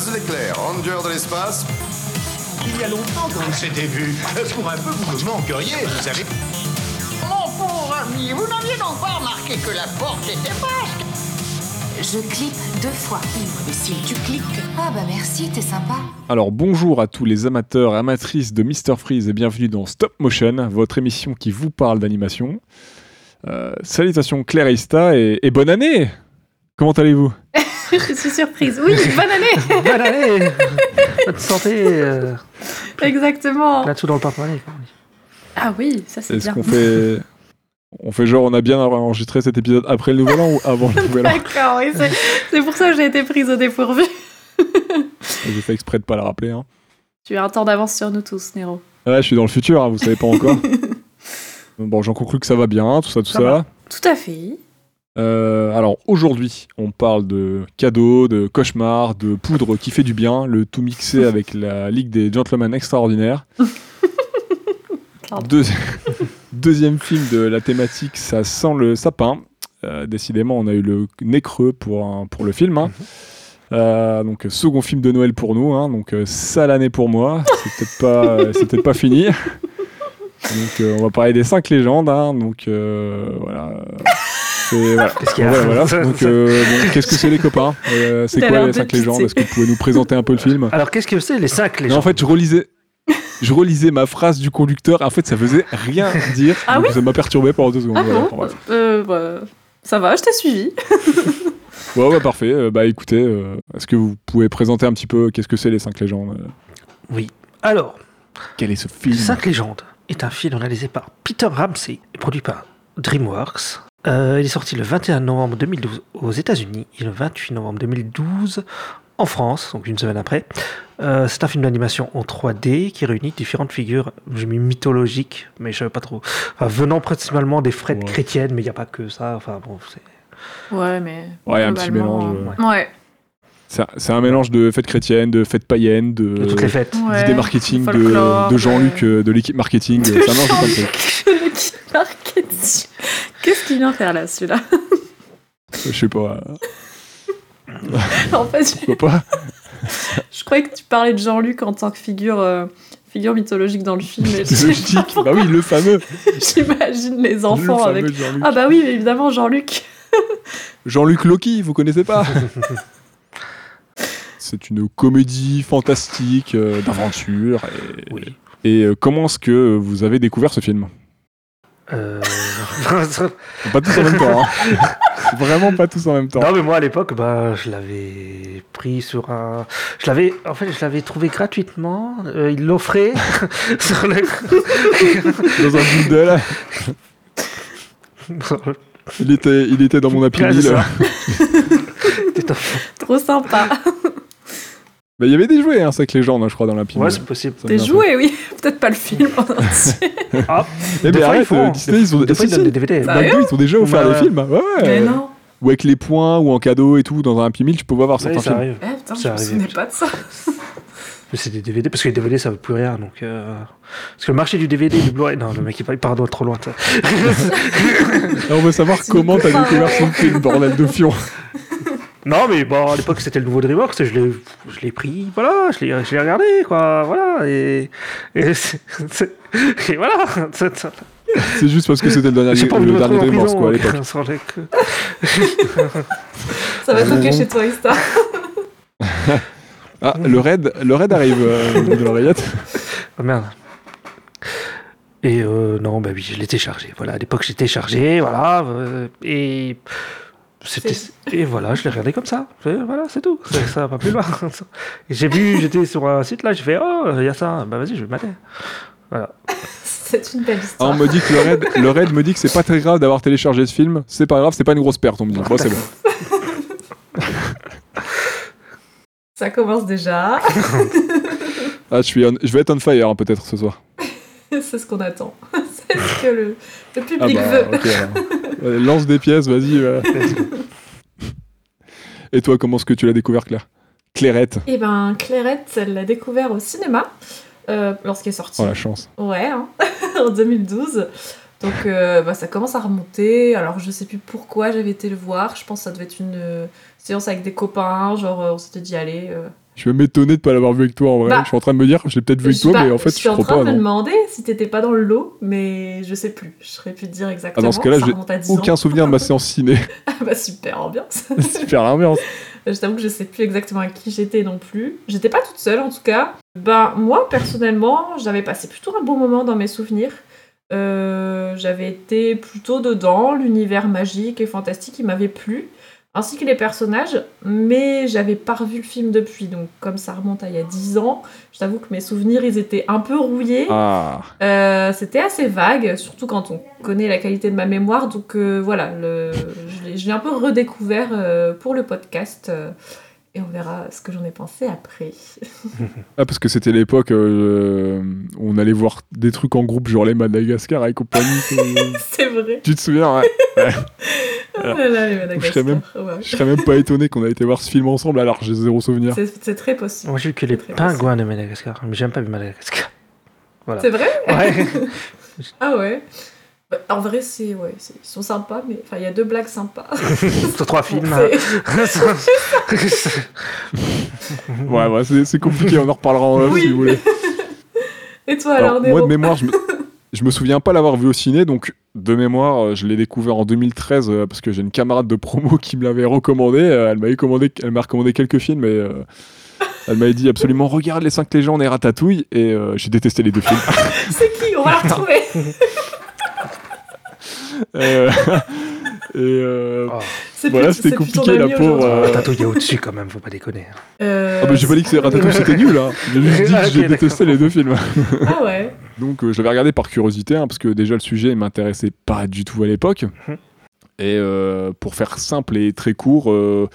Buzz l'éclair, ranger de l'espace. Il y a longtemps qu'on s'était vu. Pour un peu, vous me manqueriez, vous savez. Mon pauvre ami, vous n'aviez donc pas remarqué que la porte était basque Je clique deux fois. Et si tu cliques. Ah bah merci, t'es sympa. Alors bonjour à tous les amateurs et amatrices de Mr Freeze et bienvenue dans Stop Motion, votre émission qui vous parle d'animation. Euh, salutations Claire et Ista et, et bonne année Comment allez-vous? Je suis surprise. Oui, bonne année Bonne année Bonne santé euh, Exactement. Là-dessous dans le porte-monnaie. Ah oui, ça c'est Est-ce bien. qu'on fait... On fait genre on a bien enregistré cet épisode après le nouvel an ou avant le nouvel an D'accord, oui, c'est pour ça que j'ai été prise au dépourvu. J'ai fait exprès de pas le rappeler. Hein. Tu as un temps d'avance sur nous tous, Nero. Ouais, je suis dans le futur, hein, vous savez pas encore. bon, j'en conclus que ça va bien, tout ça, tout Ça ça. va. Tout à fait. Euh, alors aujourd'hui, on parle de cadeaux, de cauchemars, de poudre qui fait du bien, le tout mixé avec la Ligue des Gentlemen Extraordinaires. Deuxième film de la thématique, ça sent le sapin. Euh, décidément, on a eu le nez creux pour, un- pour le film. hein. Euh, donc second film de Noël pour nous, hein, donc sale année pour moi. C'est peut-être pas, pas fini. Donc on va parler des cinq légendes. hein, donc voilà. C'est- voilà. Qu'est-ce qu'il y a Voilà, voilà. Donc, euh, bon, qu'est-ce que c'est les copains? Euh, C'est quoi les cinq dépité. légendes? Est-ce que vous pouvez nous présenter un peu le film? Alors, qu'est-ce que c'est les cinq les Non, en fait, je relisais, je relisais ma phrase du conducteur. En fait, ça faisait rien dire. Ah donc oui ça m'a perturbé pendant deux secondes. Ah Voilà, bon enfin, euh, bah, Ça va, je t'ai suivi. Ouais, ouais, parfait. Euh, bah écoutez, euh, est-ce que vous pouvez présenter un petit peu qu'est-ce que c'est les cinq légendes? Oui. Alors, Quel est ce film? Cinq légendes est un film réalisé par Peter Ramsey et produit par DreamWorks. Euh, il est sorti le 21 novembre 2012 aux États-Unis et le 28 novembre 2012 en France, donc une semaine après. Euh, c'est un film d'animation en 3D qui réunit différentes figures, j'ai mis mythologiques, mais je savais pas trop. Enfin, venant principalement des frettes Ouais. chrétiennes, mais il n'y a pas que ça. Enfin, bon, c'est. Ouais, mais. Ouais, un petit mélange. euh, Ouais. C'est un- C'est un mélange de fêtes chrétiennes, de fêtes païennes, de de toutes les fêtes. ouais. d'idées marketing, de, Jean-Luc, de l'équipe marketing. de ça mélange plein de Qu'est-ce qu'il vient faire là, celui-là Je sais pas. En fait, je- Pourquoi pas je croyais que tu parlais de Jean-Luc en tant que figure, euh, figure mythologique dans le film. Mythologique. Bah oui, le fameux. J'imagine les le enfants avec. Jean-Luc. Ah bah oui, évidemment, Jean-Luc. Jean-Luc Loki, vous connaissez pas C'est une comédie fantastique euh, d'aventure. Et, Oui. et, euh, comment est-ce que vous avez découvert ce film? Euh, Pas tous en même temps. hein. Vraiment pas tous en même temps. Non mais moi à l'époque bah je l'avais pris sur un je l'avais en fait je l'avais trouvé gratuitement euh, il l'offrait sur le Dans un bundle, il était, il était dans mon Ouais, ça. Trop sympa. Bah, il y avait des jouets, hein, les gens, je crois, dans l'Happy ouais Meal. c'est possible me peu. joué, oui. Peut-être pas le film en entier. ah Des fois, arrête, ils font- euh, Disney, ils ont des fois ils donnent des DVD Bah, McDo, ils ont déjà offert Bah, des films. Ouais, ouais. Mais non. Ou avec les points, ou en cadeau et tout, dans un Happy Meal, tu peux avoir Ouais, certains ça films. arrive Eh, putain, je Ça me arrive. souvenais pas de ça. mais c'est des DVD parce que les DVD ça veut plus rien donc euh, parce que le marché du DVD et du Blu-ray non le mec il parle pardon trop loin on veut savoir comment t'as découvert ce film, bordel de fion. Non mais bon à l'époque c'était le nouveau DreamWorks et je l'ai je l'ai pris voilà je l'ai je l'ai regardé quoi voilà et et, c'est- c'est- et voilà c'est- juste parce que c'était le dernier, pas le dernier Dreamworks, quoi, à l'époque. Ça va toquer chez toi, Ista. Ah, le raid, le raid arrive euh, de l'oreillette. Oh merde. Et euh, non, bah oui, je l'ai téléchargé. Voilà, à l'époque, j'ai téléchargé, voilà. euh, et et voilà, je l'ai regardé comme ça. Voilà, c'est tout. Ça, va pas plus loin. J'ai vu, j'étais sur un site là, j'ai fait oh, il y a ça. Bah vas-y, je vais le mater. Voilà. C'est une belle Ah, histoire. on me dit que le raid, le raid me dit que c'est pas très grave d'avoir téléchargé ce film. C'est pas grave, c'est pas une grosse perte, on me dit. Bon, c'est bon. Ça commence déjà. Ah, je, suis on- je vais être on fire hein, peut-être ce soir. C'est ce qu'on attend. C'est ce que le, le Ah public bah, veut. Euh, lance des pièces, vas-y. euh. Et toi, comment est-ce que tu l'as découvert, Claire? Clairette. Eh ben, Clairette, elle l'a découvert au cinéma euh, lorsqu'il est sorti. Oh la chance. Ouais, hein, en 2012. Donc euh, bah, ça commence à remonter. Alors je sais plus pourquoi j'avais été le voir. Je pense que ça devait être une euh, séance avec des copains. Genre euh, on s'était dit allez. Je vais m'étonner de pas l'avoir vu avec toi en vrai. Bah, je suis en train de me dire, je l'ai peut-être vu avec Je suis toi, pas- mais en fait, je je, suis en crois train pas. de me demander si t'étais pas dans le lot, mais je sais plus. Je serais pu te dire exactement. Ah, dans ce cas-là, j'ai remonte à 10 aucun ans. souvenir de ma séance ciné. Ah bah super ambiance. Super ambiance. je t'avoue que je sais plus exactement à qui j'étais non plus. J'étais pas toute seule en tout cas. Ben moi personnellement, j'avais passé plutôt un bon moment dans mes souvenirs. Euh, j'avais été plutôt dedans, l'univers magique et fantastique, il m'avait plu, ainsi que les personnages, mais j'avais pas revu le film depuis, donc comme ça remonte à il y a 10 ans, je t'avoue que mes souvenirs ils étaient un peu rouillés. Ah, Euh, c'était assez vague, surtout quand on connaît la qualité de ma mémoire. Donc euh, voilà, le, je l'ai- un peu redécouvert euh, pour le podcast. Et on verra ce que j'en ai pensé après. Ah, parce que c'était l'époque euh, où on allait voir des trucs en groupe, genre les Madagascar et compagnie. C'est vrai. tu te souviens, ouais. Là là, les Madagascar. Je serais même- Ouais. Je serais même pas étonné qu'on a été voir ce film ensemble alors j'ai zéro souvenir. C'est très possible. Moi, j'ai vu que les pingouins de Madagascar, mais j'ai même pas Madagascar. Voilà. C'est vrai Ouais. Ah ouais. Bah, en vrai, c'est ouais, c'est- ils sont sympas, mais enfin, il y a deux blagues sympas. Sur trois films. Bon, c'est- Ouais, ouais, c'est c'est compliqué, on en reparlera en off Oui. si vous voulez. Et toi alors, Alors, moi de mémoire, je me, je me souviens pas l'avoir vu au ciné, donc de mémoire, euh, je l'ai découvert en 2013 euh, parce que j'ai une camarade de promo qui me l'avait recommandé. euh, elle m'avait commandé, elle m'a recommandé quelques films et euh, elle m'avait dit absolument regarde les 5 légendes et Ratatouille et euh, j'ai détesté les deux films. C'est qui? On va la retrouver. Euh, et euh, Oh. C'est Voilà, c'était compliqué, la pauvre, euh, Ratatouille, il y a au-dessus quand même, faut pas déconner. Euh, ah bah, j'ai pas dit que c'est Ratatouille c'était nul, hein. j'ai juste dit Ah, que j'ai détesté les deux films. Ah ouais. Donc euh, je l'avais regardé par curiosité, hein, parce que déjà le sujet m'intéressait pas du tout à l'époque. Mhm. Et euh, pour faire simple et très court, euh,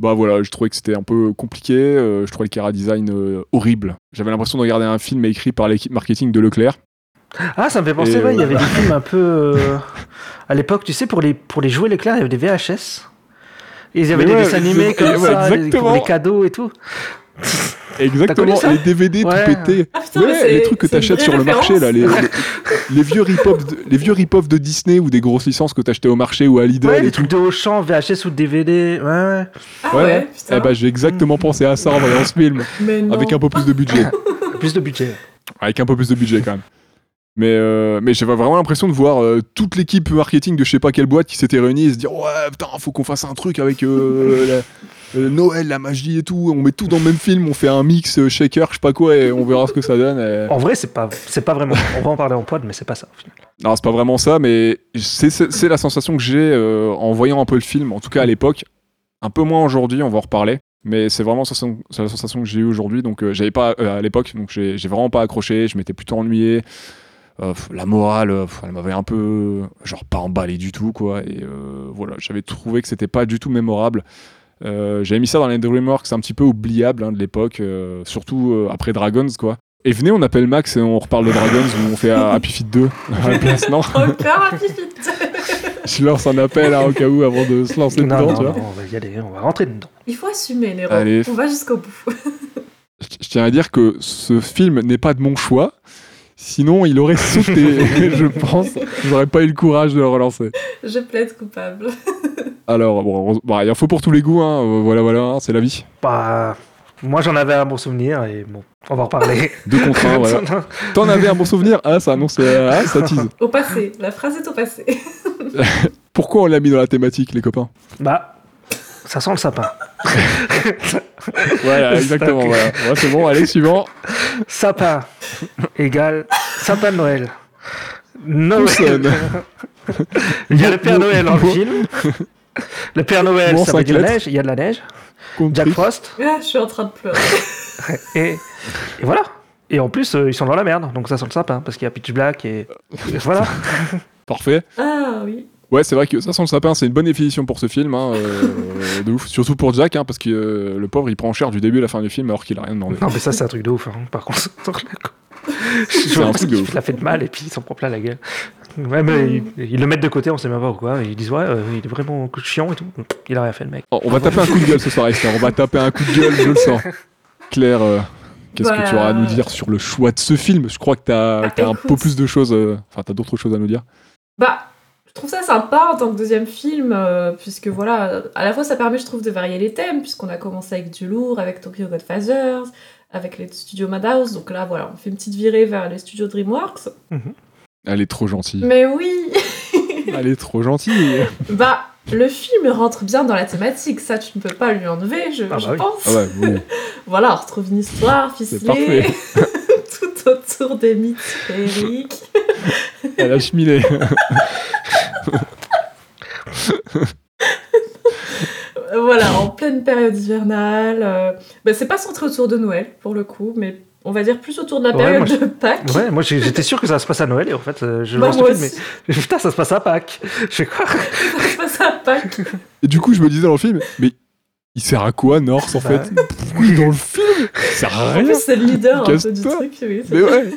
bah voilà, je trouvais que c'était un peu compliqué. euh, je trouvais le Cara Design euh, horrible. J'avais l'impression de regarder un film écrit par l'équipe marketing de Leclerc. Ah, ça me fait penser, il y avait des films un peu. euh, à l'époque, tu sais, pour les, pour les jouets Leclerc, il y avait des VHS. Et il y avait Mais des ouais, dessins animés comme ouais, ça, pour les cadeaux et tout. Exactement, les DVD Ouais. tout pétés. Ah putain, Ouais, les trucs que t'achètes sur le marché, là, les, les, les vieux rip-off de, les vieux rip-off de Disney ou des grosses licences que t'achetais au marché ou à Lidl. Ouais, les trucs de Auchan, VHS ou DVD. Ouais, ouais. Ah Ouais. Eh bah, j'ai exactement pensé à ça en voyant ce film, avec un peu plus de budget. Plus de budget. Avec un peu plus de budget quand même. Mais, euh, mais j'avais vraiment l'impression de voir euh, toute l'équipe marketing de je sais pas quelle boîte qui s'était réunie et se dire ouais putain faut qu'on fasse un truc avec euh, la- Noël, la magie et tout, on met tout dans le même film, on fait un mix shaker, je sais pas quoi et on verra ce que ça donne. et- En vrai, c'est pas, c'est pas vraiment. On va en parler en pod, mais c'est pas ça au final. Non c'est pas vraiment ça mais c'est- la sensation que j'ai en voyant un peu le film, en tout cas à l'époque, un peu moins aujourd'hui, on va en reparler. Mais c'est vraiment la sensation, que j'ai eue aujourd'hui, donc j'avais pas à l'époque, donc j'ai vraiment pas accroché, je m'étais plutôt ennuyé. Euh, la morale, euh, pff, elle m'avait un peu, genre pas emballé du tout, quoi. Et euh, voilà, j'avais trouvé que c'était pas du tout mémorable. Euh, j'avais mis ça dans les DreamWorks, un petit peu oubliable hein, de l'époque, euh, surtout euh, après Dragons, quoi. Et venez, on appelle Max et on reparle de Dragons ou on fait Happy Feet 2 à la place, non Encore un pifit. Je lance un appel hein, au cas où avant de se lancer Non, dedans, non, tu vois. non, on va y aller, on va rentrer dedans. Il faut assumer, Néro. Allez. On va jusqu'au bout. Je tiens à dire que ce film n'est pas de mon choix. Sinon, il aurait sauté, je pense. J'aurais pas eu le courage de le relancer. Je plaide coupable. Alors, bon, on- bon, il en faut pour tous les goûts, hein. euh, voilà, voilà, hein, c'est la vie. Bah, moi j'en avais un bon souvenir et bon, on va en reparler. Deux contre un, voilà. T'en avais un bon souvenir? Ah, ça annonce, euh, ah, ça tease. Au passé. La phrase est au passé. Pourquoi on l'a mis dans la thématique, les copains? Bah, ça sent le sapin. Voilà, exactement, voilà. Ouais, c'est bon, allez, suivant. Sapin égale sapin de Noël. Noël. Il y a le Père Noël dans le film. Le Père Noël, Bon, ça cinq veut dire lettres. neige, il y a de la neige. Jack. Frost. Ah, je suis en train de pleurer. Et, et voilà. Et en plus, euh, ils sont dans la merde, donc ça sent le sapin, parce qu'il y a Pitch Black et, et voilà. Parfait. Ah oui. Ouais, c'est vrai que ça sent le sapin, c'est une bonne définition pour ce film, hein, euh, de ouf. Surtout pour Jack, hein, parce que euh, le pauvre, il prend cher du début à la fin du film alors qu'il a rien demandé. Non, mais ça, c'est un truc de ouf, hein, par contre. C'est un truc de ouf. Il a fait de mal et puis ils s'en prend plein la gueule. Ouais, mais ils, ils le mettent de côté, on sait même pas pourquoi. Ils disent, ouais, euh, il est vraiment chiant et tout. Il a rien fait, le mec. Oh, on va taper un coup de gueule ce soir, Esther. On va taper un coup de gueule, je le sens. Claire, euh, qu'est-ce que tu Bah, auras à nous dire sur le choix de ce film? Je crois que t'as Ah, t'as un écoute. peu plus de choses. euh, Enfin, t'as d'autres choses à nous dire. Bah, je trouve ça sympa en tant que deuxième film, euh, puisque voilà, à la fois ça permet, je trouve, de varier les thèmes, puisqu'on a commencé avec du lourd, avec Tokyo Godfathers, avec les studios Madhouse, donc là voilà, on fait une petite virée vers les studios DreamWorks. Elle est trop gentille. Mais oui Elle est trop gentille. Bah, le film rentre bien dans la thématique, ça tu ne peux pas lui enlever, je, Ah bah je oui. pense. Ah ouais, oui. Voilà, on retrouve une histoire ficelée parfait. tout autour des mythes féeriques. Elle a cheminé. Euh, Voilà, en pleine période hivernale. euh, bah, c'est pas centré autour de Noël, pour le coup, mais on va dire plus autour de la Ouais, période moi, de Pâques. Ouais, moi j'étais sûr que ça se passe à Noël et en fait euh, je Bah, moi film, mais putain ça se passe à Pâques. Je fais quoi Ça se passe à Pâques. Et du coup, je me disais dans le film, mais il sert à quoi, Norse, en Bah fait dans le film Il sert à En rien. plus, c'est le leader un peu du truc. Oui, Mais ouais.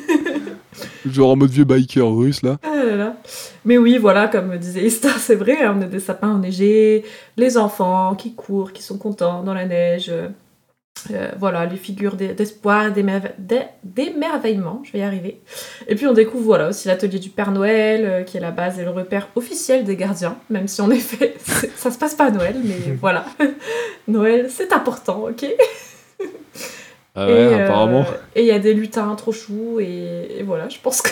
Genre en mode vieux biker russe, là. Ah là là. Mais oui, voilà, comme disait Ista, c'est vrai, hein, on a des sapins enneigés, les enfants qui courent, qui sont contents dans la neige. Euh, euh, voilà, les figures d'e- d'espoir, d'émerve- d'é- d'émerveillement, je vais y arriver. Et puis on découvre voilà aussi l'atelier du Père Noël, euh, qui est la base et le repère officiel des gardiens, même si en effet ça se passe pas à Noël, mais voilà. Noël, c'est important, ok? Ah et, ouais, euh, apparemment. Et il y a des lutins trop choux, et, et voilà, je pense que.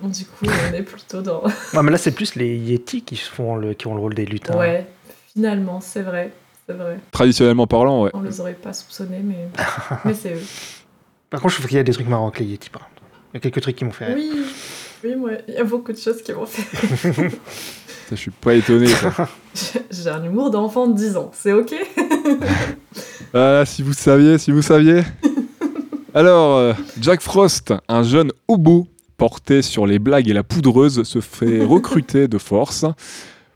bon, du coup, on est plutôt dans. Ouais, mais là c'est plus les Yeti qui, font le, qui ont le rôle des lutins. Ouais, finalement, c'est vrai. C'est vrai. Traditionnellement parlant, ouais. On les aurait pas soupçonnés, mais, mais c'est eux. Par contre je trouve qu'il y a des trucs marrants avec les Yeti. Il y a quelques trucs qui m'ont fait rire. Oui, oui, moi, il y a beaucoup de choses qui m'ont fait. Ça, je suis pas étonné. J'ai un humour d'enfant de 10 ans, c'est ok? Ah, si vous saviez, si vous saviez. Alors, euh, Jack Frost, un jeune hobo porté sur les blagues et la poudreuse, se fait recruter de force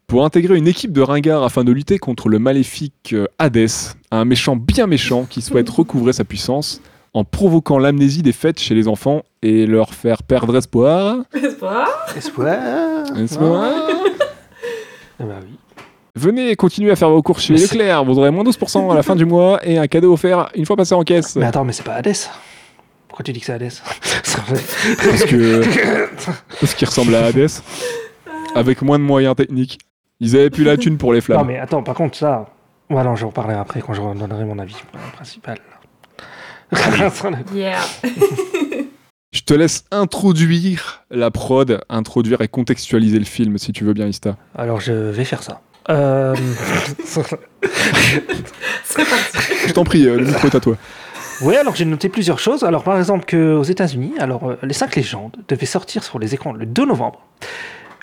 pour intégrer une équipe de ringards afin de lutter contre le maléfique euh, Hadès, un méchant bien méchant qui souhaite recouvrer sa puissance en provoquant l'amnésie des fêtes chez les enfants et leur faire perdre espoir. Espoir Espoir. Espoir. Ah bah oui. Venez continuer à faire vos courses chez Mais Leclerc, vous aurez moins 12% à la fin du mois et un cadeau offert une fois passé en caisse. Mais attends mais c'est pas Hades. Pourquoi tu dis que c'est Hades? Parce que parce qu'il ressemble à Hades avec moins de moyens techniques. Ils avaient plus la thune pour les Non flammes. mais attends par contre ça... Ouais non j'en parlerai après quand je donnerai mon avis principal. Yeah Je te laisse introduire la prod, introduire et contextualiser le film si tu veux bien Ista. Alors je vais faire ça. Euh... C'est parti Je t'en prie, euh, le micro est à toi. Oui, alors j'ai noté plusieurs choses. Alors par exemple qu'aux États-Unis, alors euh, les cinq légendes devaient sortir sur les écrans le 2 novembre.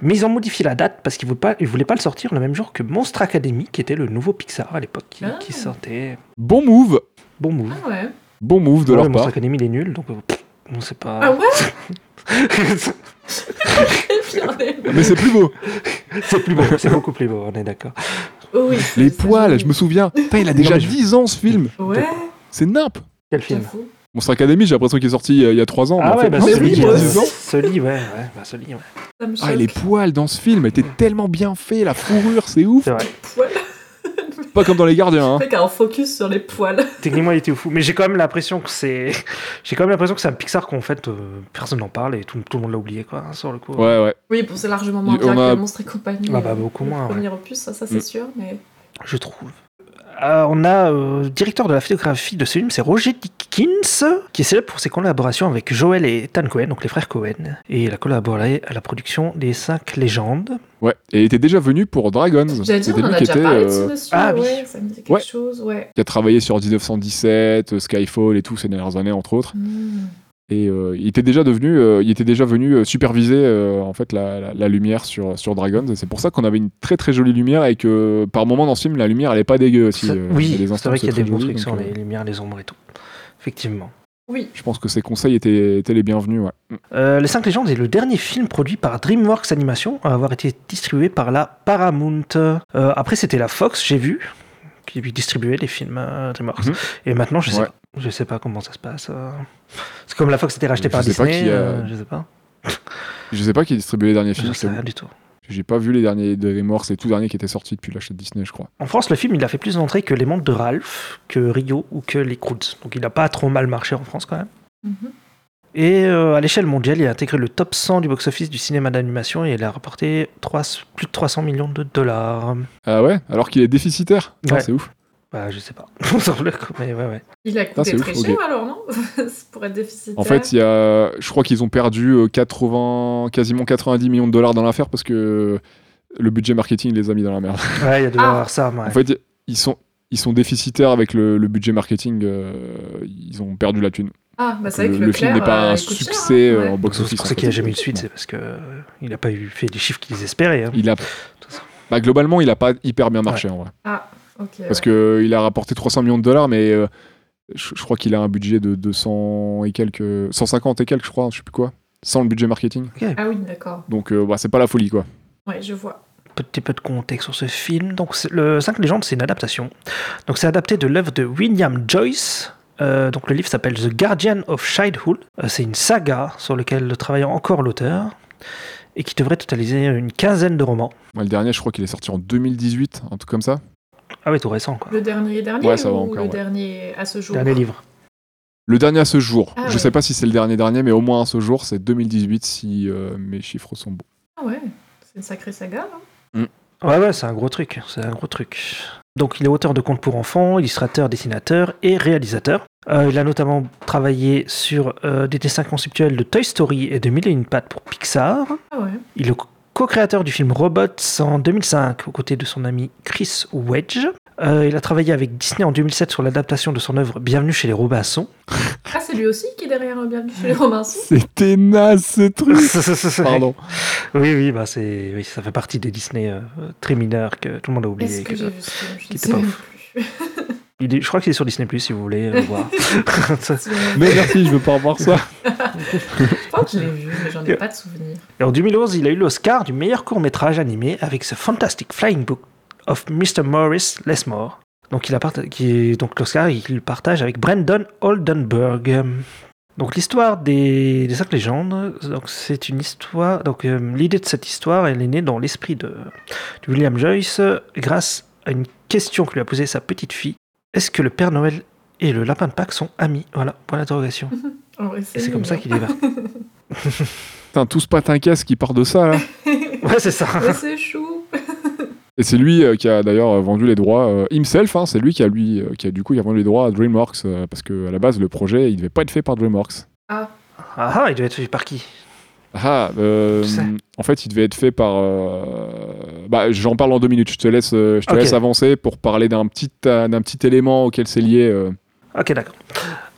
Mais ils ont modifié la date parce qu'ils ne voulaient, pas- ils voulaient pas le sortir le même jour que Monstre Academy, qui était le nouveau Pixar à l'époque, qui, Ah. qui sortait. Bon move, Bon move. Ah ouais bon move de Ouais, leur Monstre part. Academy, il est nul, donc euh, pff, on sait pas. Ah ouais Mais c'est plus beau. c'est plus beau, c'est beaucoup plus beau, on est d'accord. Oh oui Les poils, je me souviens. Putain, il a déjà mais je- 10 ans ce film. Ouais, C'est nimp. Quel film? Monstre Academy, j'ai l'impression qu'il est sorti il y a 3 ans. Ah ouais, fait, bah celui, il y a moi 10 ans. celui, ouais, ouais, bah celui, ouais. Ah, et les poils dans ce film étaient tellement bien faits, la fourrure, c'est ouf. C'est vrai. poils. Pas comme dans Les Gardiens. Hein. Fait qu'un focus sur les poils. Techniquement, il était fou. Mais j'ai quand même l'impression que c'est. J'ai quand même l'impression que c'est un Pixar qu'en fait, euh, personne n'en parle et tout, tout le monde l'a oublié, quoi, hein, sur le coup. Ouais, ouais. Oui, bon, c'est largement moins bien a- que Monstre et compagnie. Ah bah, euh, beaucoup le moins, Premier opus, ça, ça c'est Mm. sûr, mais. je trouve. Euh, on a euh, directeur de la photographie de ce film, c'est Roger Dickens, qui est célèbre pour ses collaborations avec Joel et Ethan Cohen, donc les frères Cohen. Et il a collaboré à la production des cinq légendes. Ouais. Et il était déjà venu pour Dragons. J'allais dire, C'était lui a qui déjà était, parlé euh, ah oui. ouais, ça me disait quelque Ouais. chose, ouais. qui a travaillé sur 1917, euh, Skyfall et tout ces dernières années entre autres. Mm. Et euh, il était déjà devenu, euh, il était déjà venu euh, superviser euh, en fait la, la- la lumière sur sur Dragons. Et c'est pour ça qu'on avait une très très jolie lumière et que par moment dans ce film la lumière elle est pas dégueu aussi. Ça- euh, oui, c'est vrai qu'il y a des bons trucs sur les lumières, les ombres et tout. Effectivement. Oui. Je pense que ces conseils étaient, étaient les bienvenus. Ouais. Mm. Euh, les 5 légendes est le dernier film produit par DreamWorks Animation à avoir été distribué par la Paramount. Euh, après, c'était la Fox, j'ai vu, qui distribuait les films euh, DreamWorks. Mhm. Et maintenant, je sais Ouais. pas. Je sais pas comment ça se passe. euh. C'est comme la Fox était rachetée Je par sais pas Disney. qui a- euh, je sais pas. Je sais pas qui distribuait les derniers Je films. sais c'est rien du tout. J'ai pas vu les derniers de Remorse, les tout derniers qui étaient sortis depuis l'achat de Disney, je crois. En France, le film, il a fait plus d'entrées que Les Mondes de Ralph, que Rio ou que Les Croods. Donc il a pas trop mal marché en France quand même. Mhm. Et euh, à l'échelle mondiale, il a intégré le top 100 du box-office du cinéma d'animation et il a rapporté trois- plus de 300 millions de dollars. Ah ouais? Alors qu'il est déficitaire? Putain, Ouais. C'est ouf. Bah, je sais pas. Sur le coup, mais ouais, ouais. Il a Ah, coûté c'est très ouf, cher alors, non? C'est Pour être déficitaire. En fait, il y a, je crois qu'ils ont perdu euh, 80, quasiment 90 millions de dollars dans l'affaire parce que le budget marketing les a mis dans la merde. Ouais, il y a dû Ah. avoir ça. ouais. En fait, ils sont, ils sont déficitaires avec le, le budget marketing. euh, ils ont perdu la thune. Ah, bah c'est vrai le, que le film n'est pas euh, un cher, succès hein, euh, ouais. en C'est box-office. pour en ça qu'il n'y a jamais eu de suite, c'est parce que euh, il n'a pas eu fait les chiffres qu'ils espéraient. hein. Il a, bah, globalement, il a pas hyper bien marché en vrai. Ah, Parce ouais. que il a rapporté 300 millions de dollars, mais euh, je, je crois qu'il a un budget de 200 et quelques, 150 et quelques, je crois, je sais plus quoi, sans le budget marketing. Ah oui, d'accord. Donc, euh, bah, c'est pas la folie, quoi. Ouais, je vois. Petit peu de contexte sur ce film. Donc, le 5 légendes, c'est une adaptation. Donc, c'est adapté de l'œuvre de William Joyce. Euh, donc, le livre s'appelle The Guardian of Childhood. Euh, c'est une saga sur laquelle travaille encore l'auteur et qui devrait totaliser une quinzaine de romans. Le dernier, je crois qu'il est sorti en 2018, un truc comme ça. Ah ouais, tout récent, quoi. Le dernier dernier Ouais, ça va ou encore, le ouais. dernier à ce jour Dernier livre. Le dernier à ce jour. Ah je ouais. sais pas si c'est le dernier dernier, mais au moins à ce jour, c'est 2018 si euh, mes chiffres sont bons. Ah ouais, c'est une sacrée saga. hein. Ouais, ouais, c'est un gros truc. C'est un gros truc. Donc, il est auteur de contes pour enfants, illustrateur, dessinateur et réalisateur. Euh, il a notamment travaillé sur euh, des dessins conceptuels de Toy Story et de Mille et une pattes pour Pixar. Ah ouais. Il est co-créateur du film Robots en 2005 aux côtés de son ami Chris Wedge. Euh, il a travaillé avec Disney en 2007 sur l'adaptation de son œuvre Bienvenue chez les Robinson. Ah, c'est lui aussi qui est derrière euh, Bienvenue chez les Robinson C'était naze ce truc Pardon. Oui, oui, bah c'est, oui, ça fait partie des Disney euh, très mineurs que tout le monde a oublié. Est-ce que que- j'ai vu ce film Je qui ne était sais pas même ouf. plus. Il est- je crois qu'il est sur Disney Plus si vous voulez euh, le voir. Mais merci, je veux pas revoir ça. Je crois que je l'ai vu, mais j'en ai pas de souvenir. Et en 2011, il a eu l'Oscar du meilleur court-métrage animé avec The Fantastic Flying Book of Mr. Morris Lesmore. Donc, il a part- qui est, donc l'Oscar, il le partage avec Brandon Oldenburg. Donc, l'histoire des, des cinq légendes, donc c'est une histoire. Donc, euh, l'idée de cette histoire, elle est née dans l'esprit de, de William Joyce grâce à une question que lui a posée sa petite fille. Est-ce que le Père Noël et le lapin de Pâques sont amis? Voilà, point d'interrogation. Vrai, Et c'est comme ça qu'il est parti. Putain, tout ce patin caisse qui part de ça, là. Ouais, c'est ça. C'est chou. Et c'est lui euh, qui a d'ailleurs vendu les droits euh, himself. hein, c'est lui qui a lui euh, qui a du coup qui a vendu les droits à DreamWorks euh, parce que à la base le projet il devait pas être fait par DreamWorks. Ah, ah, il devait être fait par qui? Ah, euh, en fait il devait être fait par. euh, Bah j'en parle en deux minutes. Je te laisse euh, je te laisse avancer pour parler d'un petit d'un petit élément auquel c'est lié. euh. Ok, d'accord.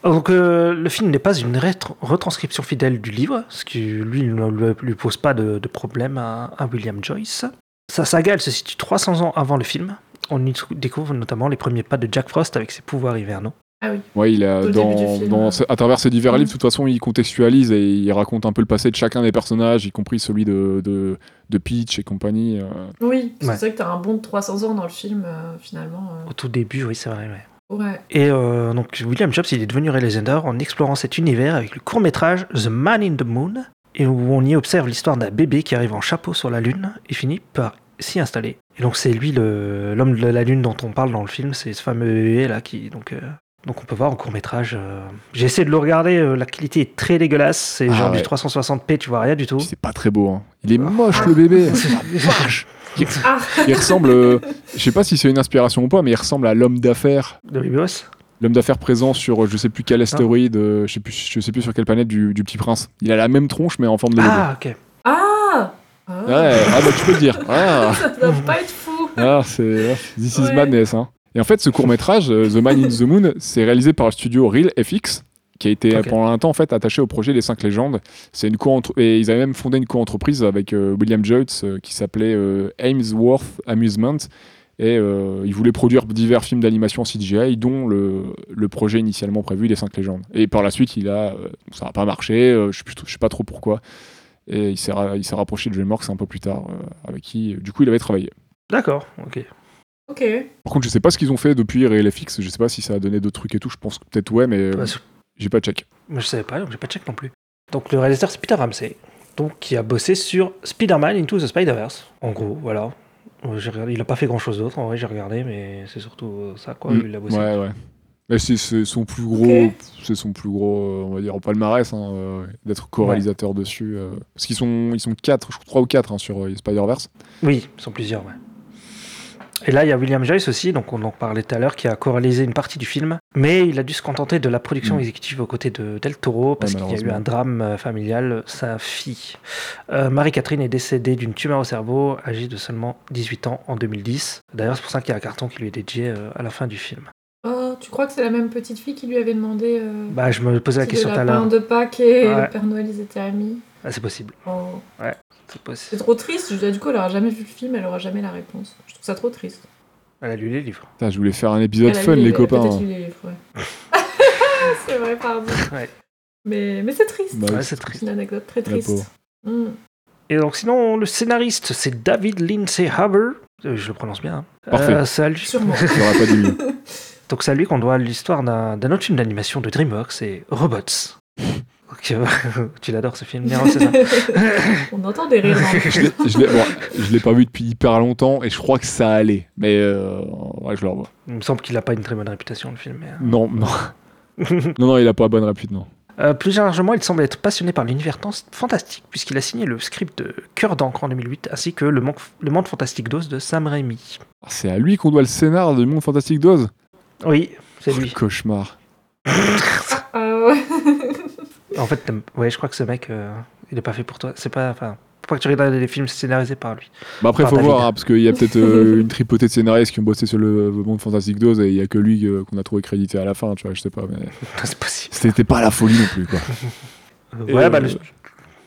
Donc, le film n'est pas une retranscription fidèle du livre, ce qui lui ne lui- pose pas de, de problème à, à William Joyce. Sa saga, elle se situe 300 ans avant le film. On y découvre notamment les premiers pas de Jack Frost avec ses pouvoirs hivernaux. Ah oui. Ouais, il a dans, film, dans ce- à travers ces divers Mhm. livres, de toute façon, il contextualise et il raconte un peu le passé de chacun des personnages, y compris celui de, de, de Peach et compagnie. euh. Oui, c'est Ouais. vrai que t'as un bond de 300 ans dans le film, euh, finalement. Au tout début, oui, c'est vrai. ouais. euh. Ouais. Et euh, donc, William Jobs, il est devenu réalisateur en explorant cet univers avec le court-métrage The Man in the Moon, et où on y observe l'histoire d'un bébé qui arrive en chapeau sur la Lune et finit par s'y installer. Et donc, c'est lui, le- l'homme de la Lune dont on parle dans le film, c'est ce fameux bébé là qui. Donc, euh, donc on peut voir en court-métrage. euh, J'ai essayé de le regarder, euh, la qualité est très dégueulasse, c'est Ah genre ouais. du 360p, tu vois rien du tout. C'est pas très beau. hein. Il est moche le bébé. Il, Ah, il ressemble. euh, je sais pas si c'est une inspiration ou pas, mais il ressemble à l'homme d'affaires. De L'homme d'affaires présent sur je sais plus quel astéroïde, je sais plus, je sais plus sur quelle planète du, du Petit Prince. Il a la même tronche mais en forme de bébé. Ah, ok. ah Ah, Ouais, ah bah tu peux le dire. Ah, Ça doit pas être fou. ah, c'est This is Ouais. madness. Hein. Et en fait, ce court métrage, The Man in the Moon, c'est réalisé par le studio Real FX, qui a été pendant un temps en fait attaché au projet Les Cinq Légendes. C'est une co et ils avaient même fondé une co-entreprise avec euh, William Joyce euh, qui s'appelait euh, Amesworth Amusement. Et euh, ils voulaient produire divers films d'animation CGI, dont le, le projet initialement prévu Les Cinq Légendes. Et par la suite, il a, euh, ça n'a pas marché, euh, je ne sais, pas trop pourquoi. Et il s'est rapproché de DreamWorks un peu plus tard, euh, avec qui, euh, du coup, il avait travaillé. D'accord, ok. Ok. Par contre, je sais pas ce qu'ils ont fait depuis RealFX, je sais pas si ça a donné d'autres trucs et tout, je pense que peut-être ouais, mais euh, Bah, j'ai pas check. Moi, je savais pas, donc j'ai pas check non plus. Donc le réalisateur c'est Peter Ramsey, donc qui a bossé sur Spider-Man Into the Spider-Verse. En gros, voilà. Euh, regardé- il a pas fait grand chose d'autre, en vrai j'ai regardé, mais c'est surtout euh, ça quoi, Mm. il a bossé. Ouais, ouais. Mais c'est c'est son plus gros, c'est son plus gros, on va dire, palmarès, hein, euh, d'être co-réalisateur dessus. euh, parce qu'ils sont, ils sont quatre, je crois trois ou quatre hein, sur euh, Spider-Verse. Oui, ils sont plusieurs, ouais. Et là, il y a William Joyce aussi, donc on en parlait tout à l'heure, qui a co-réalisé une partie du film, mais il a dû se contenter de la production Mm. exécutive aux côtés de Del Toro parce qu'il y a eu un drame euh, familial, sa fille. Euh, Marie-Catherine est décédée d'une tumeur au cerveau, âgée de seulement 18 ans en 2010. D'ailleurs, c'est pour ça qu'il y a un carton qui lui est dédié euh, à la fin du film. Oh, tu crois que c'est la même petite fille qui lui avait demandé euh, Bah, je me posais la question tout à l'heure. de Pâques et Ouais. le Père Noël ils étaient amis? Ah, c'est possible. Oh. C'est possible. C'est trop triste. Je- Du coup, elle aura jamais vu le film, elle aura jamais la réponse. Je trouve ça trop triste. Elle a lu les livres. Putain, je voulais faire un épisode Elle a fun, les les- copains. Peut-être hein. lu les livres, ouais. c'est vrai, pardon. Ouais. Mais, mais c'est triste. Bah, Ouais, c'est C'est triste. une anecdote très triste. Mm. Et donc, sinon, le scénariste, c'est David Lindsay Haber. Euh, je le prononce bien. hein. Parfait. Euh, c'est à lui- Sûrement. Pas dit mieux. Donc c'est à lui qu'on doit l'histoire d'un d'un autre film d'animation de DreamWorks, c'est Robots. Tu l'adores ce film, Nero, c'est ça On entend des rires le je l'ai- bon, pas vu depuis hyper longtemps et je crois que ça allait. Mais euh, ouais, je le revois. Il me semble qu'il n'a pas une très bonne réputation, le film. mais, euh. Non, non. non, non, il a pas bonne répute, non. Euh, plus largement, il semble être passionné par l'univers fantastique, puisqu'il a signé le script de Cœur d'encre en 2008, ainsi que le, le Monde Fantastique d'Oz de Sam Raimi. Ah, C'est à lui qu'on doit le scénar du Monde Fantastique d'Oz? Oui, c'est lui. Cauchemar. En fait, ouais, je crois que ce mec, euh, il est pas fait pour toi. C'est pas, enfin, faut pas que tu regardes les films scénarisés par lui. Bah après, Par faut David. voir, hein, parce qu'il y a peut-être euh, une tripotée de scénaristes qui ont bossé sur le Monde Fantastique d'Oz et il y a que lui euh, qu'on a trouvé crédité à la fin, tu vois, je sais pas. Mais c'est possible. c'était pas la folie non plus, quoi. Ouais, bah, le-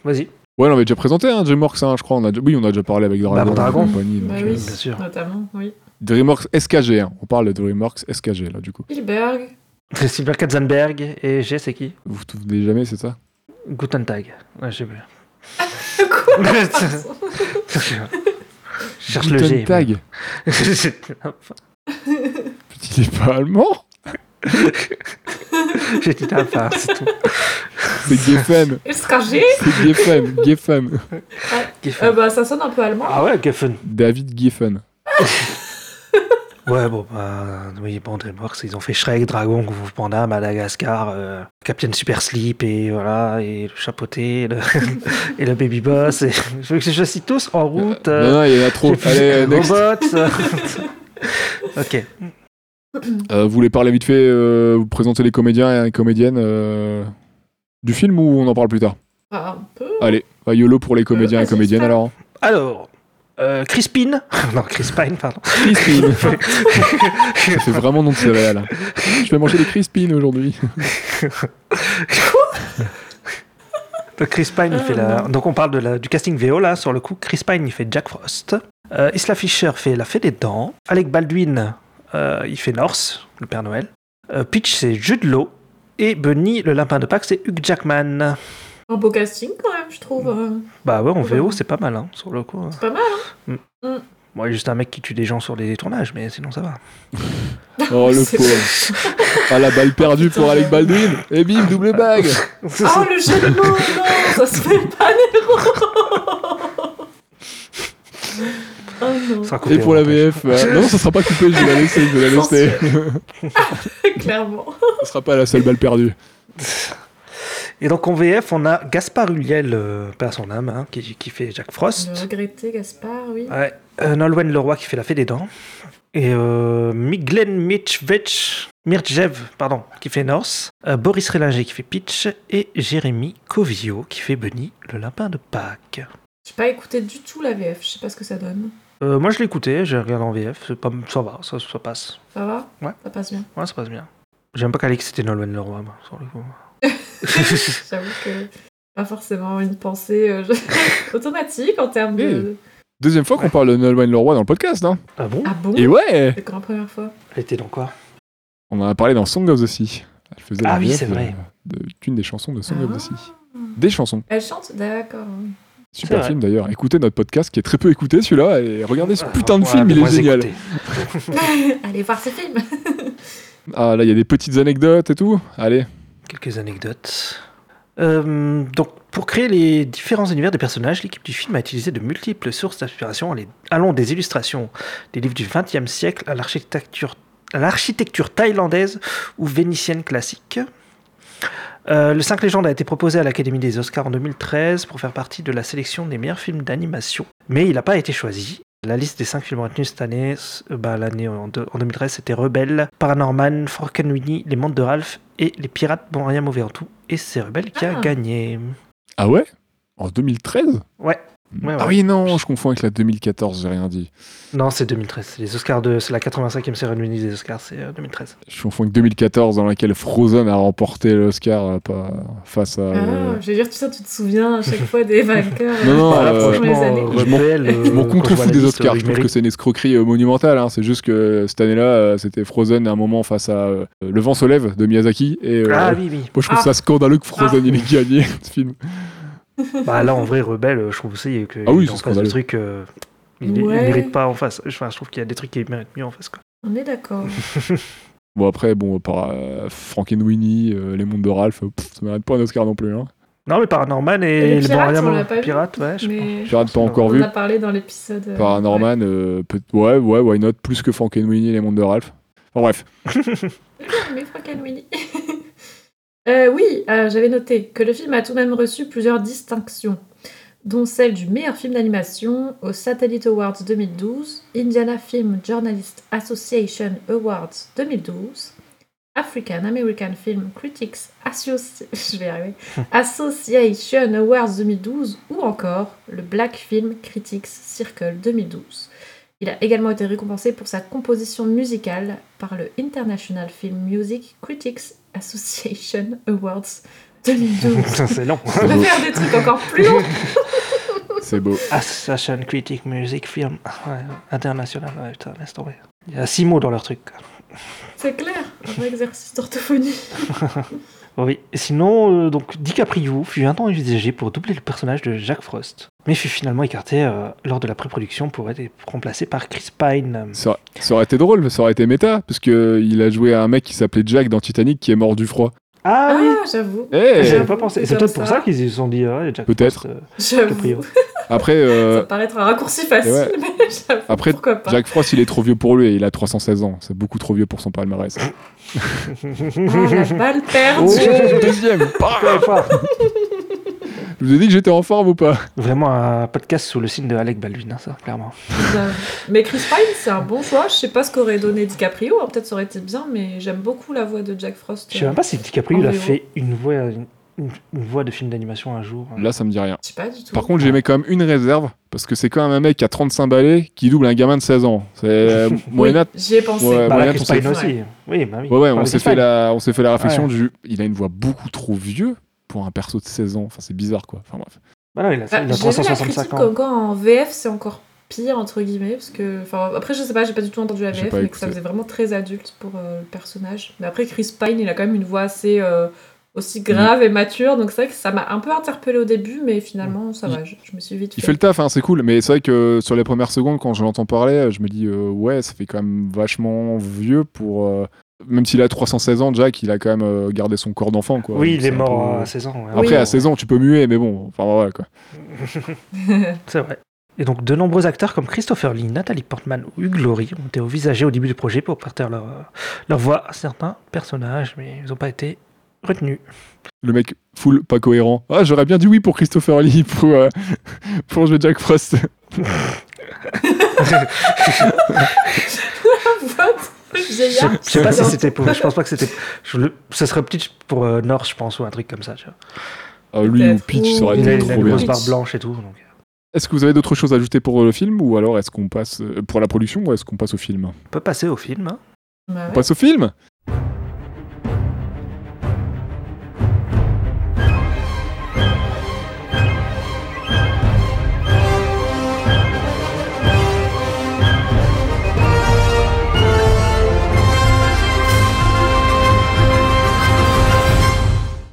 vas-y. Ouais, on avait déjà présenté hein, DreamWorks, hein, je crois. On a... déjà- Oui, on a déjà parlé avec Dragon. Bah, Dragon. et compagnie, donc, Bah euh, oui, bien sûr. notamment, oui. DreamWorks SKG, hein. on parle de DreamWorks SKG là, du coup. Spielberg. C'est Silver Katzenberg et G, c'est qui? Vous vous souvenez jamais, c'est ça? Guten Tag. Ouais, j'ai vu. Quoi? Je cherche le Guten G. Tag. Il est pas allemand? J'ai dit un phare, c'est tout. C'est Geffen. C'est Geffen. Geffen. euh, Bah, ça sonne un peu allemand. Ah ouais, Geffen. David Geffen. Ouais, bon, bah, oui, bon, DreamWorks, ils ont fait Shrek, Dragon, Kung Fu Panda, Madagascar, euh, Captain Super Sleep, et voilà, et le chapeauté, et le, et le Baby Boss, et je veux que je cite tous en route. non, euh, non, il y en a trop. j'ai fait Allez, next. Euh. ok. Euh, vous voulez parler vite fait, euh, vous présenter les comédiens et les comédiennes euh, du film ou on en parle plus tard? Ah, un peu. Allez, bah, YOLO pour les comédiens et comédiennes alors. Alors, euh, Crispin. non, Crispine, pardon. Crispin. Ça fait vraiment nom de céréales. Je vais manger des Crispin aujourd'hui. Chris Pine, il Ah, fait la... non. Donc on parle de la... du casting VO là, sur le coup. Chris Pine, il fait Jack Frost. Euh, Isla Fisher fait La Fée des Dents. Alec Baldwin, euh, il fait Norse, le Père Noël. Euh, Peach, c'est Jude Law. Et Bunny, le lapin de Pâques, c'est Hugh Jackman. Un beau casting quand même, je trouve. euh, Bah ouais, en. VO, c'est pas mal, hein, sur le coup. C'est pas mal, hein Bon, il y a juste un mec qui tue des gens sur les tournages, mais sinon ça va. Oh le pauvre. Ah la balle perdue pour Alec Baldwin. Et bim, double bague. Oh, le jeu de mots Non, ça se fait pas, Nero Oh non, Ça sera coupé Et pour la. VF. euh, Non, ça sera pas coupé, je vais la laisser. Je vais la laisser. clairement. Ça sera pas la seule balle perdue. Et donc en VF, on a Gaspard Ulliel, euh, père son âme, hein, qui, qui fait Jack Frost. Le regretté Gaspard, oui. Ouais. Euh, Nolwenn Leroy qui fait la fée des dents. Et euh, Miglen Mitchvech, Mirjev, pardon, qui fait Norse. Euh, Boris Rélinger qui fait Pitch. Et Jérémy Covio qui fait Bunny, le lapin de Pâques. J'ai pas écouté du tout la VF, je sais pas ce que ça donne. Euh, moi je l'ai écouté, j'ai regardé en VF, pas, ça va, ça, ça passe. Ça va? Ouais. Ça passe bien. Ouais, ça passe bien. J'aime pas qu'elle ait que c'était Nolwenn Leroy, moi, sur le coup. J'avoue que pas forcément une pensée euh, automatique en termes de. Deuxième fois qu'on parle de Nolwenn Leroy dans le podcast. Hein. Ah bon? Ah bon? Et ouais C'est quand la première fois? Elle était dans quoi? On en a parlé dans Song of the Sea. Elle faisait la Ah oui, VF c'est de- vrai. de- D'une des chansons de Song of Ah. the Sea. Des chansons. Elle chante D'accord. Super film d'ailleurs. Écoutez notre podcast qui est très peu écouté celui-là et regardez ce putain de Ouais, film, il est génial. Allez voir ce film Ah là, il y a des petites anecdotes et tout. Allez. Quelques anecdotes. Euh, donc, pour créer les différents univers des personnages, l'équipe du film a utilisé de multiples sources d'inspiration, allant des illustrations des livres du XXe siècle à l'architecture thaïlandaise ou vénitienne classique. Euh, le 5 légendes a été proposé à l'Académie des Oscars en 2013 pour faire partie de la sélection des meilleurs films d'animation, mais il n'a pas été choisi. La liste des 5 films retenus cette année, euh, bah, l'année en, de- en 2013, c'était Rebelle, Paranorman, Frankenweenie, Les Mondes de Ralph et Les Pirates n'ont rien mauvais en tout. Et c'est Rebelle qui a Ah. gagné. Ah ouais? En 2013 Ouais. Ouais, Ah ouais. oui, non, je confonds avec la 2014, j'ai rien dit. Non, c'est 2013. C'est les Oscars de, c'est la 85e cérémonie des Oscars, c'est euh, 2013. Je confonds avec 2014, dans laquelle Frozen a remporté l'Oscar euh, pas- face à. euh, Ah, je veux dire, tu sais, tu te souviens à chaque fois des vainqueurs. Non, non, euh, années. euh, Je m'en- euh, contrefous des Oscars, euh, je trouve que c'est une escroquerie euh, monumentale. hein. C'est juste que cette année-là, euh, c'était Frozen à un moment face à euh, Le vent se lève de Miyazaki. Et, euh, Ah oui, oui. Moi, je trouve Ah. ça scandaleux que Frozen Ah. ait gagné ce film. Bah là, en vrai, Rebelle, euh, je trouve aussi que Ah oui, en face de trucs, euh, il, il Ouais. mérite pas en face. Enfin, je trouve qu'il y a des trucs qui méritent mieux en face. Quoi. On est d'accord. Bon, après, bon, par euh, Frankenweenie, euh, Les Mondes de Ralph, euh, pff, ça mérite pas un Oscar non plus. Hein. Non, mais Paranorman et, Et les on pas vu, Pirates, ouais, je Mais Pirates pas encore on vu. en a parlé dans l'épisode. euh, Paranorman, euh, peut- ouais, ouais, why not Plus que Frankenweenie, Les Mondes de Ralph. Enfin bref. Mais Frankenweenie. Euh, oui, euh, j'avais noté que le film a tout de même reçu plusieurs distinctions, dont celle du meilleur film d'animation au Satellite Awards 2012, Indiana Film Journalist Association Awards 2012, African American Film Critics Associ- je vais y arriver. Association Awards 2012 ou encore le Black Film Critics Circle 2012. Il a également été récompensé pour sa composition musicale par le International Film Music Critics Association Awards 2012. Ça, c'est long. On peut faire des trucs encore plus longs. C'est beau. Association Critic Music Film ouais, International. Ouais, putain, laisse tomber. Il y a six mots dans leur truc. C'est clair, un vrai exercice d'orthophonie. Oui. Sinon, euh, donc, DiCaprio fut un temps envisagé pour doubler le personnage de Jack Frost, mais fut finalement écarté euh, lors de la pré-production pour être remplacé par Chris Pine. Ça, ça aurait été drôle, ça aurait été méta, parce que il a joué à un mec qui s'appelait Jack dans Titanic qui est mort du froid. Ah, oui Ah, j'avoue. Eh J'avais pas pensé. c'est peut-être pour ça. ça qu'ils se sont dit, Jack Peut-être. Frost, euh, J'avoue. DiCaprio. Après, Ça euh, peut paraître un raccourci facile, ouais. mais j'avoue. Après, pourquoi pas. Jack Frost, il est trop vieux pour lui et il a 316 ans. C'est beaucoup trop vieux pour son palmarès. Ah, la balle perdue. Oh, deuxième. Je vous ai dit que j'étais en forme ou pas Vraiment un podcast sous le signe de Alec Baldwin, hein, ça, clairement. Mais Chris Pine, c'est un bon choix. Je sais pas ce qu'aurait donné DiCaprio. Peut-être ça aurait été bien, mais j'aime beaucoup la voix de Jack Frost. Je sais même pas si DiCaprio En il a fait une voix, une, une voix de film d'animation un jour. Là, ça me dit rien. Je sais pas du tout. Par contre, j'ai mis quand même une réserve, parce que c'est quand même un mec qui a 35 balais qui double un gamin de 16 ans. C'est euh, oui, moyennant. j'y ai pensé. Ouais, bah, là, Chris s'est Pine fait- aussi. Oui, bah oui. Ouais, ouais, Enfin, on fait la, on s'est fait la réflexion Ouais. du, il a une voix beaucoup trop vieux pour un perso de 16 ans. Enfin, c'est bizarre, quoi. Enfin bref. Bah non, il a, Ah, il a j'ai vu la 365 critique ans. comme en VF c'est encore pire entre guillemets parce que enfin après je sais pas j'ai pas du tout entendu la VF mais que ça faisait vraiment très adulte pour euh, le personnage mais après Chris Pine il a quand même une voix assez euh, aussi grave et mature donc c'est vrai que ça m'a un peu interpellé au début mais finalement ça Il- va je, je me suis vite Il fait, le taf, hein, c'est cool. Mais c'est vrai que sur les premières secondes, quand je l'entends parler, je me dis, euh, ouais, ça fait quand même vachement vieux pour. euh, Même s'il a 316 ans, Jack, il a quand même euh, gardé son corps d'enfant, quoi. Oui, Donc, il est mort peu- à 16 ans. ouais. Après, Oui. à 16 ans, tu peux muer, mais bon, enfin voilà, quoi. C'est vrai. Et donc, de nombreux acteurs comme Christopher Lee, Nathalie Portman ou Hugh Laurie ont été envisagés au début du projet pour porter leur, leur voix à certains personnages, mais ils n'ont pas été retenus. Le mec full pas cohérent. Ah, j'aurais bien dit oui pour Christopher Lee pour, euh, pour jouer Jack Frost. Je sais- Vieillard. je sais pas si c'était pour. Je pense pas que c'était. Ce serait peut-être pour euh, North, je pense, ou un truc comme ça. tu vois. Ah, lui ou. Peach, ça aurait Il a, été il a trop une bien. grosse Peach. blanche et tout. donc. Est-ce que vous avez d'autres choses à ajouter pour le film ou alors est-ce qu'on passe euh, pour la production ou est-ce qu'on passe au film? On peut passer au film. hein. Bah On passe au film?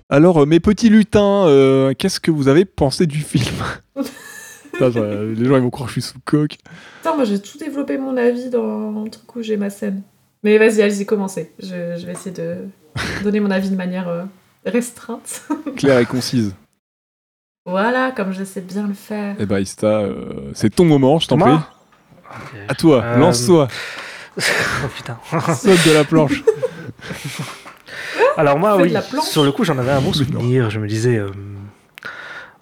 Alors, euh, mes petits lutins, euh, qu'est-ce que vous avez pensé du film Putain, Les gens ils vont croire que je suis sous coque. Putain, moi j'ai tout développé mon avis dans le truc où j'ai ma scène mais vas-y allez-y commencez je, je vais essayer de donner mon avis de manière euh, restreinte Claire et concise. voilà comme je sais bien le faire Eh ben, Ista, euh, c'est ton moment, je t'en prie. À toi, Euh, lance-toi. oh putain. Saute de la planche. Alors moi, oui, sur le coup, j'en avais un bon souvenir. Je me disais, euh,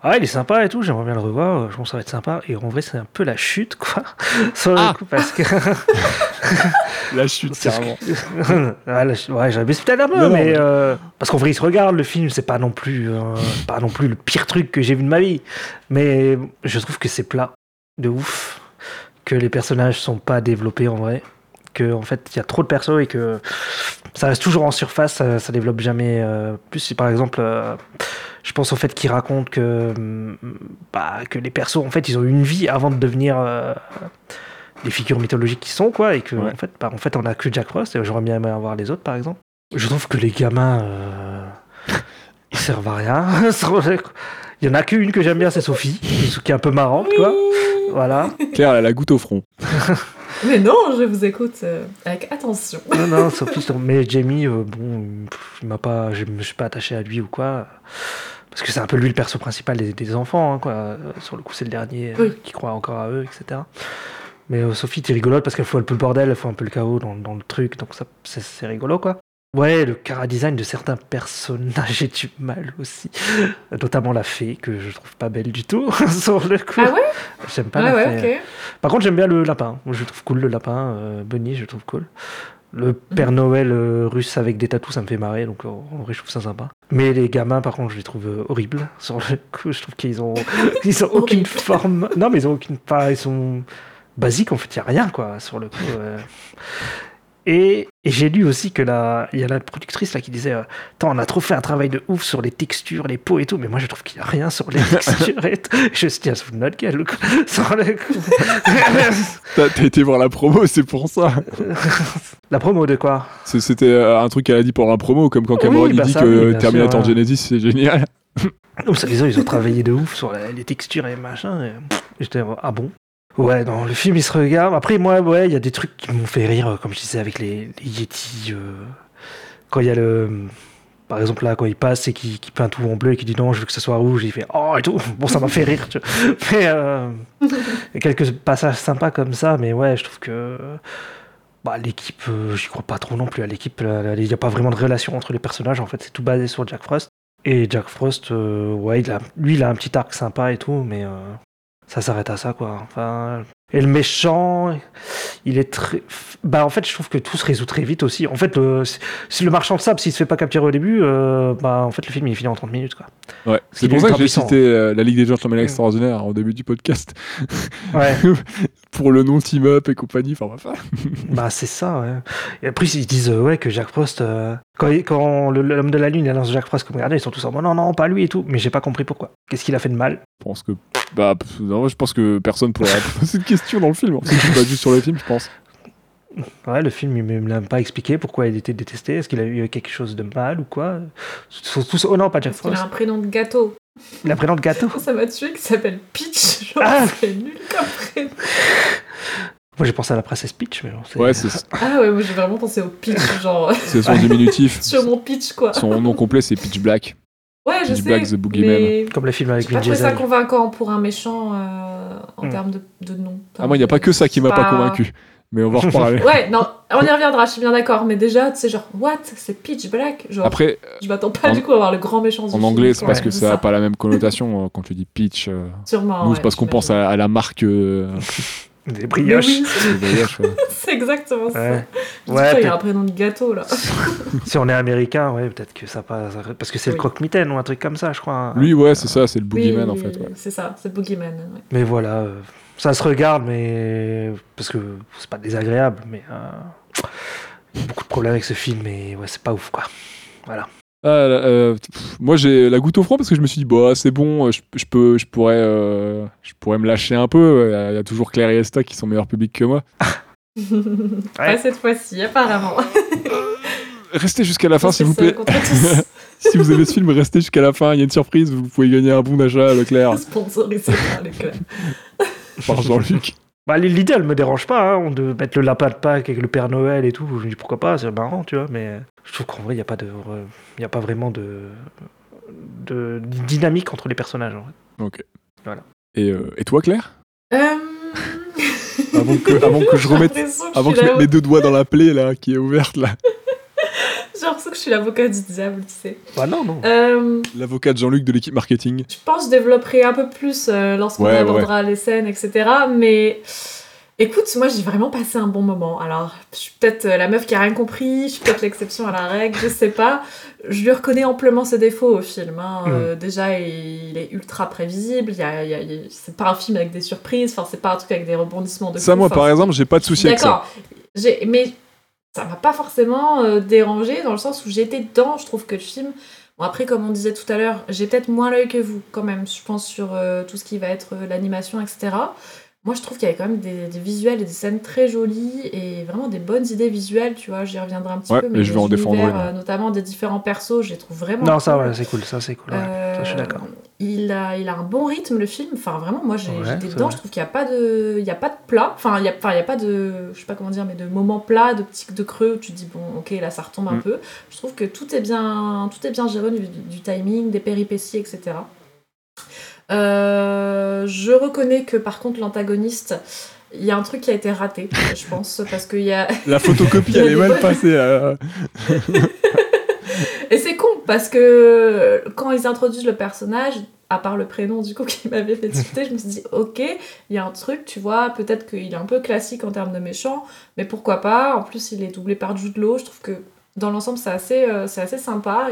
ah, il est sympa et tout, j'aimerais bien le revoir, je pense que ça va être sympa. Et en vrai, c'est un peu la chute, quoi. sur le Ah. coup, parce que... La chute, carrément. que- ouais, j'avais peut-être un peu, Non, non, mais mais- euh, parce qu'en vrai, il se regarde le film, c'est pas non plus, euh, pas non plus le pire truc que j'ai vu de ma vie, mais je trouve que c'est plat, de ouf, que les personnages sont pas développés en vrai, que en fait il y a trop de persos et que ça reste toujours en surface, ça, ça développe jamais. euh, plus si par exemple, euh, je pense au fait qu'il raconte que hum, bah, que les persos en fait ils ont eu une vie avant de devenir euh, des figures mythologiques qui sont quoi et que Ouais. en fait bah, en fait on a que Jack Frost et j'aurais bien aimé avoir les autres par exemple je trouve que les gamins euh, ils servent à rien il y en a qu'une que j'aime bien c'est Sophie qui est un peu marrante quoi voilà Claire, elle a la goutte au front. Mais non, je vous écoute euh, avec attention. non non Sophie mais Jamie euh, bon il m'a pas je me suis pas attaché à lui ou quoi parce que c'est un peu lui le perso principal des, des enfants hein, quoi Euh, sur le coup c'est le dernier euh, Oui. qui croit encore à eux etc mais Sophie t'es rigolote parce qu'elle fout un peu le bordel elle fout un peu le chaos dans, dans le truc donc ça c'est rigolo quoi Ouais, le cara design de certains personnages, j'ai du mal aussi. Notamment la fée, que je trouve pas belle du tout, sur le coup. Ah ouais? J'aime pas Ouais, la ouais, fée. Par contre, j'aime bien le lapin. Je trouve cool le lapin. Euh, Bunny, je trouve cool. Le Mhm. Père Noël euh, russe avec des tatous, ça me fait marrer. Donc, en vrai, je trouve ça sympa. Mais les gamins, par contre, je les trouve euh, horribles. Sur le coup, je trouve qu'ils ont, ils ont aucune forme. Non, mais ils ont aucune. Ils sont basiques, en fait. Il n'y a rien, quoi, sur le coup. Et, et j'ai lu aussi que la, il y a la productrice là qui disait euh, Attends, on a trop fait un travail de ouf sur les textures, les peaux et tout, mais moi je trouve qu'il n'y a rien sur les textures et tout. Je me suis dit, ah, de notre gueule. T'as été voir la promo, c'est pour ça. La promo de quoi? C'était euh, un truc qu'elle a dit pour la promo, comme quand Cameron Oui, bah dit ça, que oui, Terminator sûr. Genesis c'est génial. Non, ça, les autres, ils ont travaillé de ouf sur les textures et machin. J'étais ah bon? Ouais, non, le film il se regarde. Après, moi, ouais, il y a des trucs qui m'ont fait rire, euh, comme je disais, avec les, les Yeti. euh, Quand il y a le. Par exemple, là, quand il passe et qu'il peint tout en bleu et qu'il dit non, je veux que ça soit rouge, il fait oh et tout. Bon, ça m'a fait rire, tu vois. Mais euh, quelques passages sympas comme ça, mais ouais, je trouve que. Bah, l'équipe, j'y crois pas trop non plus. À l'équipe, il n'y a pas vraiment de relation entre les personnages. En fait, c'est tout basé sur Jack Frost. Et Jack Frost, ouais, lui, il a un petit arc sympa et tout, mais ça s'arrête à ça, quoi. Enfin, et le méchant, il est très. Bah, en fait, je trouve que tout se résout très vite aussi. En fait, le, si le marchand de sable, s'il se fait pas capturer au début, euh, bah, en fait, le film, il est fini en 30 minutes, quoi. Ouais. C'est pour ça que j'ai cité euh, la Ligue des Gentlemen Mm. Extraordinaires au début du podcast. Ouais. pour le nom Team Up et compagnie. Enfin bref. Bah c'est ça, ouais. Et après ils disent euh, ouais que Jack Frost, euh, quand, quand l'homme de la lune annonce Jack Frost comme regardez ils sont tous en mode non non pas lui et tout, mais j'ai pas compris pourquoi. Qu'est-ce qu'il a fait de mal? Je pense que. Bah, non, je pense que personne pourrait répondre à cette question dans le film. Tu pas vu sur le film, je pense. Ouais le film il me l'a pas expliqué pourquoi il était détesté, est-ce qu'il a eu quelque chose de mal ou quoi? Ils sont tous oh non pas Jack Parce qu'il a Frost, un prénom de gâteau? il a prénom de gâteau. Ça m'a tué qui s'appelle Peach. Genre, Ah. c'est nul comme prénom. Moi j'ai pensé à la princesse Peach mais bon, c'est- Ouais, c'est Ah ouais, moi j'ai vraiment pensé au Peach, genre c'est son diminutif. sur mon Peach quoi. Son nom complet, c'est Pitch Black. Ouais, je Pitch sais. Black, The Boogeyman. mais comme le film avec j'ai pas Vin trouvé ça Diesel. convaincant pour un méchant euh, en Hmm. termes de, de nom. Ah, moi, il n'y a pas que ça qui m'a pas convaincu. Mais on va en reparler. Ouais, non, on y reviendra, je suis bien d'accord, mais déjà, tu sais, genre, what? C'est Peach Black? Genre, Après, je m'attends pas en- du coup à voir le grand méchant en anglais, c'est parce que ça n'a pas la même connotation euh, quand tu dis Pitch. euh. Sûrement. Nous, ouais, c'est parce qu'on pense à, à la marque euh, Des brioches. oui, ouais. c'est exactement ça. Ouais. Il y a un prénom de gâteau là. si on est américain, ouais, peut-être que ça passe. Parce que c'est le croque-mitaine ou un truc comme ça, je crois. Lui, ouais, c'est ça, c'est le Oui, Boogeyman en oui, fait. ouais. C'est ça, c'est Boogeyman. ouais. Mais voilà, euh, ça se regarde, mais. Parce que c'est pas désagréable, mais. euh, Il y a beaucoup de problèmes avec ce film, mais ouais, c'est pas ouf, quoi. Voilà. Ah, euh, pff, moi j'ai la goutte au front parce que je me suis dit bah c'est bon je, je peux je pourrais euh, je pourrais me lâcher un peu il y a toujours Claire et Esta qui sont meilleurs publics que moi Pas cette fois-ci, apparemment. restez jusqu'à la fin s'il vous plaît si vous aimez ce film restez jusqu'à la fin il y a une surprise vous pouvez gagner un bon d'achat à Leclerc Sponsorisé par les clubs. Par Jean-Luc Bah, l'idée, elle me dérange pas, hein, de mettre le lapin de Pâques avec le Père Noël et tout. Je me dis pourquoi pas, c'est marrant, tu vois, mais je trouve qu'en vrai, il n'y a, pas de, il y a pas vraiment de, de dynamique entre les personnages. En fait. ok Voilà. et, euh, et toi Claire? Euh, avant que, avant que je remette, avant que je mette mes deux doigts dans la plaie là, qui est ouverte là. J'ai l'impression que je suis l'avocat du diable, tu sais. Bah non, non. Euh, L'avocat de Jean-Luc de l'équipe marketing. je pense que je développerai un peu plus euh, lorsqu'on Ouais, ouais, abordera les scènes, etc. Mais écoute, moi j'ai vraiment passé un bon moment. Alors, je suis peut-être euh, la meuf qui a rien compris, je suis peut-être l'exception à la règle, je sais pas. Je lui reconnais amplement ses défauts au film. hein. Mm. Euh, déjà, il, est ultra prévisible. Il y a, il y a- il y a- c'est pas un film avec des surprises. Enfin, c'est pas un truc avec des rebondissements de Ça, moi, par exemple, j'ai pas de souci avec ça. D'accord. Mais ça m'a pas forcément euh, dérangé dans le sens où j'étais dedans. Je trouve que le film. Bon, après, comme on disait tout à l'heure, j'ai peut-être moins l'œil que vous, quand même, je pense, sur euh, tout ce qui va être euh, l'animation, etc. Moi, je trouve qu'il y avait quand même des, des visuels et des scènes très jolies et vraiment des bonnes idées visuelles, tu vois. J'y reviendrai un petit Ouais, peu, mais je vais en défendre une. euh, notamment des différents persos, je les trouve vraiment. Non, ça, cool. ouais, c'est cool, ça, c'est cool. ouais. Ça, je suis d'accord. Il a, il a un bon rythme le film. Enfin vraiment, moi j'ai- Ouais, j'étais dedans. vrai. Je trouve qu'il n'y a pas de, il y a pas de plat. Enfin il y a, enfin il y a pas de, je sais pas comment dire, mais de moments plats, de petits, de creux où tu te dis bon ok là ça retombe un Mm. peu. Je trouve que tout est bien, tout est bien géré du, du timing, des péripéties, etc. Euh, je reconnais que par contre l'antagoniste, il y a un truc qui a été raté, je pense, parce qu'il y a, La photocopie, elle est mal passée. euh. Et c'est con parce que quand ils introduisent le personnage, à part le prénom du coup qui m'avait fait tilter, je me suis dit ok, il y a un truc, tu vois, peut-être qu'il est un peu classique en termes de méchant, mais pourquoi pas. En plus, il est doublé par Jude Law. Je trouve que dans l'ensemble, c'est assez, euh, assez sympa.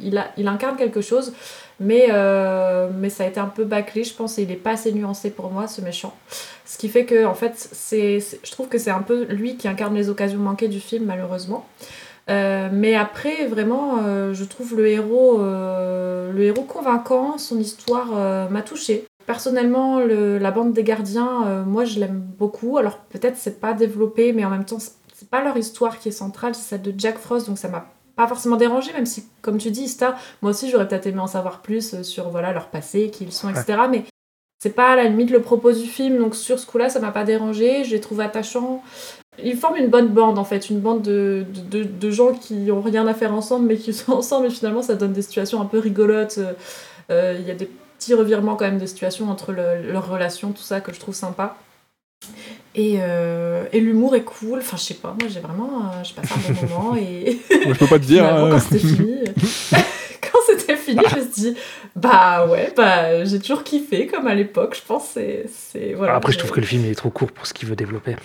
Il, incarne quelque chose, mais, euh, mais ça a été un peu bâclé, je pense, et il est pas assez nuancé pour moi, ce méchant. Ce qui fait que, en fait, c'est- je trouve que c'est un peu lui qui incarne les occasions manquées du film, malheureusement. Euh, mais après, vraiment, euh, je trouve le héros, euh, le héros convaincant, son histoire m'a touchée. Personnellement, le- la bande des gardiens, moi je l'aime beaucoup. Alors peut-être c'est pas développé, mais en même temps, c'est- pas leur histoire qui est centrale, c'est celle de Jack Frost, donc ça m'a pas forcément dérangé, même si, comme tu dis, Ista, moi aussi j'aurais peut-être aimé en savoir plus sur voilà leur passé, qui ils sont, etc. Mais c'est pas à la limite le propos du film, donc sur ce coup-là, ça m'a pas dérangé, je l'ai trouvé attachant. Ils forment une bonne bande en fait, une bande de, de, de- de gens qui ont rien à faire ensemble mais qui sont ensemble et finalement ça donne des situations un peu rigolotes. Euh, euh, Il y a des petits revirements quand même de situations entre le- leurs relations, tout ça que je trouve sympa. Et, euh, et l'humour est cool, enfin je sais pas, moi j'ai vraiment euh, j'ai passé un bon moment et Moi, je peux pas te dire. finalement, hein. quand c'était fini, quand c'était fini, je me suis dit bah ouais, bah j'ai toujours kiffé comme à l'époque, je pense c'est c'est voilà. Après, je trouve que le film il est trop court pour ce qu'il veut développer.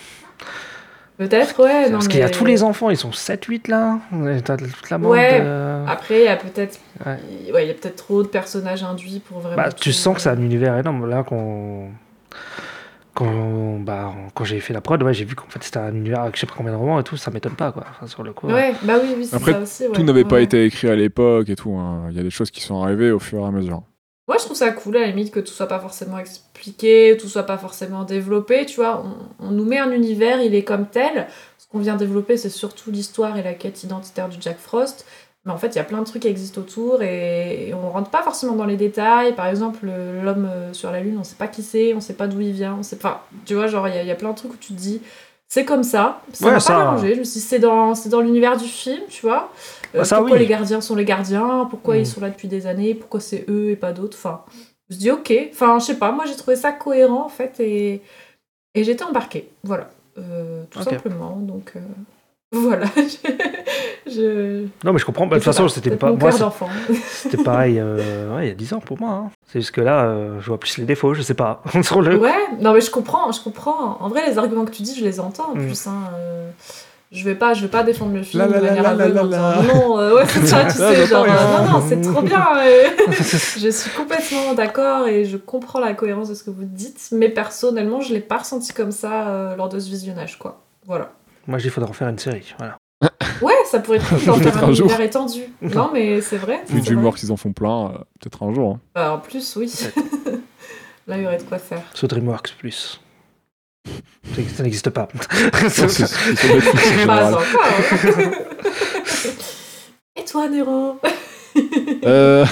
Peut-être ouais, non Parce qu'il y a tous les enfants, ils sont 7-8 là. T'as toute la bande. Ouais. Après, il y a peut-être Ouais. ouais, il y a peut-être trop de personnages induits pour vraiment. Bah, tu sens que c'est un univers énorme. Là, quand, quand, bah, quand j'ai fait la prod, ouais, j'ai vu qu'en fait c'était un univers avec je sais pas combien de romans et tout, ça m'étonne pas quoi. Enfin, sur le coup. Ouais, bah oui, oui, c'est Après, ça aussi. Tout ouais. n'avait pas été écrit à l'époque et tout. hein. Il y a des choses qui sont arrivées au fur et à mesure. Moi, je trouve ça cool, à la limite, que tout soit pas forcément expliqué, tout soit pas forcément développé. Tu vois, on, on nous met un univers, il est comme tel. Ce qu'on vient développer, c'est surtout l'histoire et la quête identitaire du Jack Frost. Mais en fait, il y a plein de trucs qui existent autour et, et on rentre pas forcément dans les détails. Par exemple, le- l'homme euh, sur la Lune, on sait pas qui c'est, on sait pas d'où il vient. On sait pas. Tu vois, genre, il y, a- il y a plein de trucs où tu te dis, c'est comme ça. Ça Ouais, m'a ça- pas dérangé. Je me suis dit, c'est dans, c'est dans l'univers du film, tu vois. Euh, Ah, ça, pourquoi oui. les gardiens sont les gardiens, pourquoi Mm. ils sont là depuis des années, pourquoi c'est eux et pas d'autres. Enfin, je dis ok. Enfin, je sais pas, moi j'ai trouvé ça cohérent en fait et, et j'étais embarquée. Voilà, Euh, tout simplement. Donc euh, voilà. je, Non, mais je comprends. Bah, de toute façon, c'était pas. Moi, c'était pareil euh, ouais, il y a 10 ans pour moi. hein. C'est juste que là, je vois plus les défauts, je sais pas. sur le. Ouais, non mais je comprends, je comprends. En vrai, les arguments que tu dis, je les entends en Mm. plus. Hein. Je vais pas, je vais pas défendre le film La la de la manière disant non, euh, ouais, c'est ça, tu sais, genre, euh, non, non, c'est trop bien. ouais. je suis complètement d'accord et je comprends la cohérence de ce que vous dites, mais personnellement, je l'ai pas ressenti comme ça euh, lors de ce visionnage, quoi. Voilà. Moi, je dis qu'il faudrait en faire une série. Voilà. Ouais, ça pourrait être cool d'en Peut-être faire un un univers étendu. Non, mais c'est vrai. Vu mort qu'ils en font plein, euh, peut-être un jour. hein. Bah, en plus, oui. Là, il y aurait de quoi faire. Sur DreamWorks Plus. Ça n'existe pas. Et toi, Nero Euh,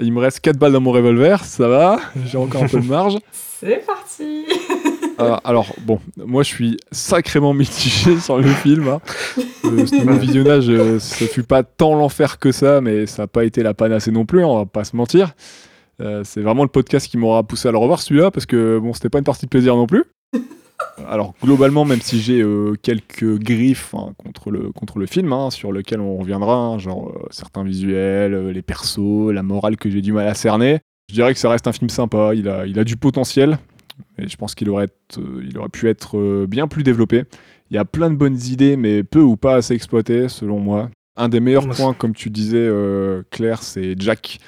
Il me reste 4 balles dans mon revolver, ça va, j'ai encore un peu de marge. C'est parti Euh, alors, bon, moi je suis sacrément mitigé sur le film. hein. Ce nouveau visionnage, euh, ce fut pas tant l'enfer que ça, mais ça n'a pas été la panacée non plus, on va pas se mentir. Euh, c'est vraiment le podcast qui m'aura poussé à le revoir celui-là, parce que bon, c'était pas une partie de plaisir non plus. Alors globalement, même si j'ai euh, quelques griffes hein, contre, le, contre le film, hein, sur lequel on reviendra, hein, genre euh, certains visuels, les persos, la morale que j'ai du mal à cerner, je dirais que ça reste un film sympa, il a, il a du potentiel, mais je pense qu'il aurait, il aurait pu être bien plus développé. Il y a plein de bonnes idées, mais peu ou pas assez exploitées, selon moi. Un des meilleurs points, comme tu disais, Claire, c'est Jack.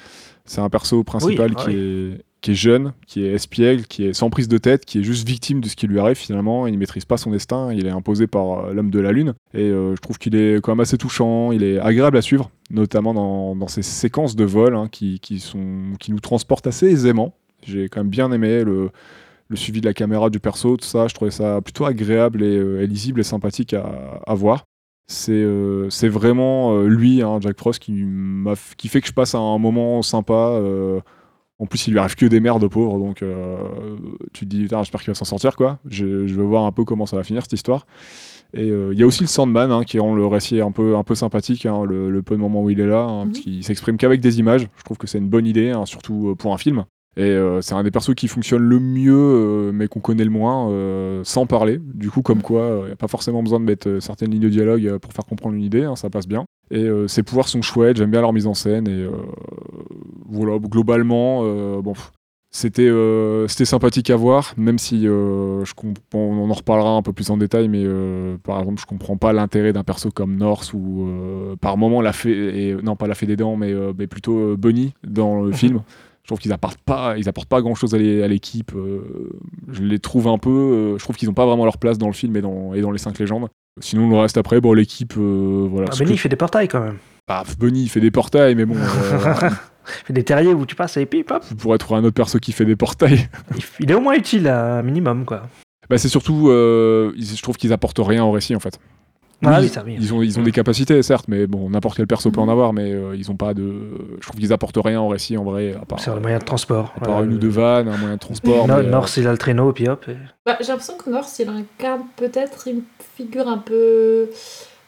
C'est un perso principal Oui, ah qui, est, qui est jeune, qui est espiègle, qui est sans prise de tête, qui est juste victime de ce qui lui arrive finalement. Il ne maîtrise pas son destin, il est imposé par euh, l'homme de la lune. Et euh, je trouve qu'il est quand même assez touchant, il est agréable à suivre, notamment dans, dans ces séquences de vol hein, qui, qui, sont, qui nous transportent assez aisément. J'ai quand même bien aimé le, le suivi de la caméra du perso, tout ça. Je trouvais ça plutôt agréable et, euh, et lisible et sympathique à, à voir. C'est euh, c'est vraiment euh, lui, hein, Jack Frost, qui, fait que je passe un moment sympa. euh, en plus, il lui arrive que des merdes, au pauvre, donc tu te dis, Putain, j'espère qu'il va s'en sortir, quoi. Je, je veux voir un peu comment ça va finir, cette histoire. Et il y a aussi le Sandman, hein, qui rend le récit un peu, un peu sympathique, hein, le, le peu de moments où il est là, parce qu'il s'exprime qu'avec des images. Je trouve que c'est une bonne idée, surtout pour un film. Et euh, c'est un des persos qui fonctionne le mieux, euh, mais qu'on connaît le moins, euh, sans parler. Du coup, comme quoi, il n'y a pas forcément besoin de mettre certaines lignes de dialogue pour faire comprendre une idée, hein, ça passe bien. Et ses pouvoirs sont chouettes, j'aime bien leur mise en scène. Et voilà, globalement, bon, c'était c'était sympathique à voir, même si je on en reparlera un peu plus en détail, mais par exemple, je comprends pas l'intérêt d'un perso comme Norse ou par moment la fée, et, non pas la fée des dents, mais, mais plutôt Bunny dans le film. Je trouve qu'ils apportent pas, ils apportent pas grand chose à l'é- à l'équipe. euh, je les trouve un peu, euh, je trouve qu'ils ont pas vraiment leur place dans le film et dans, et dans les cinq légendes. Sinon, le reste après, bon, l'équipe, euh, voilà. Ah, Benny, que- il fait des portails quand même. bah, Bunny, il fait des portails, mais bon, euh, Il fait des terriers où tu passes et pip hop. vous pourrez trouver un autre perso qui fait des portails. Il- est au moins utile, à un minimum, quoi. Bah, c'est surtout, euh, je trouve qu'ils apportent rien au récit en fait. Ah Oui, oui, ça, oui. Ils ont, ils ont des capacités, certes, mais bon, n'importe quel perso peut en avoir, mais euh, ils ont pas de. Je trouve qu'ils apportent rien au récit en vrai, à part, C'est le moyen de transport. à part Euh, une ou deux vannes, un moyen de transport. Mais, euh, Norse, il a le traîneau, et puis hop. et- Bah, j'ai l'impression que Norse, il incarne peut-être une figure un peu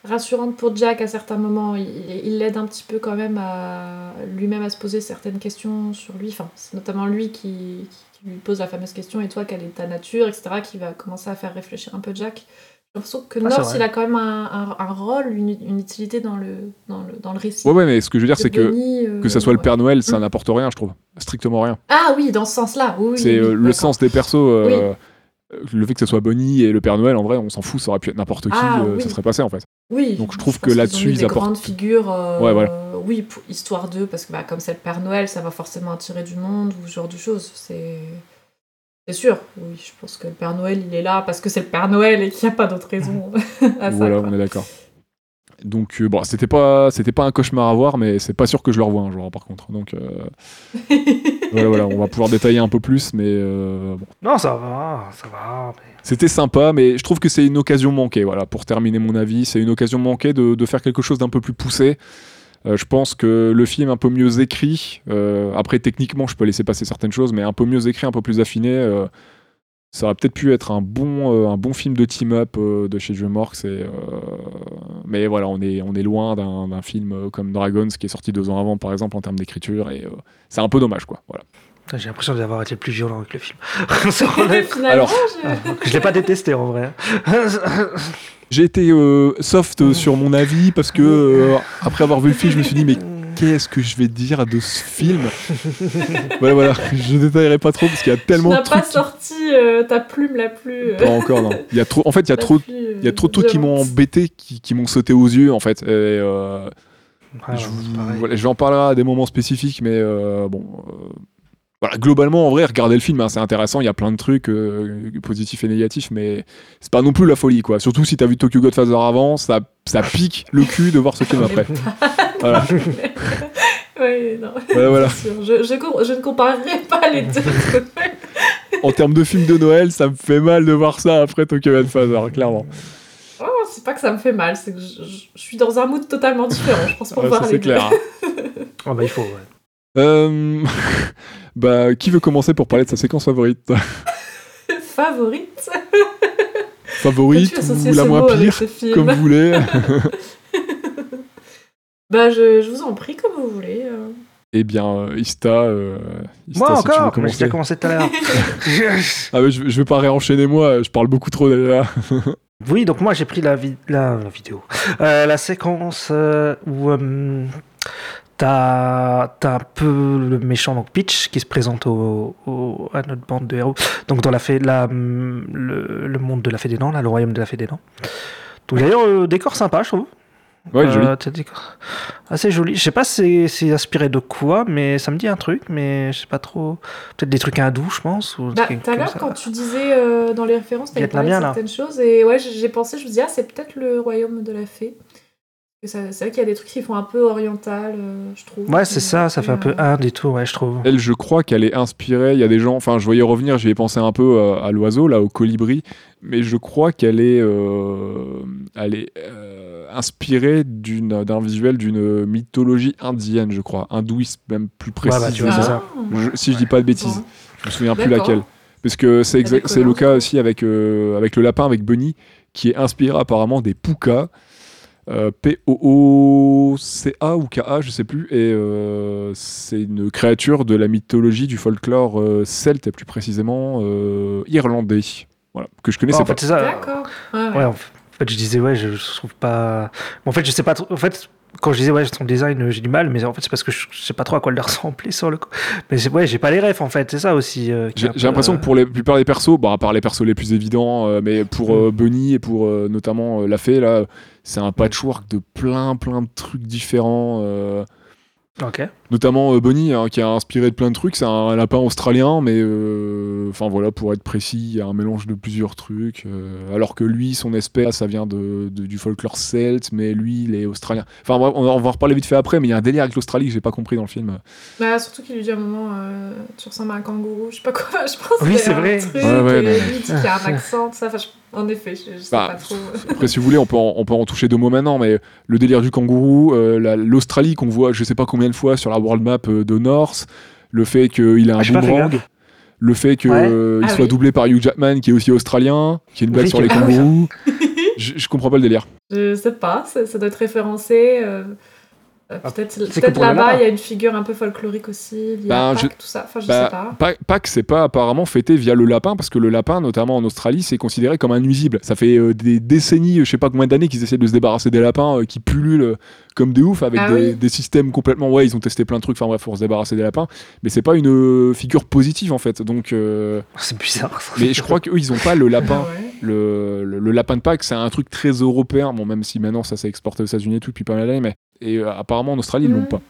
rassurante pour Jack à certains moments. Il il l'aide un petit peu quand même à lui-même à se poser certaines questions sur lui. Enfin, c'est notamment lui qui, qui lui pose la fameuse question et toi, quelle est ta nature, etc., qui va commencer à faire réfléchir un peu Jack. J'ai l'impression que Ah, vrai. il a quand même un, un- un rôle, une, une utilité dans le, dans le, dans le récit. Ouais, ouais, mais ce que je veux dire, c'est que euh, que ça soit le. Père Noël, ça Mm. n'apporte rien, je trouve. Strictement rien. Ah oui, dans ce sens-là, oui. c'est oui, euh, le sens des persos. euh, Le fait que ce soit Bonnie et le Père Noël, en vrai, on s'en fout, ça aurait pu être n'importe qui, Ah, euh, oui. ça serait passé en fait. Oui. Donc je trouve que là-dessus, ils des apportent- grandes figures. euh, Ouais, voilà. Oui, pour histoire d'eux, parce que bah, comme c'est le Père Noël, ça va forcément attirer du monde ou ce genre de choses. C'est. C'est sûr, oui, je pense que le Père Noël, il est là parce que c'est le Père Noël et qu'il n'y a pas d'autre raison à ça. voilà, quoi. on est d'accord. Donc euh, bon, c'était pas c'était pas un cauchemar à voir, mais c'est pas sûr que je le revoie un jour par contre. Donc euh, voilà, voilà, on va pouvoir détailler un peu plus, mais euh, bon. Non, ça va, ça va. mais- C'était sympa, mais je trouve que c'est une occasion manquée. Voilà, pour terminer mon avis, c'est une occasion manquée de, de faire quelque chose d'un peu plus poussé. Euh, je pense que le film un peu mieux écrit, euh, après techniquement je peux laisser passer certaines choses, mais un peu mieux écrit, un peu plus affiné, euh, ça aurait peut-être pu être un bon, euh, un bon film de team-up euh, de chez DreamWorks. Et, euh, mais voilà, on est, on est loin d'un d'un film comme Dragons qui est sorti deux ans avant, par exemple, en termes d'écriture, et euh, c'est un peu dommage, quoi. Voilà. J'ai l'impression d'avoir été plus violent avec le film. Alors- je l'ai pas détesté en vrai. J'ai été euh, soft euh, sur mon avis parce que euh, après avoir vu le film, je me suis dit mais qu'est-ce que je vais dire de ce film? Voilà, voilà, je détaillerai pas trop parce qu'il y a tu tellement n'as de pas sorti euh, ta plume la plus. euh, Pas encore, non. Il y a trop. En fait, il y a la trop. Il y a trop de trucs qui m'ont embêté, qui, qui m'ont sauté aux yeux en fait. Et, euh, je, pareil. voilà, je vais en parler à des moments spécifiques, mais euh, bon. Voilà, globalement, en vrai, regardez le film, hein, c'est intéressant. Il y a plein de trucs euh, positifs et négatifs, mais c'est pas non plus la folie, quoi. Surtout si t'as vu Tokyo Godfather avant, ça, ça pique le cul de voir ce film après. Voilà, Oui, non. voilà, voilà. Bien sûr. Je, je, com- je ne comparerai pas les deux. En termes de film de Noël, ça me fait mal de voir ça après Tokyo Godfather, clairement. Oh, c'est pas que ça me fait mal, c'est que je, je- je suis dans un mood totalement différent, je pense, pour voir ça, les c'est deux. clair. Ah bah il faut, ouais. Euh, bah, qui veut commencer pour parler de sa séquence favorite? Favorite? Favorite ou la moins pire, comme vous voulez. Bah, je, je vous en prie, comme vous voulez. euh. Eh bien, euh, Ista. euh, Ista, Moi si tu veux encore commencer. j'ai commencé tout à l'heure. Ah, mais je, je vais pas réenchaîner moi, je parle beaucoup trop déjà. Oui, donc moi j'ai pris la, vi- la, la vidéo. Euh, la séquence euh, où euh, t'as t'as un peu le méchant, donc Peach, qui se présente au, au- à notre bande de héros. Donc dans la fée, la, le, le monde de la fée des dents, là, le royaume de la fée des dents. Donc d'ailleurs, euh, décor sympa, je trouve. Ouais, joli. Euh, t'as des décors Assez joli. Je sais pas si c'est- c'est inspiré de quoi, mais ça me dit un truc, mais je sais pas trop. Peut-être des trucs hindous, je pense. Ou Bah, tout à l'heure, quand tu disais euh, dans les références, t'avais parlé de Vietnamien, là. certaines choses, et ouais, j'ai j'ai pensé, je me disais, ah, c'est peut-être le royaume de la fée. C'est vrai qu'il y a des trucs qui font un peu oriental, euh, je trouve. Ouais, c'est ça, ça fait un peu Euh, Inde et tout, ouais, je trouve. Elle, je crois qu'elle est inspirée. Il y a des gens, enfin, je voyais revenir, j'y ai pensé un peu euh, à l'oiseau, là, au colibri, mais je crois qu'elle est, euh, elle est euh, inspirée d'une- d'un visuel d'une mythologie indienne, je crois, hindouiste même plus Ouais, bah, tu vois, c'est précisément. ça. Je- si je dis pas de bêtises, Bon. je me souviens plus laquelle. Parce que c'est le cas aussi avec, euh, avec le lapin, avec Bunny, qui est inspiré apparemment des Puka. Euh, P-O-O-C-A ou K-A, je sais plus. Et euh, c'est une créature de la mythologie du folklore euh, celte, et plus précisément euh, irlandais. Voilà, que je connaissais Ouais, en pas. fait, c'est ça. D'accord. Ouais, ouais. Ouais, en fait, je disais, ouais, je, je trouve pas. En fait, je sais pas trop. En fait, quand je disais, ouais, son design, euh, j'ai du mal, mais en fait, c'est parce que je, sais pas trop à quoi le ressembler sur le coup. Mais c'est- ouais, j'ai pas les refs, en fait, c'est ça aussi. euh, J'ai l'impression euh, que pour la plupart des persos, bah, à part les persos les plus évidents, euh, mais pour Mm. Bunny et pour notamment la fée, là, c'est un patchwork de plein plein de trucs différents. Notamment euh, Bunny, hein, qui a inspiré de plein de trucs. C'est un lapin australien, mais euh, enfin voilà, pour être précis, il y a un mélange de plusieurs trucs. euh, alors que lui, son espèce, ça vient de, de- du folklore celte, mais lui, il est australien. Enfin, bref, on va, on va en reparler vite fait après, mais il y a un délire avec l'Australie que j'ai pas compris dans le film. Bah, surtout qu'il lui dit à un moment, euh, tu ressembles à un kangourou, je sais pas quoi, je pense Oui, c'est un vrai. Truc, Ouais, ouais, et non, lui, il dit qu'il y a un accent, tout ça, enfin, je- en effet, je, je sais Bah, pas trop. Après, si vous voulez, on peut en, on peut en toucher deux mots maintenant, mais le délire du kangourou, euh, la- l'Australie qu'on voit je sais pas combien de fois sur la world map euh, de North, le fait qu'il a un Ah, boomerang, le fait qu'il Ouais. Ah soit oui. doublé par Hugh Jackman, qui est aussi australien, qui est une blague Oui, sur les ah kangourous. je, je comprends pas le délire. Je sais pas, ça, ça doit être référencé. euh, euh, peut-être que peut-être là-bas, il y a une figure un peu folklorique aussi, liée Ben, à je- Pâques, tout ça. Enfin, je Bah, sais pas. Pa- Pâques, c'est pas apparemment fêté via le lapin, parce que le lapin, notamment en Australie, c'est considéré comme un nuisible. Ça fait euh, des décennies, je sais pas combien d'années qu'ils essaient de se débarrasser des lapins euh, qui pullulent euh, comme des oufs avec Ah des, oui. des systèmes complètement. Ouais, ils ont testé plein de trucs, enfin bref, pour se débarrasser des lapins. Mais c'est pas une euh, figure positive en fait. Donc, euh, C'est bizarre. ça. mais je crois qu'eux, ils ont pas le lapin. Ah ouais. Le, le- le lapin de Pâques, c'est un truc très européen. Bon, même si maintenant ça s'est exporté aux États-Unis et tout depuis pas mal d'années, mais et euh, apparemment en Australie, ils l'ont pas.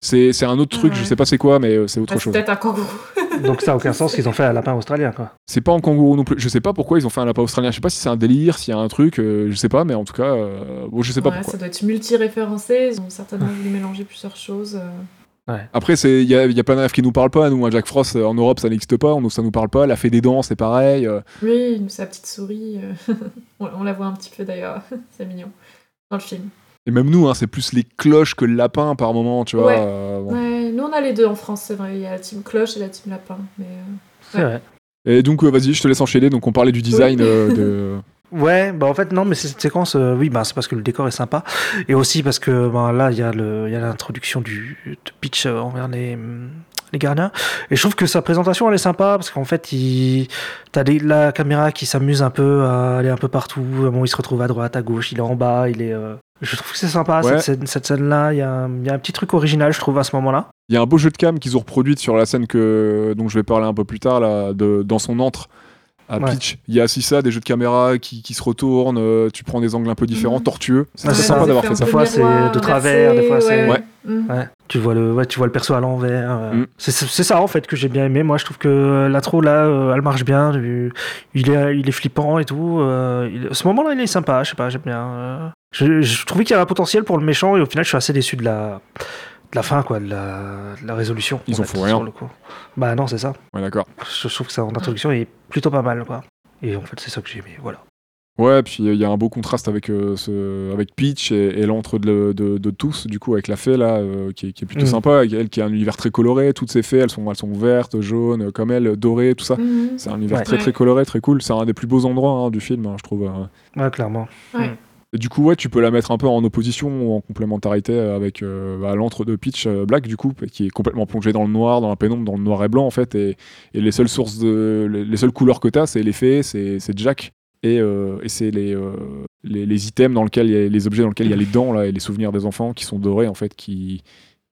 C'est c'est un autre truc, je ouais. sais pas c'est quoi, mais euh, c'est autre Ah, c'est chose. peut-être un kangourou. Donc ça a aucun sens qu'ils ont fait un lapin australien, quoi. C'est pas en kangourou non plus. Je sais pas pourquoi ils ont fait un lapin australien. Je sais pas si c'est un délire, s'il y a un truc, euh, je sais pas, mais en tout cas, euh, bon, je sais pas Ouais, pourquoi. ça doit être multi-référencé, ils ont certainement voulu mélanger plusieurs choses. euh. Après, c'est- il y a, y a plein de rêves qui nous parlent pas. Nous, un Jack Frost euh, en Europe, ça n'existe pas. On, ça nous parle pas. La fée des dents, c'est pareil. euh. Oui, sa petite souris, euh, on, on la voit un petit peu d'ailleurs, c'est mignon, dans le film. Et même nous, hein, c'est plus les cloches que le lapin par moment, tu vois. Ouais. euh, bon. Ouais, nous on a les deux en France, c'est vrai, il y a la team cloche et la team lapin. Mais, euh, C'est Ouais. vrai. Et donc, euh, vas-y, je te laisse enchaîner. Donc, on parlait du design Oui. euh, de. Ouais, bah en fait non, mais cette séquence, euh, oui, bah c'est parce que le décor est sympa, et aussi parce que bah, là il y a le, il y a l'introduction du de euh, envers les hum, les gardiens, et je trouve que sa présentation elle est sympa parce qu'en fait il, t'as des- la caméra qui s'amuse un peu à aller un peu partout, bon il se retrouve à droite, à gauche, il est en bas, il est, euh, je trouve que c'est sympa Ouais. cette scène, cette scène là, il y a, un- il y a un petit truc original je trouve à ce moment-là. Il y a un beau jeu de cam qu'ils ont reproduite sur la scène que dont je vais parler un peu plus tard là, de, dans son antre à Ouais. Peach. Il y a aussi ça, des jeux de caméra qui, qui se retournent, euh, tu prends des angles un peu différents, Mhm. tortueux. C'est Ouais, sympa d'avoir fait ça. Des fois, c'est de travers, des fois, c'est- Ouais. Ouais, tu vois le, ouais, tu vois le perso à l'envers. euh. Mm. C'est c'est ça en fait que j'ai bien aimé. Moi, je trouve que l'intro là, euh, elle marche bien. Il est, il est flippant et tout. euh, il- ce moment-là, il est sympa. Je sais pas, j'aime bien. euh. Je, je trouvais qu'il y avait un potentiel pour le méchant et au final, je suis assez déçu de la, de la fin, quoi, de la, de la résolution. Ils en font rien. sur le coup. Bah non, c'est ça. Ouais, d'accord. Je trouve que ça en introduction est plutôt pas mal, quoi. Et en fait, c'est ça que j'ai aimé. Voilà. Ouais, puis il y a un beau contraste avec, euh, ce, avec Peach et, et l'entre de, de- de tous, du coup, avec la fée, là, euh, qui, est, qui est plutôt Mm. sympa, elle qui a un univers très coloré. Toutes ces fées, elles sont, elles sont vertes, jaunes, euh, comme elle, dorées, tout ça. Mhm. C'est un univers Ouais. très très coloré, très cool. C'est un des plus beaux endroits hein, du film, hein, je trouve. euh. Ouais, clairement. Ouais. Et du coup, ouais, tu peux la mettre un peu en opposition ou en complémentarité avec euh, bah, l'antre de Pitch euh, Black, du coup, qui est complètement plongé dans le noir, dans la pénombre, dans le noir et blanc, en fait. Et, et les seules sources de. Les, les seules couleurs que tu as, c'est les fées, c'est Jack. Et, euh, et c'est les, euh, les, les items dans lesquels il y a, les objets dans lesquels il y a les dents là, et les souvenirs des enfants qui sont dorés, en fait, qui,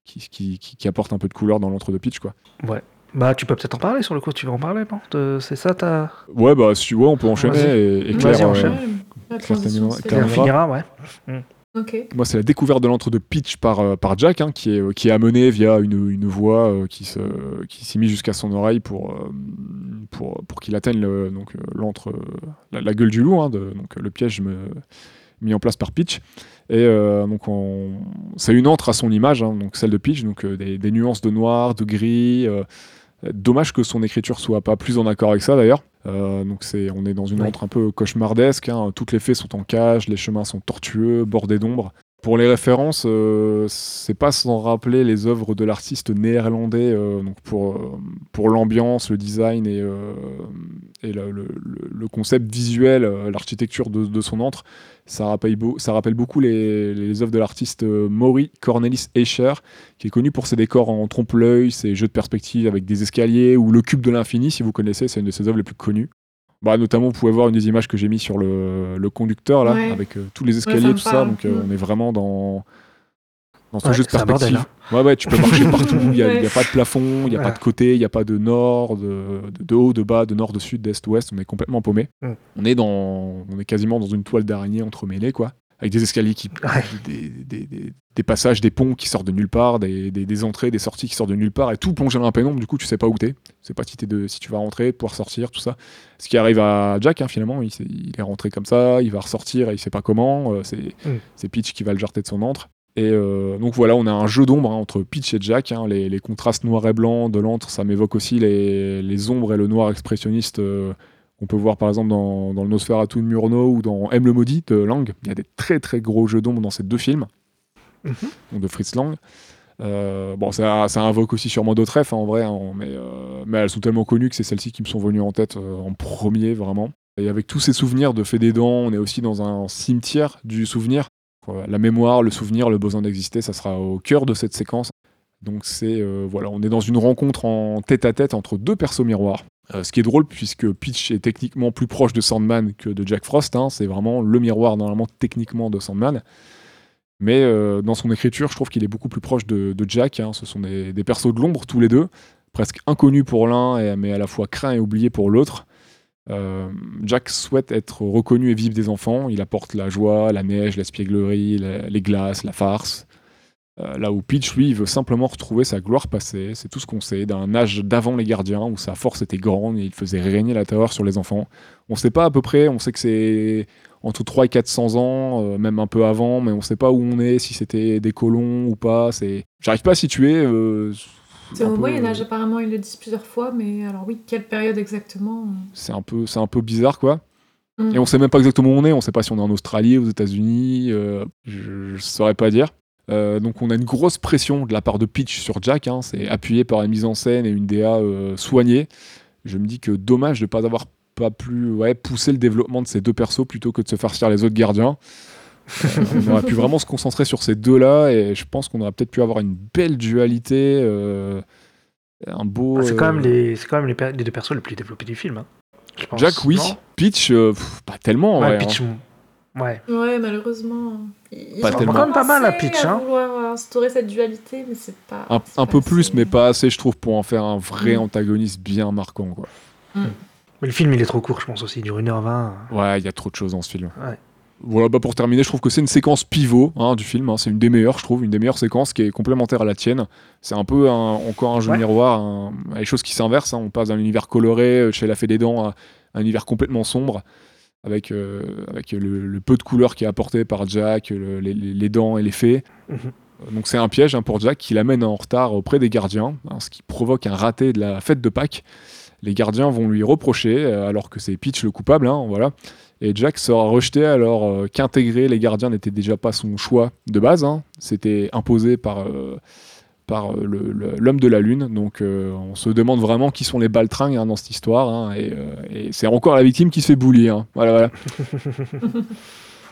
qui, qui, qui- qui apportent un peu de couleur dans l'antre de Pitch, quoi. Bah, tu peux peut-être en parler sur le coup, tu veux en parler, non? De- C'est ça, ta. Ouais, bah, si ouais, on peut enchaîner. Et, et Claire, euh, Ouais, la transition, On finira, ouais. Ok. Moi, c'est la découverte de l'antre de Pitch par, euh, par Jack, hein, qui, est, euh, qui est amené via une, une voix euh, qui, se, qui s'est mise jusqu'à son oreille pour, euh, pour, pour qu'il atteigne le, donc, l'antre, la, la gueule du loup, hein, de, donc, le piège me- mis en place par Pitch. Et euh, donc, on- c'est une antre à son image, hein, donc celle de Pitch, donc euh, des, des nuances de noir, de gris. euh, dommage que son écriture soit pas plus en accord avec ça d'ailleurs. Euh, donc c'est, on est dans une Oui. antre un peu cauchemardesque. hein. Toutes les fées sont en cage, les chemins sont tortueux, bordés d'ombre. Pour les références, euh, c'est pas sans rappeler les œuvres de l'artiste néerlandais euh, donc pour, euh, pour l'ambiance, le design et, et le, concept visuel, l'architecture de, son antre. Ça rappelle, ça rappelle beaucoup les, les œuvres de l'artiste Maury Cornelis Escher, qui est connu pour ses décors en trompe-l'œil, ses jeux de perspective avec des escaliers, ou le cube de l'infini, si vous connaissez, c'est une de ses œuvres les plus connues. Bah, notamment, vous pouvez voir une des images que j'ai mis sur le, le conducteur, là, Ouais. avec euh, tous les escaliers, tout ça. Donc, euh, Mm. on est vraiment dans, dans ce Ouais, jeu de bordel, perspective. Ouais, ouais, tu peux marcher partout, il n'y a, Ouais. pas de plafond, il n'y a Ouais. pas de côté, il n'y a pas de nord, de, de, de haut, de bas, de nord, de sud, d'est, ouest, on est complètement paumé. Mm. On, est dans, on est quasiment dans une toile d'araignée entremêlée, quoi. Avec des escaliers qui. Ouais. Des, des- des- des passages, des ponts qui sortent de nulle part, des, entrées, des sorties qui sortent de nulle part, et tout plongé dans la pénombre, du coup, tu sais pas où t'es. Tu sais pas si, de, si tu vas rentrer, pouvoir sortir, tout ça. Ce qui arrive à Jack, hein, finalement, il, est rentré comme ça, il va ressortir et il sait pas comment. euh, c'est Mm. Peach qui va le jarter de son antre. Et euh, donc voilà, on a un jeu d'ombre hein, entre Peach et Jack. hein, les, les contrastes noir et blanc de l'antre, ça m'évoque aussi les, les ombres et le noir expressionniste euh, qu'on peut voir par exemple dans, dans le Nosferatu de Murnau ou dans M le maudit de Lang. Il y a des très très gros jeux d'ombre dans ces deux films, Mhm. de Fritz Lang. Euh, bon, ça, ça invoque aussi sûrement d'autres refs hein, en vrai, hein, mais, euh, mais elles sont tellement connues que c'est celles-ci qui me sont venues en tête euh, en premier vraiment. Et avec tous ces souvenirs de Fait des Dents, on est aussi dans un cimetière du souvenir. La mémoire, le souvenir, le besoin d'exister, ça sera au cœur de cette séquence. Donc c'est voilà, on est dans une rencontre en tête à tête entre deux persos miroirs. Euh, ce qui est drôle puisque Peach est techniquement plus proche de Sandman que de Jack Frost. hein. c'est vraiment le miroir normalement techniquement de Sandman. Mais euh, dans son écriture, je trouve qu'il est beaucoup plus proche de, Jack. hein. Ce sont des, persos de l'ombre tous les deux, presque inconnus pour l'un, mais à la fois craints et oubliés pour l'autre. Euh, Jack souhaite être reconnu et vivre des enfants. Il apporte la joie, la neige, l'espièglerie, les glaces, la farce. Euh, là où Peach, lui, il veut simplement retrouver sa gloire passée. C'est tout ce qu'on sait d'un âge d'avant les gardiens où sa force était grande et il faisait régner la terreur sur les enfants. On sait pas à peu près, on sait que c'est entre 3 et 400 ans, euh, même un peu avant, mais on sait pas où on est, si c'était des colons ou pas. C'est, J'arrive pas à situer. euh, C'est au peu- Moyen-Âge, apparemment, ils le disent plusieurs fois, mais alors oui, quelle période exactement c'est un peu c'est un peu bizarre quoi Mm. et on sait même pas exactement où on est on sait pas si on est en Australie aux États-Unis je, je saurais pas dire Euh, donc on a une grosse pression de la part de Peach sur Jack hein. c'est appuyé par une mise en scène et une DA euh, soignée je me dis que dommage de pas avoir pas plus ouais, poussé le développement de ces deux persos plutôt que de se farcir les autres gardiens Euh, on aurait pu vraiment se concentrer sur ces deux là et je pense qu'on aurait peut-être pu avoir une belle dualité un beau Ah, C'est quand même, les, quand même les, deux persos les plus développés du film. hein, je pense, Jack, oui. pff, pas tellement. Ouais, hein. Ouais. Ouais, malheureusement. Ils Pas tellement. Quand même pas mal, commencé pitch, à hein. vouloir instaurer cette dualité, mais c'est pas. Un, c'est un pas peu plus, mais pas assez, je trouve, pour en faire un vrai Mm. antagoniste bien marquant. Quoi. Mais le film, il est trop court, je pense aussi. Il dure 1h20. Ouais, il y a trop de choses dans ce film. Ouais. Voilà, bah pour terminer, je trouve que c'est une séquence pivot hein, du film. hein. C'est une des meilleures, je trouve, une des meilleures séquences qui est complémentaire à la tienne. C'est un peu un- encore un jeu Ouais. miroir, un- les choses qui s'inversent. hein. On passe d'un univers coloré euh, chez La Fée des Dents à un univers complètement sombre. Avec, euh, avec le, le peu de couleurs qui est apporté par Jack, le- les, dents et les fées. Mhm. Donc c'est un piège hein, pour Jack qui l'amène en retard auprès des gardiens, hein, ce qui provoque un raté de la fête de Pâques. Les gardiens vont lui reprocher, euh, alors que c'est Peach le coupable, hein, voilà. Et Jack sera rejeté alors euh, qu'intégrer les gardiens n'était déjà pas son choix de base. C'était imposé par, par euh, l'homme de la lune. Donc euh, on se demande vraiment qui sont les baltringues hein, dans cette histoire. hein, et euh, et c'est encore la victime qui se fait bully. hein. Voilà, voilà.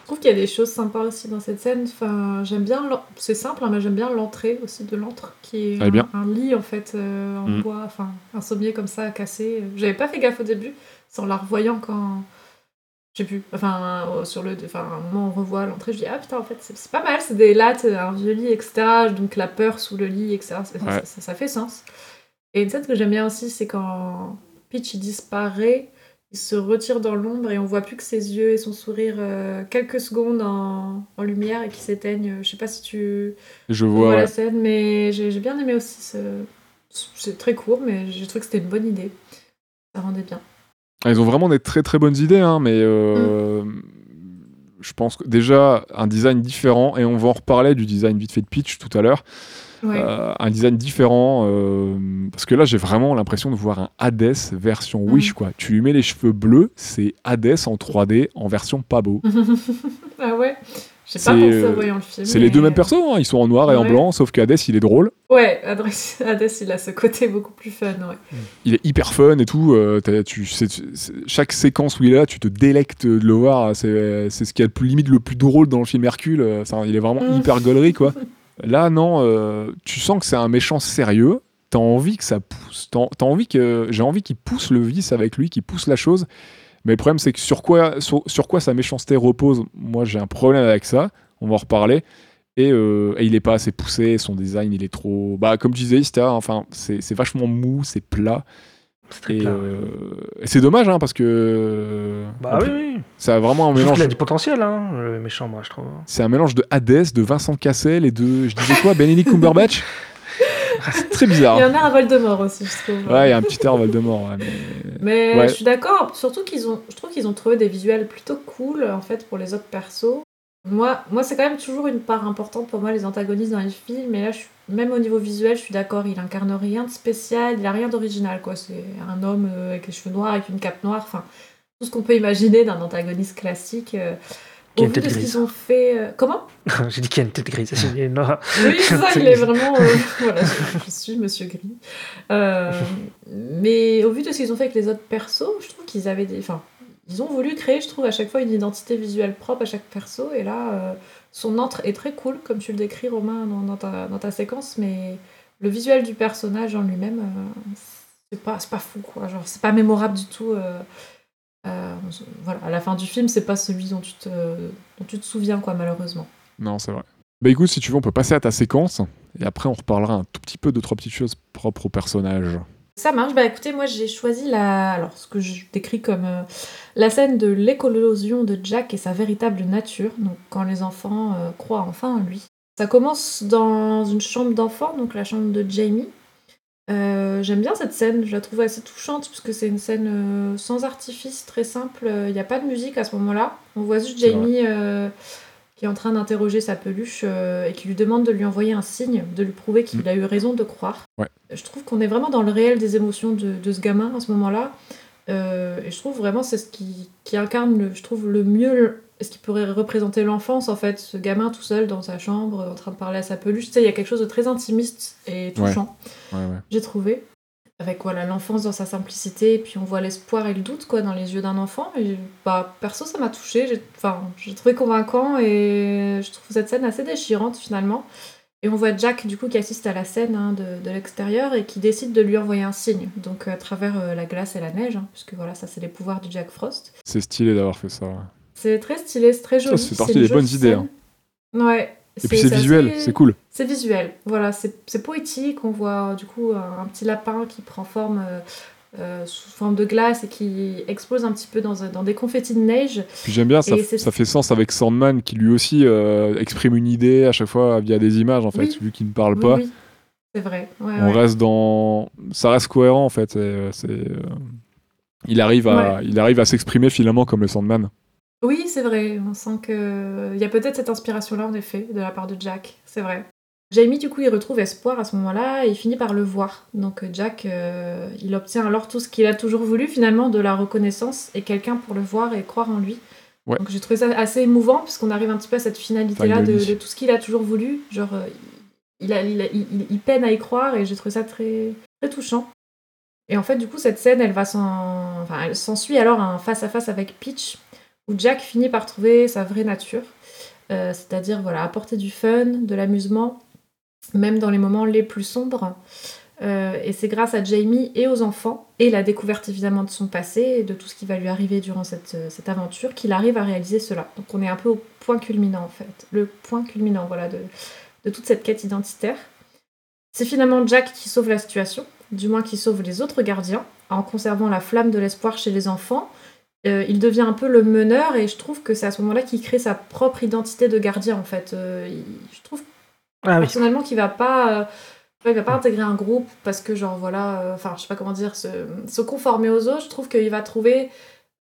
Je trouve qu'il y a des choses sympas aussi dans cette scène. Enfin, j'aime bien. C'est simple, hein, mais j'aime bien l'entrée aussi de l'antre, qui est un, lit en fait euh, en Mm. bois, enfin un sommier comme ça cassé. J'avais pas fait gaffe au début, c'est en la revoyant quand. Je sais plus. Enfin, euh, sur le. Enfin, à un moment, on revoit l'entrée, je dis ah putain, en fait, c'est pas mal, c'est des lattes, un vieux lit, etc. Donc la peur sous le lit, etc. Ça, ça- Ouais. ça- ça fait sens. Et une scène que j'aime bien aussi, c'est quand Peach il disparaît, il se retire dans l'ombre et on voit plus que ses yeux et son sourire euh, quelques secondes en, en lumière et qui s'éteignent. Je sais pas si tu Je vois vois, la scène, mais j'ai j'ai bien aimé aussi ce. C'est très court, mais j'ai trouvé que c'était une bonne idée. Ça rendait bien. Ah, Ils ont vraiment des très très bonnes idées, hein, mais euh, je pense que déjà un design différent, et on va en reparler du design vite fait de Pitch tout à l'heure. Ouais. Euh, un design différent, euh, parce que là j'ai vraiment l'impression de voir un Hades version Wish. Quoi. Tu lui mets les cheveux bleus, c'est Hades en 3D en version pas beau. ah ouais J'ai C'est, pas pensé euh, en voyant le film. C'est les deux mêmes persos, hein, ils sont en noir et en blanc, sauf que Hades il est drôle, Ouais, Hades, il a ce côté beaucoup plus fun, ouais. il est hyper fun et tout. euh, chaque séquence où il est là, tu te délectes de le voir. C'est ce qui est le plus limite le plus drôle dans le film Hercule. euh, il est vraiment Mm. hyper gaulerie quoi. Là non, euh, tu sens que c'est un méchant sérieux. T'as envie que ça pousse. T'as t'as envie que j'ai envie qu'il pousse le vice avec lui, qu'il pousse la chose. Mais le problème c'est que sur quoi sur, sur quoi sa méchanceté repose, moi j'ai un problème avec ça. On va en reparler. Et, euh, et il est pas assez poussé, son design il est trop. Bah, comme disait Ista, enfin, c'est vachement mou, c'est plat. C'est euh, c'est dommage, hein, parce que. Bah oui, oui. Ça a vraiment un Je mélange. qu'il a du potentiel, hein, le méchant, moi, je trouve. C'est un mélange de Hades, de Vincent Cassel et de. Je disais quoi Benedict Cumberbatch? C'est très bizarre. Il y en a un Voldemort aussi, je trouve. Ouais, il y a un petit air Voldemort. ouais, mais- Mais Ouais. je suis d'accord, surtout qu'ils ont, je trouve qu'ils ont trouvé des visuels plutôt cool en fait pour les autres persos. Moi, moi c'est quand même toujours une part importante pour moi les antagonistes dans les films. Et là, je suis- même au niveau visuel, je suis d'accord. Il incarne rien de spécial, il a rien d'original quoi. C'est un homme euh, avec les cheveux noirs, avec une cape noire. Enfin, tout ce qu'on peut imaginer d'un antagoniste classique. euh, Qui a au une vu de tête ce grise. qu'ils ont fait. euh, Comment? J'ai dit qu'il y a une tête grise. oui, ça, il est vraiment. euh, voilà, je, je suis Monsieur Gris. Euh, mais au vu de ce qu'ils ont fait avec les autres persos, je trouve qu'ils avaient des. Enfin, ils ont voulu créer, je trouve, à chaque fois une identité visuelle propre à chaque perso. Et là, son entre est très cool, comme tu le décris, Romain, dans, dans ta, dans ta séquence. Mais le visuel du personnage en lui-même, c'est pas, c'est pas fou, quoi. Genre, c'est pas mémorable du tout. Euh, voilà, à la fin du film, c'est pas celui dont tu te, dont tu te souviens, quoi, malheureusement. Non, c'est vrai. Bah écoute, si tu veux, on peut passer à ta séquence. Et après, on reparlera un tout petit peu de trois petites choses propres au personnage. Ça marche. Bah écoutez, moi j'ai choisi la, alors ce que je décris comme euh, la scène de l'éclosion de Jack et sa véritable nature. Donc quand les enfants euh, croient enfin en lui. Ça commence dans une chambre d'enfant, donc la chambre de Jamie. Euh, J'aime bien cette scène, je la trouve assez touchante puisque c'est une scène euh, sans artifice, très simple. Il n'y a pas de musique à ce moment-là. On voit juste Jamie euh, qui est en train d'interroger sa peluche euh, et qui lui demande de lui envoyer un signe, de lui prouver qu'il a eu raison de croire. Ouais. Je trouve qu'on est vraiment dans le réel des émotions de, de ce gamin à ce moment-là. Euh, et je trouve vraiment c'est ce qui, qui incarne, le, je trouve, le mieux ce qui pourrait représenter l'enfance, en fait. Ce gamin tout seul dans sa chambre, en train de parler à sa peluche. Tu sais, il y a quelque chose de très intimiste et touchant, Ouais, ouais. j'ai trouvé. Avec voilà l'enfance dans sa simplicité, et puis on voit l'espoir et le doute quoi dans les yeux d'un enfant. Et bah perso ça m'a touché, j'ai enfin j'ai trouvé convaincant et je trouve cette scène assez déchirante finalement. Et on voit Jack du coup qui assiste à la scène hein, de, de l'extérieur et qui décide de lui envoyer un signe, donc à travers euh, la glace et la neige, hein, puisque voilà ça c'est les pouvoirs du Jack Frost. C'est stylé d'avoir fait ça. C'est très stylé, c'est très joli. C'est une des bonnes idées, hein. Ouais. Et puis c'est visuel, assez- c'est cool. c'est visuel, voilà, c'est poétique. On voit du coup un, petit lapin qui prend forme euh, euh, sous forme de glace et qui explose un petit peu dans, dans des confettis de neige. Puis j'aime bien, ça, ça fait sens avec Sandman qui lui aussi euh, exprime une idée à chaque fois via des images en fait, Oui. vu qu'il ne parle Oui, pas. oui, c'est vrai. Ouais, on ouais. reste dans ça reste cohérent en fait euh, c'est euh, il arrive à il arrive à s'exprimer finalement comme le Sandman Oui, c'est vrai. On sent que il y a peut-être cette inspiration-là en effet de la part de Jack. C'est vrai. Jamie, du coup, il retrouve espoir à ce moment-là et il finit par le voir. Donc euh, Jack, euh, il obtient alors tout ce qu'il a toujours voulu finalement, de la reconnaissance et quelqu'un pour le voir et croire en lui. Ouais. Donc j'ai trouvé ça assez émouvant puisqu'on arrive un petit peu à cette finalité-là de, tout ce qu'il a toujours voulu. Genre, euh, il, a, il, a- il- il peine à y croire et j'ai trouvé ça très, très touchant. Et en fait, du coup, cette scène, elle va s'en... Enfin, elle s'ensuit alors un face-à-face avec Peach où Jack finit par trouver sa vraie nature, euh, c'est-à-dire voilà, apporter du fun, de l'amusement, même dans les moments les plus sombres. Euh, et c'est grâce à Jamie et aux enfants, et la découverte évidemment de son passé et de tout ce qui va lui arriver durant cette, euh, aventure, qu'il arrive à réaliser cela. Donc on est un peu au point culminant en fait, le point culminant voilà, de toute cette quête identitaire. C'est finalement Jack qui sauve la situation, du moins qui sauve les autres gardiens, en conservant la flamme de l'espoir chez les enfants. Euh, il devient un peu le meneur et je trouve que c'est à ce moment-là qu'il crée sa propre identité de gardien en fait. Euh, il- je trouve Ah oui. personnellement qu'il va pas euh, il va pas intégrer un groupe parce que genre voilà enfin je sais pas comment dire se, se conformer aux autres je trouve qu'il va trouver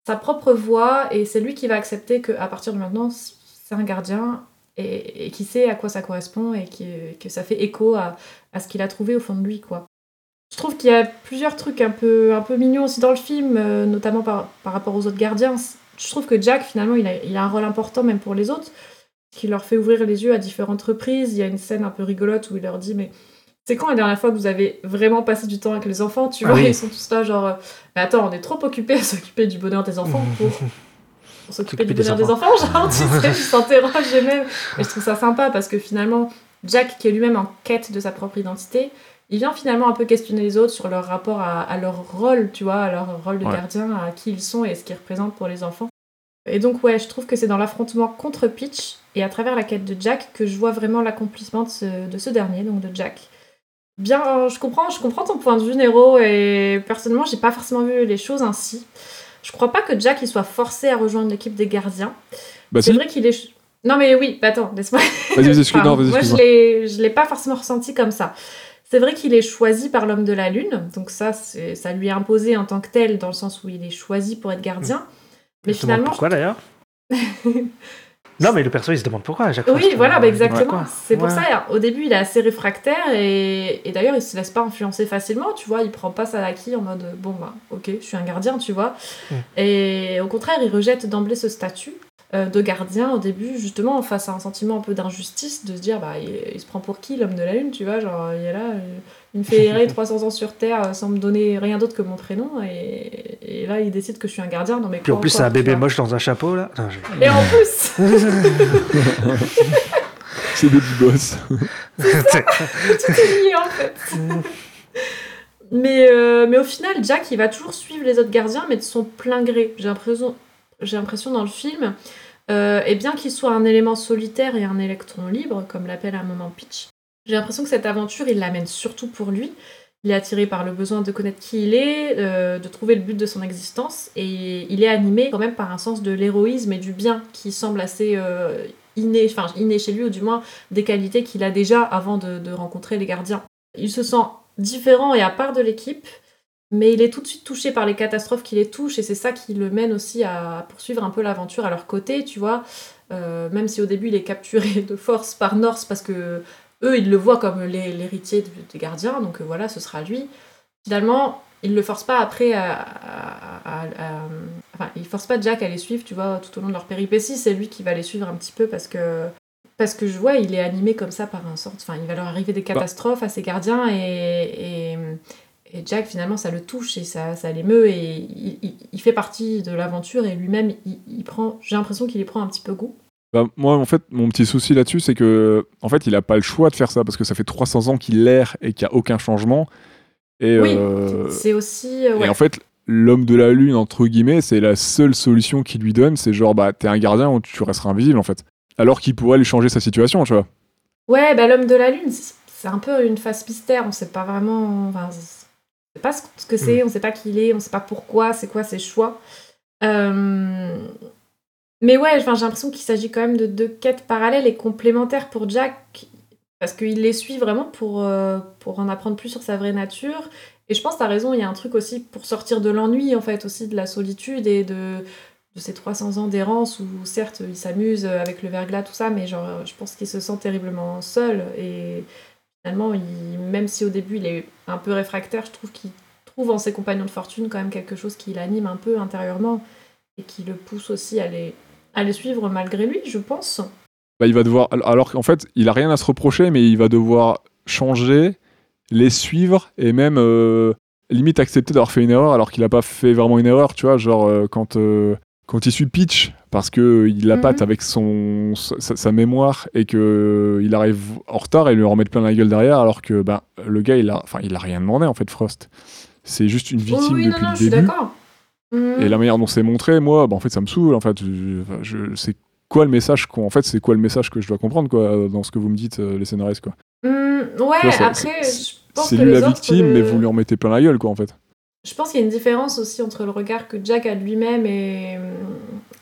sa propre voie et c'est lui qui va accepter que à partir de maintenant c'est un gardien et, et qui sait à quoi ça correspond et qui, que ça fait écho à, à ce qu'il a trouvé au fond de lui quoi je trouve qu'il y a plusieurs trucs un peu, un peu mignons aussi dans le film, euh, notamment par, par rapport aux autres gardiens. Je trouve que Jack, finalement, il a, il a un rôle important même pour les autres, qui leur fait ouvrir les yeux à différentes reprises. Il y a une scène un peu rigolote où il leur dit Mais c'est quand la dernière fois que vous avez vraiment passé du temps avec les enfants Tu Ah vois, oui. ils sont tous là, genre Mais attends, on est trop occupés à s'occuper du bonheur des enfants pour. s'occuper du S'occuper des bonheur des enfants, genre, tu sais, ils s'interrogent et même. Et je trouve ça sympa parce que finalement, Jack, qui est lui-même en quête de sa propre identité, il vient finalement un peu questionner les autres sur leur rapport à, à leur rôle, tu vois, à leur rôle de Ouais. gardien, à qui ils sont et ce qu'ils représentent pour les enfants. Et donc, ouais, je trouve que c'est dans l'affrontement contre Peach et à travers la quête de Jack que je vois vraiment l'accomplissement de ce, de ce dernier, donc de Jack. Bien, je comprends, je comprends ton point de vue, Nero, et personnellement, j'ai pas forcément vu les choses ainsi. Je crois pas que Jack il soit forcé à rejoindre l'équipe des gardiens. Bah c'est si, vrai qu'il est. Non, mais oui, bah attends, laisse-moi vas-y, vas-y, excuse- Enfin, moi, excuse-moi. je l'ai pas forcément ressenti comme ça. C'est vrai qu'il est choisi par l'homme de la lune, donc ça, ça lui est imposé en tant que tel, dans le sens où il est choisi pour être gardien. Mais me demande finalement, pourquoi d'ailleurs Non, mais le perso il se demande pourquoi à chaque fois. oui, voilà, bah, exactement. C'est pour Ouais. ça, au début, il est assez réfractaire et, et d'ailleurs, il se laisse pas influencer facilement, tu vois. Il prend pas ça à l'acquis en mode bon, bah, ok, je suis un gardien, tu vois. Mm. Et au contraire, il rejette d'emblée ce statut de gardien au début, justement, face à un sentiment un peu d'injustice, de se dire, bah, il, il se prend pour qui l'homme de la lune, tu vois. Genre, il est là, euh, il me fait errer 300 ans sur Terre euh, sans me donner rien d'autre que mon prénom et, et là, il décide que je suis un gardien. Non, mais Puis en plus, c'est un bébé moche dans un chapeau là. Non, je- Et en plus, C'est Baby Boss. tout est lié en fait. mais, euh, mais au final, Jack, il va toujours suivre les autres gardiens, mais de son plein gré. J'ai l'impression, j'ai l'impression dans le film, euh, et bien qu'il soit un élément solitaire et un électron libre, comme l'appelle à un moment Peach, j'ai l'impression que cette aventure, il l'amène surtout pour lui. Il est attiré par le besoin de connaître qui il est, euh, de trouver le but de son existence, et il est animé quand même par un sens de l'héroïsme et du bien qui semble assez euh, inné, enfin inné chez lui, ou du moins des qualités qu'il a déjà avant de rencontrer les gardiens. Il se sent différent et à part de l'équipe, mais il est tout de suite touché par les catastrophes qui les touchent, et c'est ça qui le mène aussi à poursuivre un peu l'aventure à leur côté, tu vois. Euh, même si au début il est capturé de force par Norse parce que eux ils le voient comme l'hé- l'héritier des gardiens, donc euh, voilà, ce sera lui. Finalement, il le force pas après à, à- à- à- Enfin, il force pas Jack à les suivre, tu vois, tout au long de leur péripétie, c'est lui qui va les suivre un petit peu parce que parce que je vois, il est animé comme ça par un sort. Enfin, il va leur arriver des catastrophes à ses gardiens et, et, et Jack, finalement, ça le touche et ça, ça l'émeut et il, il- il fait partie de l'aventure et lui-même, il, il prend. J'ai l'impression qu'il y prend un petit peu goût. Bah, moi, en fait, mon petit souci là-dessus, c'est que, en fait, il a pas le choix de faire ça parce que ça fait 300 ans qu'il l'erre et qu'il n'y a aucun changement. Et, Oui, euh, c'est aussi. euh, ouais. et en fait, l'homme de la lune, entre guillemets, c'est la seule solution qu'il lui donne. C'est genre, bah, t'es un gardien ou tu resteras invisible, en fait. Alors qu'il pourrait lui changer sa situation, tu vois. Ouais, bah, l'homme de la lune, c'est un peu une face mystère. On sait pas vraiment. Enfin, sait pas ce que c'est, on sait pas qui il est, on sait pas pourquoi, c'est quoi ses choix. Euh, Mais ouais, j'ai l'impression qu'il s'agit quand même de deux quêtes parallèles et complémentaires pour Jack, parce qu'il les suit vraiment pour, euh, pour en apprendre plus sur sa vraie nature. Et je pense que t'as raison, il y a un truc aussi pour sortir de l'ennui, en fait, aussi de la solitude et de, de ces 300 ans d'errance où certes il s'amuse avec le verglas, tout ça, mais genre je pense qu'il se sent terriblement seul et finalement, même si au début il est un peu réfractaire, je trouve qu'il trouve en ses compagnons de fortune quand même quelque chose qui l'anime un peu intérieurement et qui le pousse aussi à les, suivre malgré lui, je pense. Bah, il va devoir. Alors qu'en fait, il a rien à se reprocher, mais il va devoir changer, les suivre et même euh, limite accepter d'avoir fait une erreur alors qu'il a pas fait vraiment une erreur, tu vois. Genre, euh, quand, euh, quand il suit Peach parce que il la Mhm. patte avec son sa, sa mémoire et que il arrive en retard et lui en remettre plein la gueule derrière alors que bah, le gars il a enfin il a rien demandé en fait Frost c'est juste une victime oui, non, depuis non, le je suis début d'accord. Mhm. et la manière dont c'est montré moi bah, en fait ça me saoule en fait je, c'est quoi le message en fait c'est quoi le message que je dois comprendre quoi dans ce que vous me dites euh, les scénaristes quoi Mhm, ouais, vois, c'est- après, c'est- lui la victime le- mais vous lui en mettez plein la gueule quoi en fait Je pense qu'il y a une différence aussi entre le regard que Jack a de lui-même et,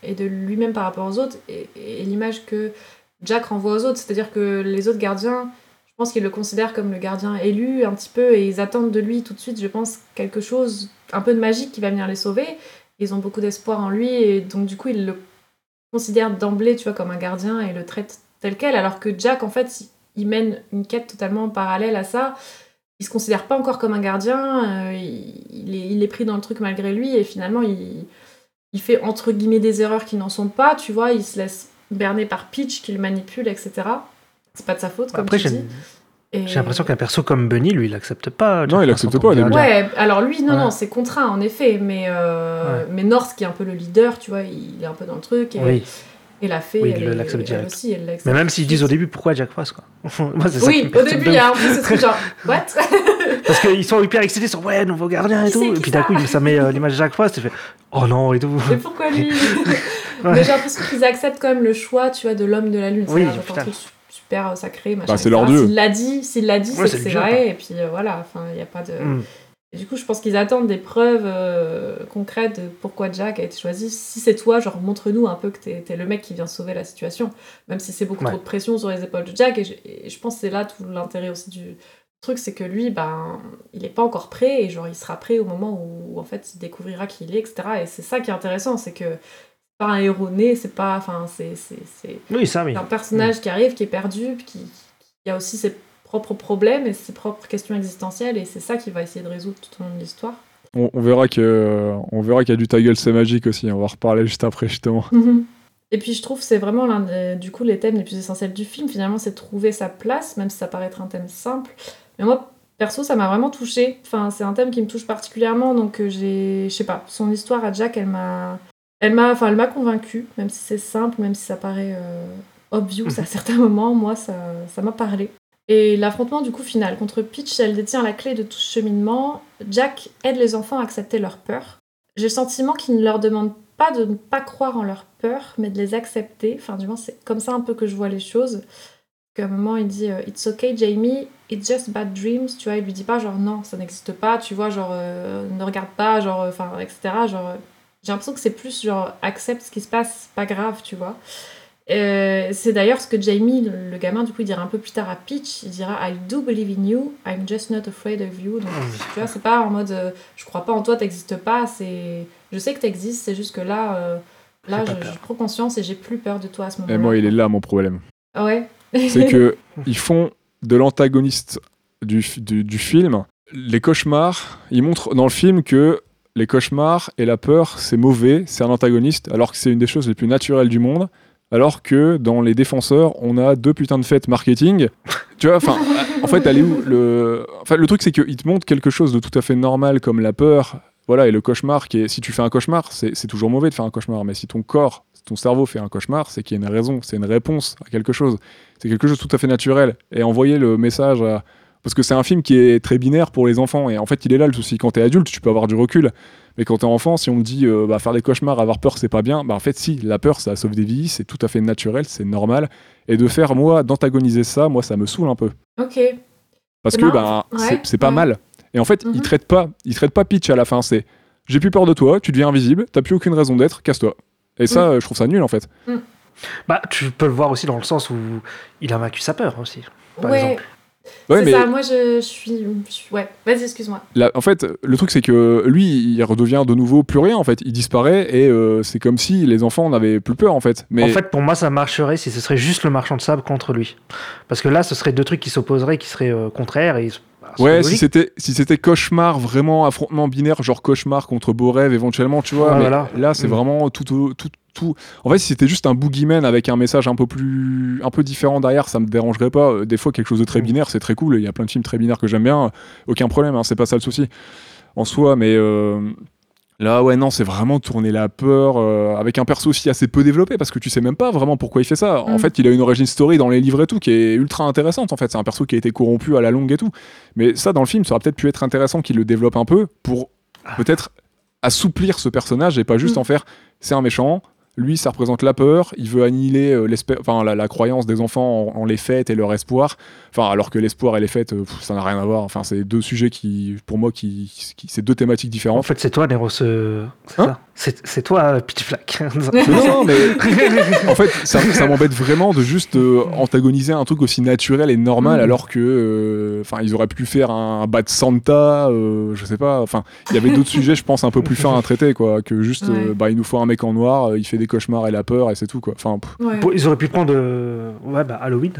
et de lui-même par rapport aux autres et, l'image que Jack renvoie aux autres. C'est-à-dire que les autres gardiens, je pense qu'ils le considèrent comme le gardien élu un petit peu et ils attendent de lui tout de suite, je pense, quelque chose, un peu de magique qui va venir les sauver. Ils ont beaucoup d'espoir en lui et donc du coup ils le considèrent d'emblée, tu vois, comme un gardien et le traitent tel quel. Alors que Jack, en fait, il mène une quête totalement parallèle à ça il se considère pas encore comme un gardien, euh, il, il est pris dans le truc malgré lui et finalement il, il fait entre guillemets des erreurs qui n'en sont pas, tu vois, il se laisse berner par Peach qui le manipule, etc. C'est pas de sa faute, comme Après, tu j'ai dis. Et- j'ai l'impression qu'un perso comme Bunny, lui, il accepte pas. Non, il accepte pas. Ouais, alors lui, non, Ouais. non, c'est contraint en effet, mais, euh, mais North qui est un peu le leader, tu vois, il est un peu dans le truc et, Oui, et la fée, Oui, elle, l'accepte elle direct. aussi, elle l'accepte. mais même s'ils disent au début pourquoi Jack Frost, quoi. Moi, c'est ça qui Oui, me au début, il y a un peu ce truc genre, what Parce qu'ils sont hyper excités sur ouais, nouveau gardien et Qui tout. Et puis d'un ça coup, ça met euh, l'image de Jack Frost et fait oh non et tout. Mais pourquoi lui Mais j'ai l'impression qu'ils acceptent quand même le choix, tu vois, de l'homme de la lune. Oui, c'est un truc super euh, sacré, machin. Bah, c'est leur dieu. S'il l'a dit, s'il l'a dit, Ouais, c'est c'est que le c'est dieu, vrai. Et puis euh, voilà, enfin, il n'y a pas de. Mm. Du coup, je pense qu'ils attendent des preuves euh, concrètes de pourquoi Jack a été choisi. Si c'est toi, genre montre-nous un peu que t'es es le mec qui vient sauver la situation, même si c'est beaucoup Ouais. trop de pression sur les épaules de Jack. Et je, et je pense que c'est là tout l'intérêt aussi du truc, c'est que lui, ben, il est pas encore prêt et genre il sera prêt au moment où en fait il découvrira qui il est, etc. Et c'est ça qui est intéressant, c'est que pas un héros né, c'est pas, enfin, c'est c'est- Oui, un personnage qui arrive, qui est perdu, puis qui, qui a aussi ses propres problèmes et ses propres questions existentielles, et c'est ça qu'il va essayer de résoudre tout au long de l'histoire. on, on verra que on verra qu'il y a du ta gueule c'est magique aussi on va reparler juste après justement Et puis je trouve que c'est vraiment l'un des- du coup les thèmes les plus essentiels du film. Finalement, c'est trouver sa place, même si ça paraît être un thème simple. Mais moi, perso, ça m'a vraiment touchée. Enfin, c'est un thème qui me touche particulièrement, donc euh, j'ai, je sais pas, son histoire à Jack, elle m'a, elle m'a, enfin, elle m'a convaincue, même si c'est simple, même si ça paraît euh, obvious à certains moments. Moi, ça, ça m'a parlé. Et l'affrontement du coup final contre Peach, elle détient la clé de tout ce cheminement. Jack aide les enfants à accepter leur peur. J'ai le sentiment qu'il ne leur demande pas de ne pas croire en leur peur, mais de les accepter. Enfin, du moins, c'est comme ça un peu que je vois les choses. Qu'à un moment, il dit euh, It's okay, Jamie, it's just bad dreams. Tu vois, il lui dit pas genre non, ça n'existe pas. Tu vois, genre euh, ne regarde pas, genre, euh, enfin, etc. Genre, j'ai l'impression que c'est plus genre accepte ce qui se passe, pas grave, tu vois. Euh, c'est d'ailleurs ce que Jamie, le, le gamin, du coup, il dira un peu plus tard à Peach. Il dira I do believe in you, I'm just not afraid of you. Donc, tu vois, c'est pas en mode euh, je crois pas en toi, t'existes pas. C'est je sais que t'existes, c'est juste que là, euh, là, J'ai prends conscience et j'ai plus peur de toi à ce moment-là. et moi il est là mon problème Ah ouais. c'est que ils font de l'antagoniste du, du, du film les cauchemars. Ils montrent dans le film que les cauchemars et la peur, c'est mauvais, c'est un antagoniste, alors que c'est une des choses les plus naturelles du monde. Alors que dans les défenseurs, on a deux putains de fêtes marketing. Tu vois, enfin, en fait, elle est où le... Enfin, le truc, c'est qu'ils te montrent quelque chose de tout à fait normal comme la peur. Voilà, et le cauchemar, qui est, si tu fais un cauchemar, c'est c'est toujours mauvais de faire un cauchemar. Mais si ton corps, ton cerveau fait un cauchemar, c'est qu'il y a une raison, c'est une réponse à quelque chose. C'est quelque chose de tout à fait naturel. Et envoyer le message à. Parce que c'est un film qui est très binaire pour les enfants. Et en fait, il est là le souci. Quand t'es adulte, tu peux avoir du recul. Mais quand t'es enfant, si on te dit euh, bah, faire des cauchemars, avoir peur, c'est pas bien, bah en fait, si, la peur, ça sauve des vies, c'est tout à fait naturel, c'est normal. Et de faire, moi, d'antagoniser ça, moi, ça me saoule un peu. ok. Parce C'est que bah, Ouais, c'est- pas ouais. mal. Et en fait, Mhm. il traite pas, il traite pas Peach à la fin. C'est j'ai plus peur de toi, tu deviens invisible, t'as plus aucune raison d'être, casse-toi. Et ça, euh, je trouve ça nul en fait. Bah, tu peux le voir aussi dans le sens où il a vaincu sa peur aussi. Par ouais, exemple. Ouais, c'est mais ça. Moi, je, je suis, je suis- Ouais, vas-y, excuse-moi. en fait, le truc c'est que lui, il redevient de nouveau plus rien en fait. Il disparaît et euh, c'est comme si les enfants n'avaient plus peur en fait. Mais En fait, pour moi, ça marcherait si ce serait juste le marchand de sable contre lui. Parce que là, ce serait deux trucs qui s'opposeraient, qui seraient euh, contraires. Et, bah, c'est Ouais, si c'était si c'était cauchemar vraiment affrontement binaire genre cauchemar contre beau rêve éventuellement, tu vois. Mais voilà. là, c'est Mm. vraiment tout, tout tout tout. En fait, si c'était juste un boogeyman avec un message un peu plus un peu différent derrière, ça me dérangerait pas. Euh, Des fois, quelque chose de très Mm. binaire, c'est très cool. Il y a plein de films très binaires que j'aime bien. Aucun problème, hein, c'est pas ça le souci en soi. Mais euh, Là, ouais, non, c'est vraiment tourner la peur euh, avec un perso aussi assez peu développé parce que tu sais même pas vraiment pourquoi il fait ça. En Mm. fait, il a une origin story dans les livres et tout qui est ultra intéressante. En fait, c'est un perso qui a été corrompu à la longue et tout. Mais ça, dans le film, ça aurait peut-être pu être intéressant qu'il le développe un peu pour peut-être assouplir ce personnage et pas juste Mm. en faire c'est un méchant. Lui, ça représente la peur. Il veut annihiler euh, enfin, la, la croyance des enfants en, en les fêtes et leur espoir. Enfin, alors que l'espoir et les fêtes, euh, pff, ça n'a rien à voir. Enfin, c'est deux sujets qui, pour moi, qui, qui- c'est deux thématiques En différentes. fait, c'est toi, ce... c'est Hein ça? C'est c'est toi, euh, Pitch Black. Mais non, mais en fait, ça, ça m'embête vraiment de juste euh, antagoniser un truc aussi naturel et normal, Mm. alors que, euh, enfin, ils auraient pu faire un Bad Santa, euh, je sais pas. Enfin, il y avait d'autres sujets, je pense, un peu plus fins à traiter, quoi, que juste, euh, Ouais. bah, il nous faut un mec en noir, euh, il fait des cauchemars et la peur et c'est tout, quoi. Enfin, Ouais. Ils auraient pu prendre euh, ouais, bah, Halloween.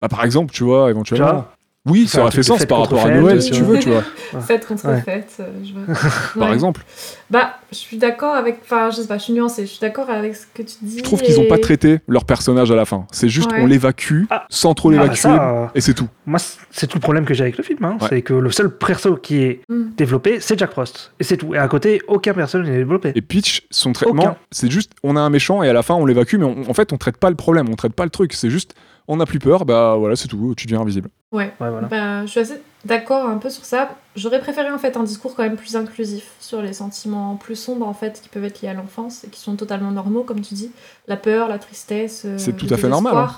bah, par exemple, tu vois, Tu éventuellement. vois Oui, ça aurait fait sens par rapport à Noël, si tu veux, tu vois, Fête contre Ouais. fête, euh, je vois. par Ouais. exemple. Bah, je suis d'accord avec. Enfin, je sais pas, je suis nuancée. Je suis d'accord avec ce que tu dis. Je trouve qu'ils ont et- pas traité leur personnage à la fin. C'est juste, Ouais. on l'évacue Ah. sans trop Ah, bah, l'évacuer, ça, euh, et c'est tout. moi, c'est tout le problème que j'ai avec le film. hein. Ouais. C'est que le seul perso qui est Mm. développé, c'est Jack Frost. Et c'est tout. Et à côté, aucun personnage n'est développé. Et Peach, son traitement, c'est juste, on a un méchant et à la fin on l'évacue, mais on- en fait on traite pas le problème, on traite pas le truc. C'est juste, on a plus peur, bah voilà, c'est tout, tu deviens invisible. Ouais. Ouais, voilà. Bah, je suis assez d'accord un peu sur ça. J'aurais préféré en fait un discours quand même plus inclusif sur les sentiments plus sombres en fait qui peuvent être liés à l'enfance et qui sont totalement normaux comme tu dis, la peur, la tristesse. euh, C'est tout le à fait normal, hein.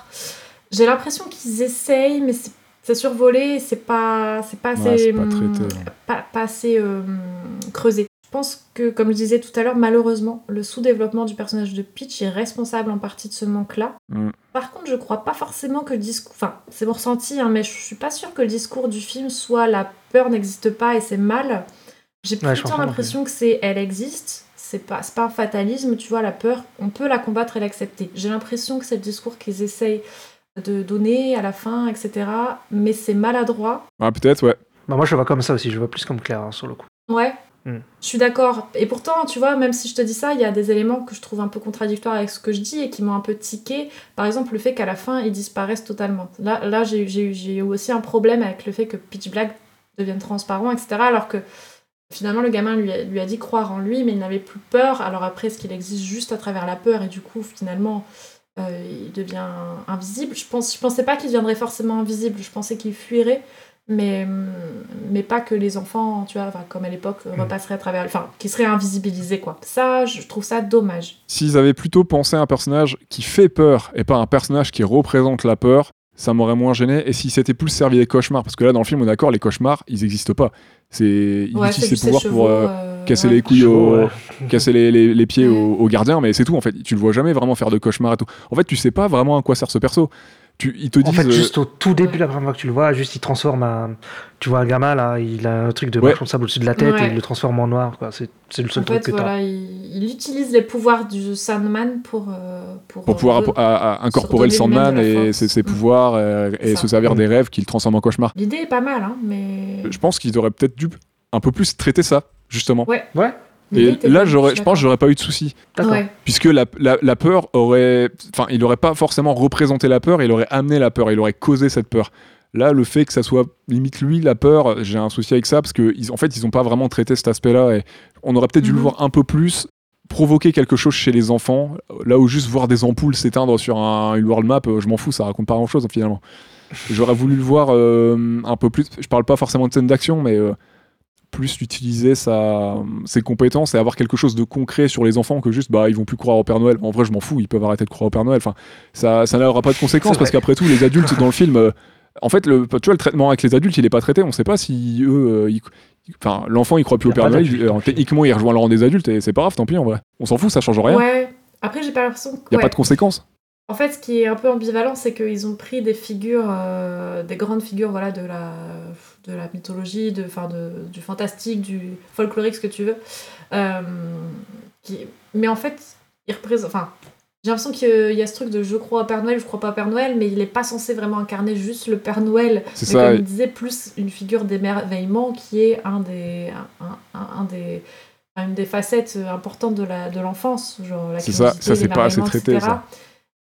J'ai l'impression qu'ils essayent, mais c'est c'est survolé, et c'est pas c'est pas assez pas hum, pas, pas assez euh, creusé. Je pense que, comme je disais tout à l'heure, malheureusement, le sous-développement du personnage de Peach est responsable en partie de ce manque-là. Mm. Par contre, je crois pas forcément que le discours. Enfin, c'est mon ressenti, hein, mais je suis pas sûre que le discours du film soit la peur n'existe pas et c'est mal. J'ai plutôt l'impression que c'est elle existe. C'est pas, c'est pas un fatalisme, tu vois, la peur, on peut la combattre et l'accepter. J'ai l'impression que c'est le discours qu'ils essayent de donner à la fin, etc. Mais c'est maladroit. Ah, peut-être, ouais. Bah, moi, je le vois comme ça aussi. Je le vois plus comme Claire, hein, sur le coup. Ouais, Hmm. je suis d'accord. Et pourtant, tu vois, même si je te dis ça, il y a des éléments que je trouve un peu contradictoires avec ce que je dis et qui m'ont un peu tiqué. Par exemple, le fait qu'à la fin, ils disparaissent totalement. Là, là j'ai j'ai eu- j'ai eu aussi un problème avec le fait que Pitch Black devienne transparent, etc. Alors que finalement, le gamin lui a, lui a dit croire en lui, mais il n'avait plus peur. Alors après, est-ce qu'il existe juste à travers la peur et du coup, finalement, euh, il devient invisible Je pense, je pensais pas qu'il deviendrait forcément invisible. Je pensais qu'il fuirait mais, mais pas que les enfants, tu vois, enfin, comme à l'époque, Mm. repasseraient à travers. Enfin, qui seraient invisibilisés, quoi. Ça, je trouve ça dommage. S'ils avaient plutôt pensé à un personnage qui fait peur et pas un personnage qui représente la peur, ça m'aurait moins gêné. Et si c'était plus servi des cauchemars, parce que là dans le film, on est d'accord, les cauchemars, ils n'existent pas. C'est ils Ouais, utilisent ses pouvoirs pour euh, euh, casser ouais. les couilles au, Ouais. casser les, les- les pieds Ouais. aux au gardiens, mais c'est tout en fait. Tu le vois jamais vraiment faire de cauchemars et tout. En fait, tu sais pas vraiment à quoi sert ce perso. Tu, ils te En disent. fait, euh, juste au tout début, la première fois que tu le vois, juste il transforme un. Tu vois un gamin là, il a un truc de Ouais. sable au-dessus de la tête Ouais. et il le transforme en noir. quoi. C'est c'est le seul En truc fait, que t'as. voilà, il, il utilise les pouvoirs du Sandman pour. euh, pour, pour pouvoir euh, app- à- à incorporer le Sandman et ses, ses Mm. pouvoirs euh, et se servir Mm. des rêves qu'il transforme en cauchemar. L'idée est pas mal, hein, mais. Je pense qu'ils auraient peut-être dû un peu plus traiter ça, justement. Ouais. Ouais. Et là, j'aurais, je pense j'aurais pas eu de soucis. Ouais. Puisque la, la- la peur aurait. Enfin, il aurait pas forcément représenté la peur, il aurait amené la peur, il aurait causé cette peur. Là, le fait que ça soit limite lui la peur, j'ai un souci avec ça parce que ils, en fait, ils ont pas vraiment traité cet aspect-là et on aurait peut-être dû le Mhm. voir un peu plus provoquer quelque chose chez les enfants. Là où juste voir des ampoules s'éteindre sur un, une world map, euh, je m'en fous, ça raconte pas grand-chose finalement. J'aurais voulu le voir euh, un peu plus. Je parle pas forcément de scène d'action, mais euh, plus utiliser sa, ses compétences et avoir quelque chose de concret sur les enfants que juste bah ils vont plus croire au Père Noël. En vrai, je m'en fous, ils peuvent arrêter de croire au Père Noël. Enfin, ça, ça n'aura pas de conséquences parce qu'après tout, les adultes dans le film, euh, en fait, le, tu vois, le traitement avec les adultes, il est pas traité. On sait pas si eux, euh, ils- enfin, l'enfant il croit plus Il au Père Noël. euh, techniquement, il rejoint le rang des adultes et c'est pas grave, tant pis en vrai. On s'en fout, ça change rien. Ouais. Après, j'ai pas l'impression. Il y a ouais. pas de conséquences. En fait, ce qui est un peu ambivalent, c'est qu'ils ont pris des figures, euh, des grandes figures voilà, de, la, de la mythologie, de, enfin, de, du fantastique, du folklorique, ce que tu veux. euh, qui... Mais en fait, ils représentent. Enfin, j'ai l'impression qu'il y a ce truc de je crois au Père Noël, je crois pas au Père Noël, mais il est pas censé vraiment incarner juste le Père Noël. C'est ça. comme il disait, plus une figure d'émerveillement qui est un des, un, un- un des, une des facettes importantes de la de l'enfance, genre la C'est ça, ça, c'est pas assez traité, etc. ça.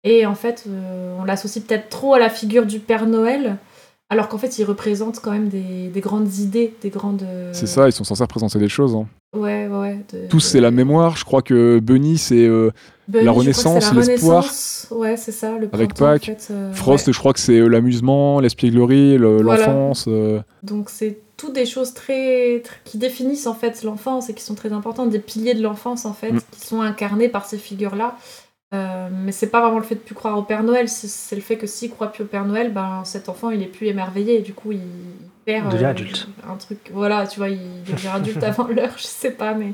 Et en fait, euh, on l'associe peut-être trop à la figure du Père Noël, Alors qu'en fait, ils représentent quand même des, des grandes idées, des grandes. euh, C'est ça, ils sont censés représenter des choses. hein. Ouais, ouais, de- Tous, c'est la mémoire. Je crois que Bunny, c'est euh, la renaissance, l'espoir. Ouais, c'est ça, le Avec en fait, euh, Frost, ouais. je crois que c'est euh, l'amusement, l'espièglerie, le- Voilà. l'enfance. Donc c'est toutes des choses très, très- qui définissent en fait l'enfance et qui sont très importantes, des piliers de l'enfance en fait, Mm. qui sont incarnés par ces figures-là. Euh, mais c'est pas vraiment le fait de plus croire au Père Noël, c'est- c'est le fait que s'il croit plus au Père Noël, ben cet enfant il est plus émerveillé et du coup il perd Il euh, adulte. un truc. Voilà, tu vois, il devient adulte avant l'heure, je sais pas, mais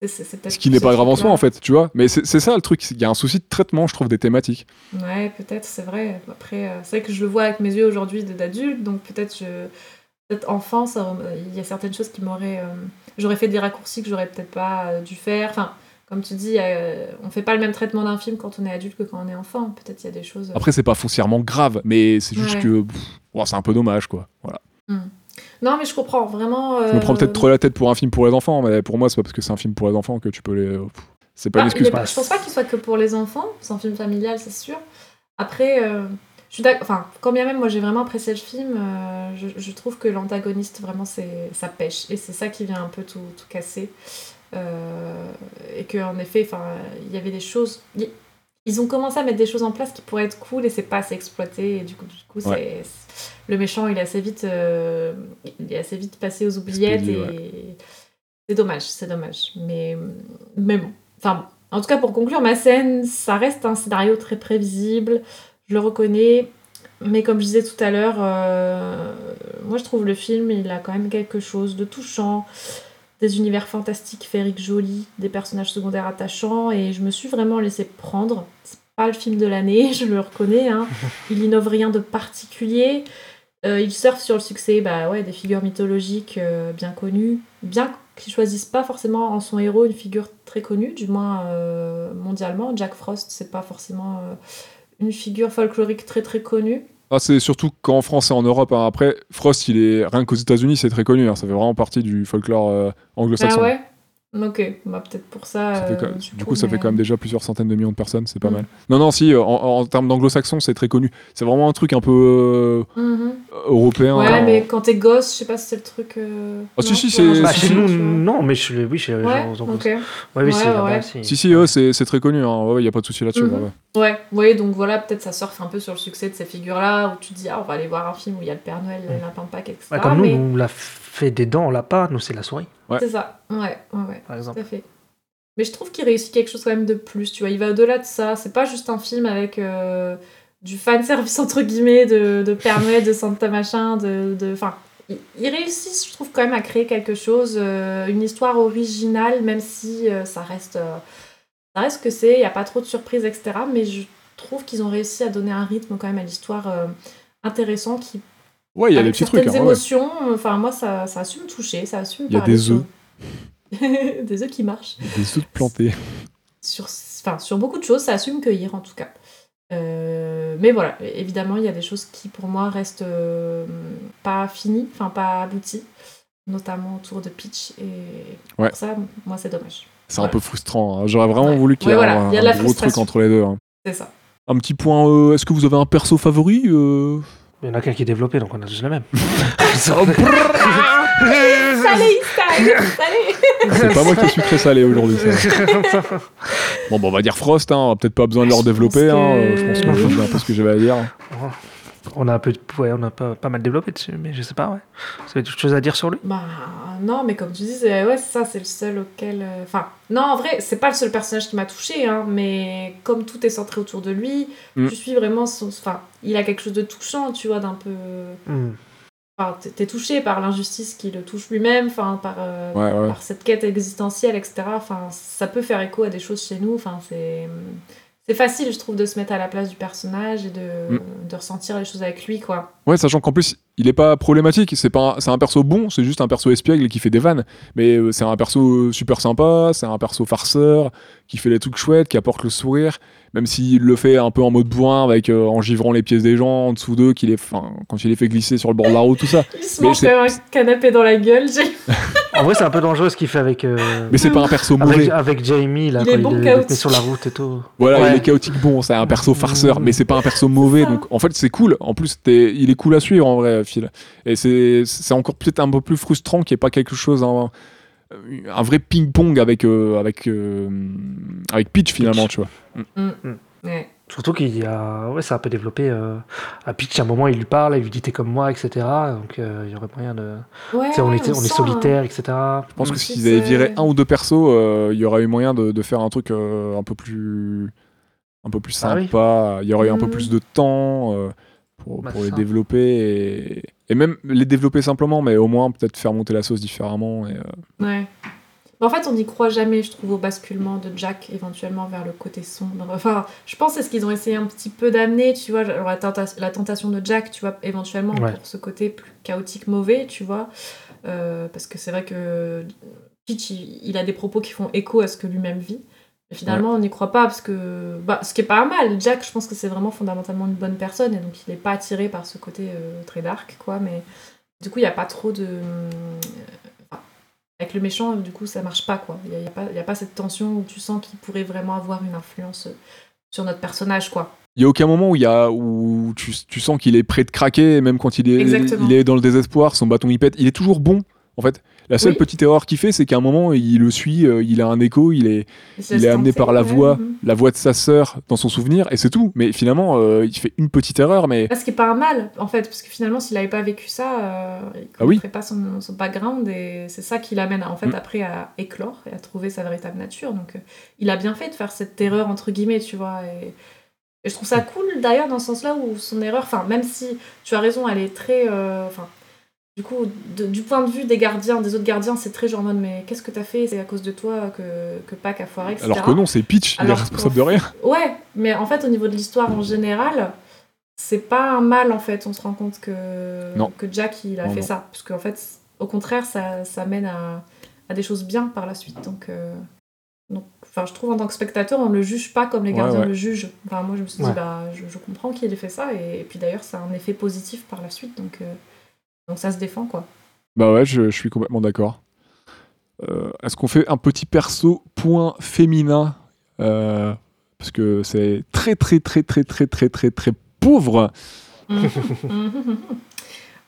c'est- c'est c'est peut-être Ce qui n'est pas grave en soi, en fait, tu vois. Mais c'est ça le truc. Il y a un souci de traitement, je trouve, des thématiques. Ouais, peut-être, c'est vrai. Après, euh, c'est vrai que je le vois avec mes yeux aujourd'hui de- d'adulte, donc peut-être je. Peut-être enfant, ça rem- il y a certaines choses qui m'auraient. euh, J'aurais fait des raccourcis que j'aurais peut-être pas euh, dû faire. Enfin, comme tu dis, euh, on fait pas le même traitement d'un film quand on est adulte que quand on est enfant. Peut-être il y a des choses. euh, Après, c'est pas foncièrement grave, mais c'est juste Ouais. que bon, c'est un peu dommage, quoi. Voilà. Non, mais je comprends vraiment. Je me prends euh, peut-être trop la tête pour un film pour les enfants, mais pour moi, c'est pas parce que c'est un film pour les enfants que tu peux les. pff, C'est pas Ah, une il excuse. pas- je pense pas qu'il soit que pour les enfants, c'est un film familial, c'est sûr. Après, euh, je suis. Enfin, quand bien même, moi j'ai vraiment apprécié le film, euh, je, je trouve que l'antagoniste, vraiment, c'est ça pêche. Et c'est ça qui vient un peu tout, tout casser. Euh, et qu'en effet, il y avait des choses. il- Ils ont commencé à mettre des choses en place qui pourraient être cool et c'est pas assez exploité. Et du coup, du coup Ouais. le méchant, il est assez vite, euh, il est assez vite passé aux oubliettes Expédié, et ouais. c'est dommage, c'est dommage. Mais, mais bon. Enfin, bon. En tout cas, pour conclure ma scène, ça reste un scénario très prévisible, je le reconnais. Mais comme je disais tout à l'heure, euh, moi je trouve le film, il a quand même quelque chose de touchant, des univers fantastiques, féeriques, jolis, des personnages secondaires attachants, et je me suis vraiment laissé prendre. C'est pas le film de l'année, je le reconnais. Hein. Il innove rien de particulier. Euh, il surfe sur le succès bah ouais, des figures mythologiques euh, bien connues, bien qu'ils choisissent pas forcément en son héros une figure très connue, du moins euh, mondialement. Jack Frost, c'est pas forcément une figure folklorique très très connue. Ah, c'est surtout qu'en France et en Europe. hein. Après, Frost, il est rien qu'aux États-Unis, c'est très connu. hein. Ça fait vraiment partie du folklore euh, anglo-saxon. Ah Ok, bah peut-être pour ça. Euh, quand- du coup, ça mais- fait quand même déjà plusieurs centaines de millions de personnes, c'est pas Mm. mal. Non, non, si, euh, en, en termes d'anglo-saxon, c'est très connu. C'est vraiment un truc un peu euh, Mhm. européen. Ouais, hein. mais quand t'es gosse, je sais pas si c'est le truc. euh, Ah, si, non, si, c'est- Bah, chez nous, non, mais je, oui, chez Ouais, genre, ok. Ouais, oui, Ouais, c'est ouais, si. Si, c'est très connu. Hein. Ouais, il y a pas de souci là-dessus. Mhm. ouais, ouais. Ouais, ouais, donc voilà, peut-être ça surfe un peu sur le succès de ces figures-là, où tu te dis, ah, on va aller voir un film où il y a le Père Noël, le lapin de Pâques, etc. Comme nous, mais on l'a fait des dents, on l'a pas, nous c'est la souris, Ouais. c'est ça, ouais, ouais, ouais, par exemple. tout à fait. Mais je trouve qu'il réussit quelque chose quand même de plus, tu vois, il va au-delà de ça, c'est pas juste un film avec euh, du fanservice, entre guillemets, de, de Père Noël, de Santa machin, de... de- Enfin, il, il réussit, je trouve, quand même à créer quelque chose, euh, une histoire originale, même si euh, ça reste... euh, ça reste ce que c'est, il n'y a pas trop de surprises, etc. Mais je trouve qu'ils ont réussi à donner un rythme quand même à l'histoire euh, intéressant qui Ouais, il y a des petits trucs. certaines hein, émotions, enfin moi ça, ça a su me toucher, ça a su me Il y a des œufs. des œufs qui marchent. Des œufs plantés. Sur, enfin, sur beaucoup de choses, ça a su me cueillir en tout cas. Euh, mais voilà, évidemment, il y a des choses qui pour moi restent euh, pas finies, enfin pas abouties, notamment autour de Peach. Et Ouais. pour ça, moi c'est dommage. C'est un peu frustrant. hein. J'aurais vraiment Ouais. voulu qu'il y ait voilà, un, y a gros truc entre les deux. hein. C'est ça. Un petit point, euh, est-ce que vous avez un perso favori Il y en a qu'un qui est développé, donc on a tous le même. Salé, salé, salé C'est pas moi qui suis très salé aujourd'hui. ça. Bon, bon, on va dire Frost, hein. on a peut-être pas besoin de leur je développer. pense hein. que- Euh, Je pense que je dis un peu ce que j'avais à dire. On a un peu, ouais, on a pas, pas mal développé dessus, mais je sais pas, ouais. Vous avez d'autres choses à dire sur lui? Bah non, mais comme tu dis, ouais, ça, c'est le seul auquel. euh, Enfin, non, en vrai, c'est pas le seul personnage qui m'a touché, hein, mais comme tout est centré autour de lui, Mm. je suis vraiment. son- Enfin, il a quelque chose de touchant, tu vois, d'un peu. Hmm. Enfin, t'es- t'es touché par l'injustice qui le touche lui-même, enfin, par, euh, Ouais, ouais. par cette quête existentielle, etc. Enfin, ça peut faire écho à des choses chez nous. Enfin, c'est. C'est facile, je trouve, de se mettre à la place du personnage et de, Mm. de ressentir les choses avec lui, quoi. Ouais, sachant qu'en plus, il est pas problématique. C'est pas, un- c'est un perso bon, c'est juste un perso espiègle qui fait des vannes. Mais euh, c'est un perso super sympa, c'est un perso farceur qui fait des trucs chouettes, qui apporte le sourire, même s'il le fait un peu en mode bourrin, avec euh, en givrant les pièces des gens en dessous d'eux, qu'il est, enfin, quand il les fait glisser sur le bord de la route, tout ça. Il se mange un canapé dans la gueule, j'ai En vrai, c'est un peu dangereux ce qu'il fait avec. euh, Mais c'est pas un perso avec, mauvais. avec Jamie, là, Il quand est bon il sur la route et tout. Voilà, Ouais. il est chaotique bon, c'est un perso farceur, mais c'est pas un perso mauvais. Donc en fait, c'est cool. En plus, t'es- il est cool à suivre en vrai, Et c'est encore peut-être un peu plus frustrant qu'il n'y ait pas quelque chose, un, un vrai ping-pong avec, euh, avec, euh, avec Peach finalement, tu vois. Ouais. Surtout qu'il y a. Ouais, c'est un peu développé. Euh... À Peach, à un moment, il lui parle, il lui dit t'es comme moi, etc. Donc euh, il y aurait moyen de. Ouais, on, était, on est solitaire, etc. Je pense que Si s'ils avaient viré un ou deux persos, euh, il y aurait eu moyen de, de faire un truc euh, un peu plus, un peu plus Ah oui. sympa. Il y aurait eu un peu plus de temps euh, pour, Bah, les ça. développer et, et même les développer simplement, mais au moins peut-être faire monter la sauce différemment. Et, euh, Ouais. En fait, on n'y croit jamais, je trouve, au basculement de Jack éventuellement vers le côté sombre. Enfin, je pense que c'est ce qu'ils ont essayé un petit peu d'amener, tu vois, genre la, tenta- la tentation de Jack, tu vois, éventuellement Ouais. pour ce côté plus chaotique, mauvais, tu vois. Euh, parce que c'est vrai que Peach, il, il a des propos qui font écho à ce que lui-même vit. Finalement, on n'y croit pas parce que. Bah, ce qui est pas mal, Jack, je pense que c'est vraiment fondamentalement une bonne personne et donc il n'est pas attiré par ce côté euh, très dark, quoi. Mais du coup, il n'y a pas trop de. enfin, avec le méchant, du coup, ça marche pas, quoi. Il n'y a, y a pas- y a pas cette tension où tu sens qu'il pourrait vraiment avoir une influence sur notre personnage, quoi. Il y a aucun moment où, y a, où tu, tu sens qu'il est prêt de craquer, même quand il est, Exactement. il est dans le désespoir, son bâton il pète. Il est toujours bon, en fait. La seule Oui. petite erreur qu'il fait, c'est qu'à un moment, il le suit, euh, il a un écho, il est, Il, est amené par la voix, mhm. la voix de sa sœur dans son souvenir, et c'est tout. Mais finalement, euh, il fait une petite erreur, mais Là, ce qui est pas un mal, en fait, parce que finalement, s'il avait pas vécu ça, euh, il Ah oui. connaîtrait pas son, son background, et c'est ça qui l'amène, en fait, Mm. après à éclore et à trouver sa véritable nature. Donc, il a bien fait de faire cette erreur, entre guillemets, tu vois. Et, et je trouve ça cool, d'ailleurs, dans ce sens-là, où son erreur, enfin, même si tu as raison, elle est très. euh. Du coup, de- du point de vue des gardiens, des autres gardiens, c'est très genre en mode, mais qu'est-ce que t'as fait? C'est à cause de toi que, que Pac a foiré, etc. alors que non, c'est Peach, il est responsable de rien. Ouais, mais en fait, au niveau de l'histoire en général, c'est pas un mal en fait. On se rend compte que, Non. que Jack il a Non, fait non. ça. Parce qu'en fait, au contraire, ça, ça mène à, à des choses bien par la suite. Donc, euh, donc enfin, je trouve en tant que spectateur, on le juge pas comme les Ouais, gardiens ouais. le jugent. Enfin, moi, je me suis Ouais. dit, bah, je, je comprends qu'il ait fait ça. Et, et puis d'ailleurs, ça a un effet positif par la suite. Donc, euh, donc ça se défend, quoi. Bah ouais, je, suis complètement d'accord. Euh, est-ce qu'on fait un petit perso point féminin euh, Parce que c'est très, très, très, très, très, très, très, très pauvre.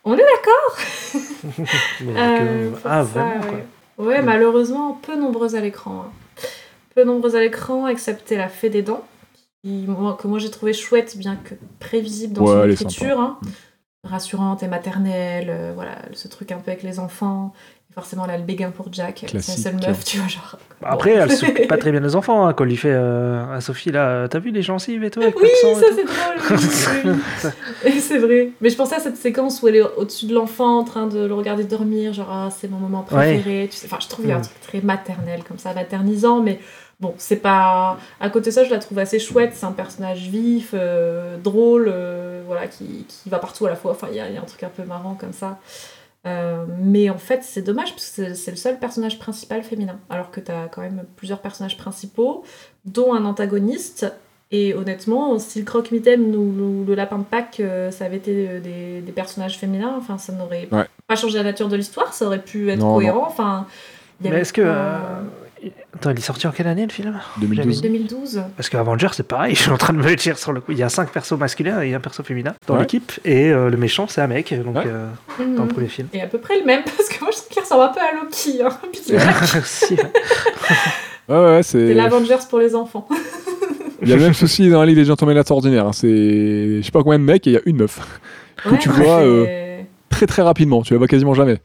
On est d'accord euh, Ah, vraiment. Ouais, mmh. malheureusement, peu nombreuses à l'écran. Hein. Peu nombreuses à l'écran, excepté la Fée des Dents, que moi j'ai trouvé chouette, bien que prévisible dans ouais, son écriture. Rassurante et maternelle, euh, voilà, ce truc un peu avec les enfants. Et forcément, là, le béguin pour Jack, c'est la seule meuf, tu vois, genre. Bah, Après, elle s'occupe pas très bien des enfants, hein, quand il lui fait euh, à Sophie là, euh, t'as vu les gencives et tout avec Oui, ça c'est drôle. oui, c'est vrai. Mais je pensais à cette séquence où elle est au-dessus de l'enfant en train de le regarder dormir, genre ah, c'est mon moment préféré. Tu sais, enfin, je trouve qu'il y a un Mm. truc très maternel comme ça, maternisant, mais bon, c'est pas. À côté de ça, je la trouve assez chouette. C'est un personnage vif, euh, drôle, euh, voilà, qui, qui va partout à la fois. Enfin, il y, a il y a un truc un peu marrant comme ça. Euh, mais en fait, c'est dommage parce que c'est- le seul personnage principal féminin. Alors que t'as quand même plusieurs personnages principaux, dont un antagoniste. Et honnêtement, si le croque-mitaine ou le, lapin de Pâques, euh, ça avait été des, des personnages féminins, enfin, ça n'aurait Ouais. pas changé la nature de l'histoire, ça aurait pu être Non, cohérent. Enfin, il y Mais est-ce que. Euh, Attends, il est sorti en quelle année le film? 2012. 2012 Parce que Avengers, c'est pareil, je suis en train de me le dire sur le coup. Il y a cinq persos masculins et un perso féminin dans Ouais. l'équipe, et euh, le méchant, c'est un mec, donc Ouais. euh, dans le Mhm. premier film. Et à peu près le même, parce que moi je trouve qu'il ressemble un peu à Loki. Hein. Si. Ouais, C'est l'Avengers pour les enfants. Il y a le même souci dans la Ligue des Gentlemen ordinaire. hein. C'est. Je sais pas combien de mecs et il y a une meuf. Que tu vois, c'est- Très très rapidement, tu la vois quasiment jamais.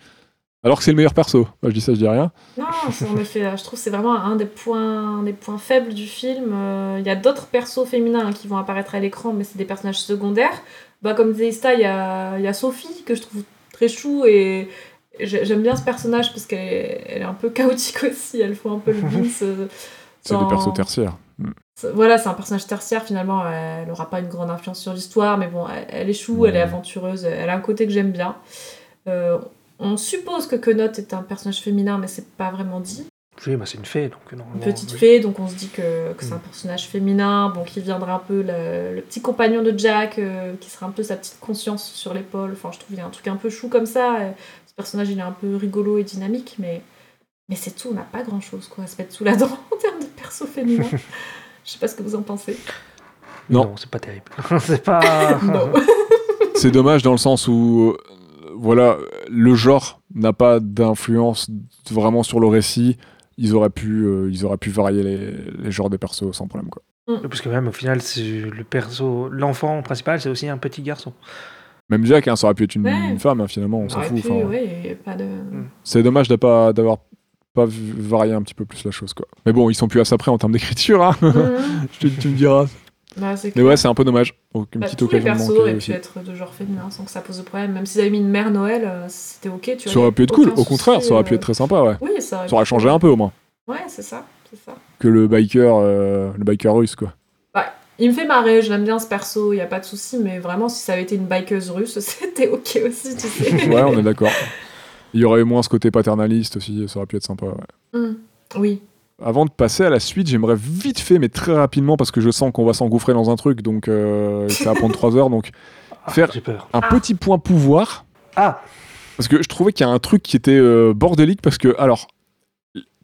Alors que c'est le meilleur perso. Moi, je dis ça, je dis rien. Non, en effet, je trouve que c'est vraiment un des points, un des points faibles du film. Euh, Il y a d'autres persos féminins hein, qui vont apparaître à l'écran, mais c'est des personnages secondaires. Bah, comme disait Ista, il y a, il y a Sophie, que je trouve très chou, et j'ai- j'aime bien ce personnage parce qu'elle est, elle est un peu chaotique aussi, elle fout un peu le bis. euh, C'est dans- des persos tertiaires. Voilà, c'est un personnage tertiaire finalement, elle n'aura pas une grande influence sur l'histoire, mais bon, elle, elle est chou, elle est aventureuse, elle a un côté que j'aime bien. Euh, on suppose que Quenotte est un personnage féminin, mais c'est pas vraiment dit. Oui, bah, c'est une fée, donc Une normalement. petite oui. fée, donc on se dit que, que c'est un Mm. personnage féminin, bon, qui viendra un peu le, le petit compagnon de Jack, euh, qui sera un peu sa petite conscience sur l'épaule. Enfin, je trouve qu'il y a un truc un peu chou comme ça. Ce personnage, il est un peu rigolo et dynamique, mais, mais c'est tout. On n'a pas grand chose quoi, à se mettre sous la dent en termes de perso féminin. Je sais pas ce que vous en pensez. Non. c'est pas terrible. c'est pas. Non. C'est dommage dans le sens où, voilà, le genre n'a pas d'influence vraiment sur le récit. Ils auraient pu, euh, ils auraient pu varier les, les genres des persos sans problème, quoi. Parce que même au final, c'est le perso, l'enfant principal, c'est aussi un petit garçon. Même Jack, hein, ça aurait pu être une, Ouais. une femme, hein, finalement, on s'en fout. ouais, de. C'est dommage de pas- d'avoir pas varié un petit peu plus la chose, quoi. Mais bon, ils sont plus à ça près en termes d'écriture, hein. Je te- tu me diras. Bah, Mais ouais, c'est un peu dommage. Donc, une Bah, petite tous les occasion de persos auraient aussi. pu être de genre féminin sans que ça pose de problème. Même s'ils avaient mis une mère Noël, euh, c'était ok. Tu Ça aurait pu être cool, au contraire, ça aurait pu euh, être très sympa, ouais. Oui, ça aurait, Ça aurait pu- changé un peu au moins. Ouais, c'est ça, ça. Que le biker, euh, le biker russe, quoi. Il me fait marrer, je l'aime bien ce perso, y a pas de souci, mais vraiment, si ça avait été une bikeuse russe, c'était ok aussi, tu sais. Ouais, on est d'accord. Il y aurait eu moins ce côté paternaliste aussi, ça aurait pu être sympa, ouais. Hmm. Oui. Avant de passer à la suite, j'aimerais vite fait, mais très rapidement, parce que je sens qu'on va s'engouffrer dans un truc, donc euh, ça va prendre 3 heures, donc Ah, Faire- un petit point pouvoir, Ah. Parce que je trouvais qu'il y a un truc qui était euh, bordélique, parce que, alors,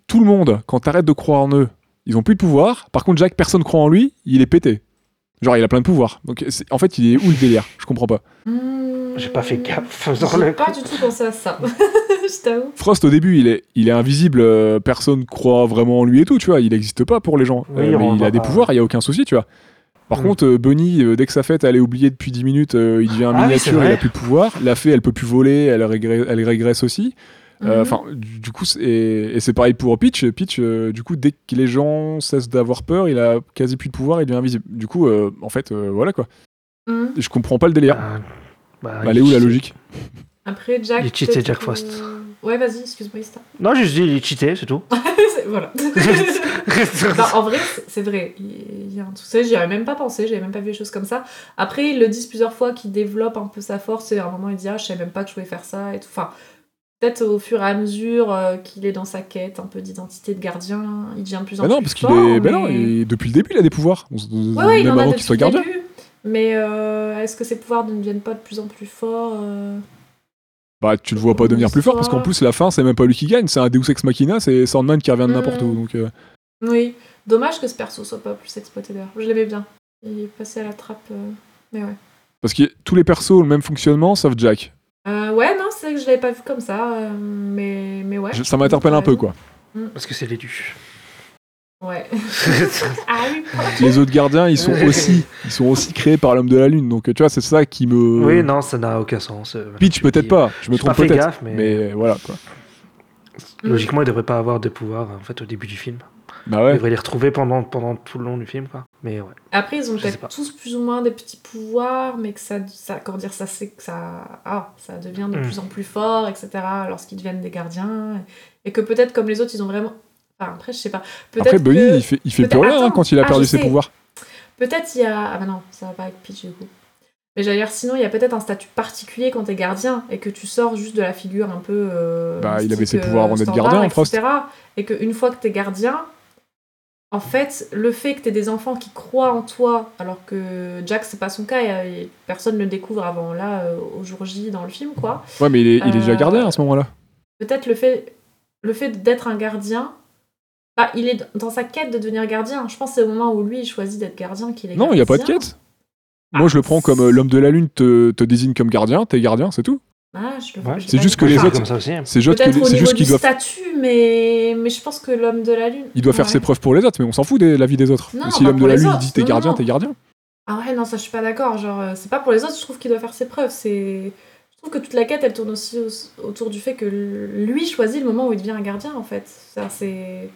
tout le monde, quand t'arrêtes de croire en eux, ils ont plus de pouvoir, par contre, Jack, personne croit en lui, il est pété. Genre, il a plein de pouvoirs. Donc, c'est- en fait, il est où le délire? Je comprends pas. Hmm. J'ai pas fait gaffe J'ai le pas du tout pensé à ça. je t'avoue. Frost, au début, il est, il est invisible, euh, personne croit vraiment en lui et tout, tu vois, il n'existe pas pour les gens. Oui, Euh, mais il a des pas. pouvoirs, il y a aucun souci, tu vois. Par Mm. contre, euh, Bunny, euh, dès que sa fête, elle est oubliée depuis 10 minutes, euh, il devient Ah miniature, il a plus de pouvoir. La fée, elle peut plus voler, elle, régresse, elle régresse aussi. Euh, Mhm. Enfin, du, du coup, et, et c'est pareil pour Peach. Peach, euh, du coup, dès que les gens cessent d'avoir peur, il a quasi plus de pouvoir, il devient invisible. Du coup, euh, en fait, euh, voilà quoi. Hmm. Je comprends pas le délire. Ah, bah, Elle est où la logique? Après, Jack. Il est cheaté, Jack Frost. Ouais, vas-y, excuse-moi, Ista. Non, j'ai juste dit, il est cheaté, c'est tout. Voilà. Bah, en vrai, c'est- vrai. Il y a un truc, ça, j'y avais même pas pensé, j'avais même pas vu les choses comme ça. Après, ils le disent plusieurs fois qu'il développe un peu sa force et à un moment, il dit Ah, je savais même pas que je pouvais faire ça et tout. Enfin, peut-être au fur et à mesure euh, qu'il est dans sa quête un peu d'identité de gardien, il devient de plus en Bah non, plus parce qu'il est. bah non, mais- et depuis le début, il a des pouvoirs. Ouais, ouais, il même en a avant qu'il soit gardien. début. Mais euh, est-ce que ses pouvoirs ne deviennent pas de plus en plus forts euh Bah, tu le vois pas devenir plus fort parce qu'en plus, la fin, c'est même pas lui qui gagne, c'est un Deus Ex Machina, c'est Sandman qui revient de n'importe où. Mm. Donc, euh, Oui. Dommage que ce perso soit pas plus exploité d'ailleurs. Je l'aimais bien. Il est passé à la trappe. Mais ouais. Parce que tous les persos ont le même fonctionnement, sauf Jack. Euh, ouais, non, c'est vrai que je l'avais pas vu comme ça, euh, mais, mais ouais. Je- ça m'interpelle un peu, quoi. Parce que c'est l'élu. Ouais. ah oui, Les autres gardiens, ils sont aussi, ils sont aussi créés par l'homme de la lune. Donc, tu vois, c'est ça qui me. Oui, non, ça n'a aucun sens. euh, tu le peut-être dis. pas. Je me J'ai pas trompe fait peut-être. gaffe, mais- mais... voilà, quoi. Logiquement, il devrait pas avoir de pouvoir en fait au début du film. Bah Il ouais. devrait les retrouver pendant, pendant tout le long du film, quoi. Mais ouais. Après, ils ont peut-être tous plus ou moins des petits pouvoirs, mais que ça, ça comment dire, ça, c'est que ça, ah, ça devient de Mm. plus en plus fort, etc. Lorsqu'ils deviennent des gardiens, et que peut-être comme les autres, ils ont vraiment. Enfin, après, je sais pas. Peut-être Après, Bunny, que- il fait, il fait plus rien hein, quand il a Ah, perdu ses pouvoirs. Peut-être il y a. Ah bah non, ça va pas avec Peach du coup. Mais j'allais dire, sinon, il y a peut-être un statut particulier quand t'es gardien et que tu sors juste de la figure un peu. euh, Bah, il avait ses pouvoirs avant d'être gardien, Frost. etc. Et qu'une fois que t'es gardien, en fait, le fait que t'aies des enfants qui croient en toi, alors que Jack, c'est pas son cas, et, personne ne le découvre avant là, euh, au jour J dans le film, quoi. Ouais, mais il est, il est déjà Euh, gardien à ce moment-là. Peut-être le fait, le fait d'être un gardien. Bah, il est dans sa quête de devenir gardien. Je pense que c'est au moment où lui il choisit d'être gardien qu'il est Non, il n'y a pas de quête. Moi, je le prends comme euh, l'homme de la lune te, te désigne comme gardien, t'es gardien, c'est tout. Ah, Ouais, l'ai c'est juste que les autres- hein. C'est juste que c'est juste du qu'il doit, statut, mais... mais je pense que l'homme de la lune. il doit faire Ouais. ses preuves pour les autres, mais on s'en fout de la vie des autres. Non, si l'homme de la lune autres, dit t'es gardien, t'es gardien. Ah ouais, non, ça je suis pas d'accord. Genre, euh, c'est pas pour les autres, je trouve qu'il doit faire ses preuves. C'est. Je trouve que toute la quête elle tourne aussi au- autour du fait que lui choisit le moment où il devient un gardien en fait. Ça, c'est.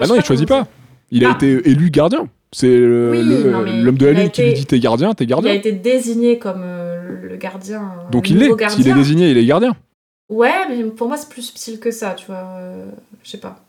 Ah non, il choisit pas. Il a Ah. été élu gardien. C'est Oui, mais l'homme de la lune qui lui dit t'es gardien, t'es Il a gardien. été désigné comme euh, le gardien. Donc le il l'est. S'il est gardien. désigné, il est gardien. Ouais, mais pour moi c'est plus subtil que ça, tu vois. euh, je sais pas.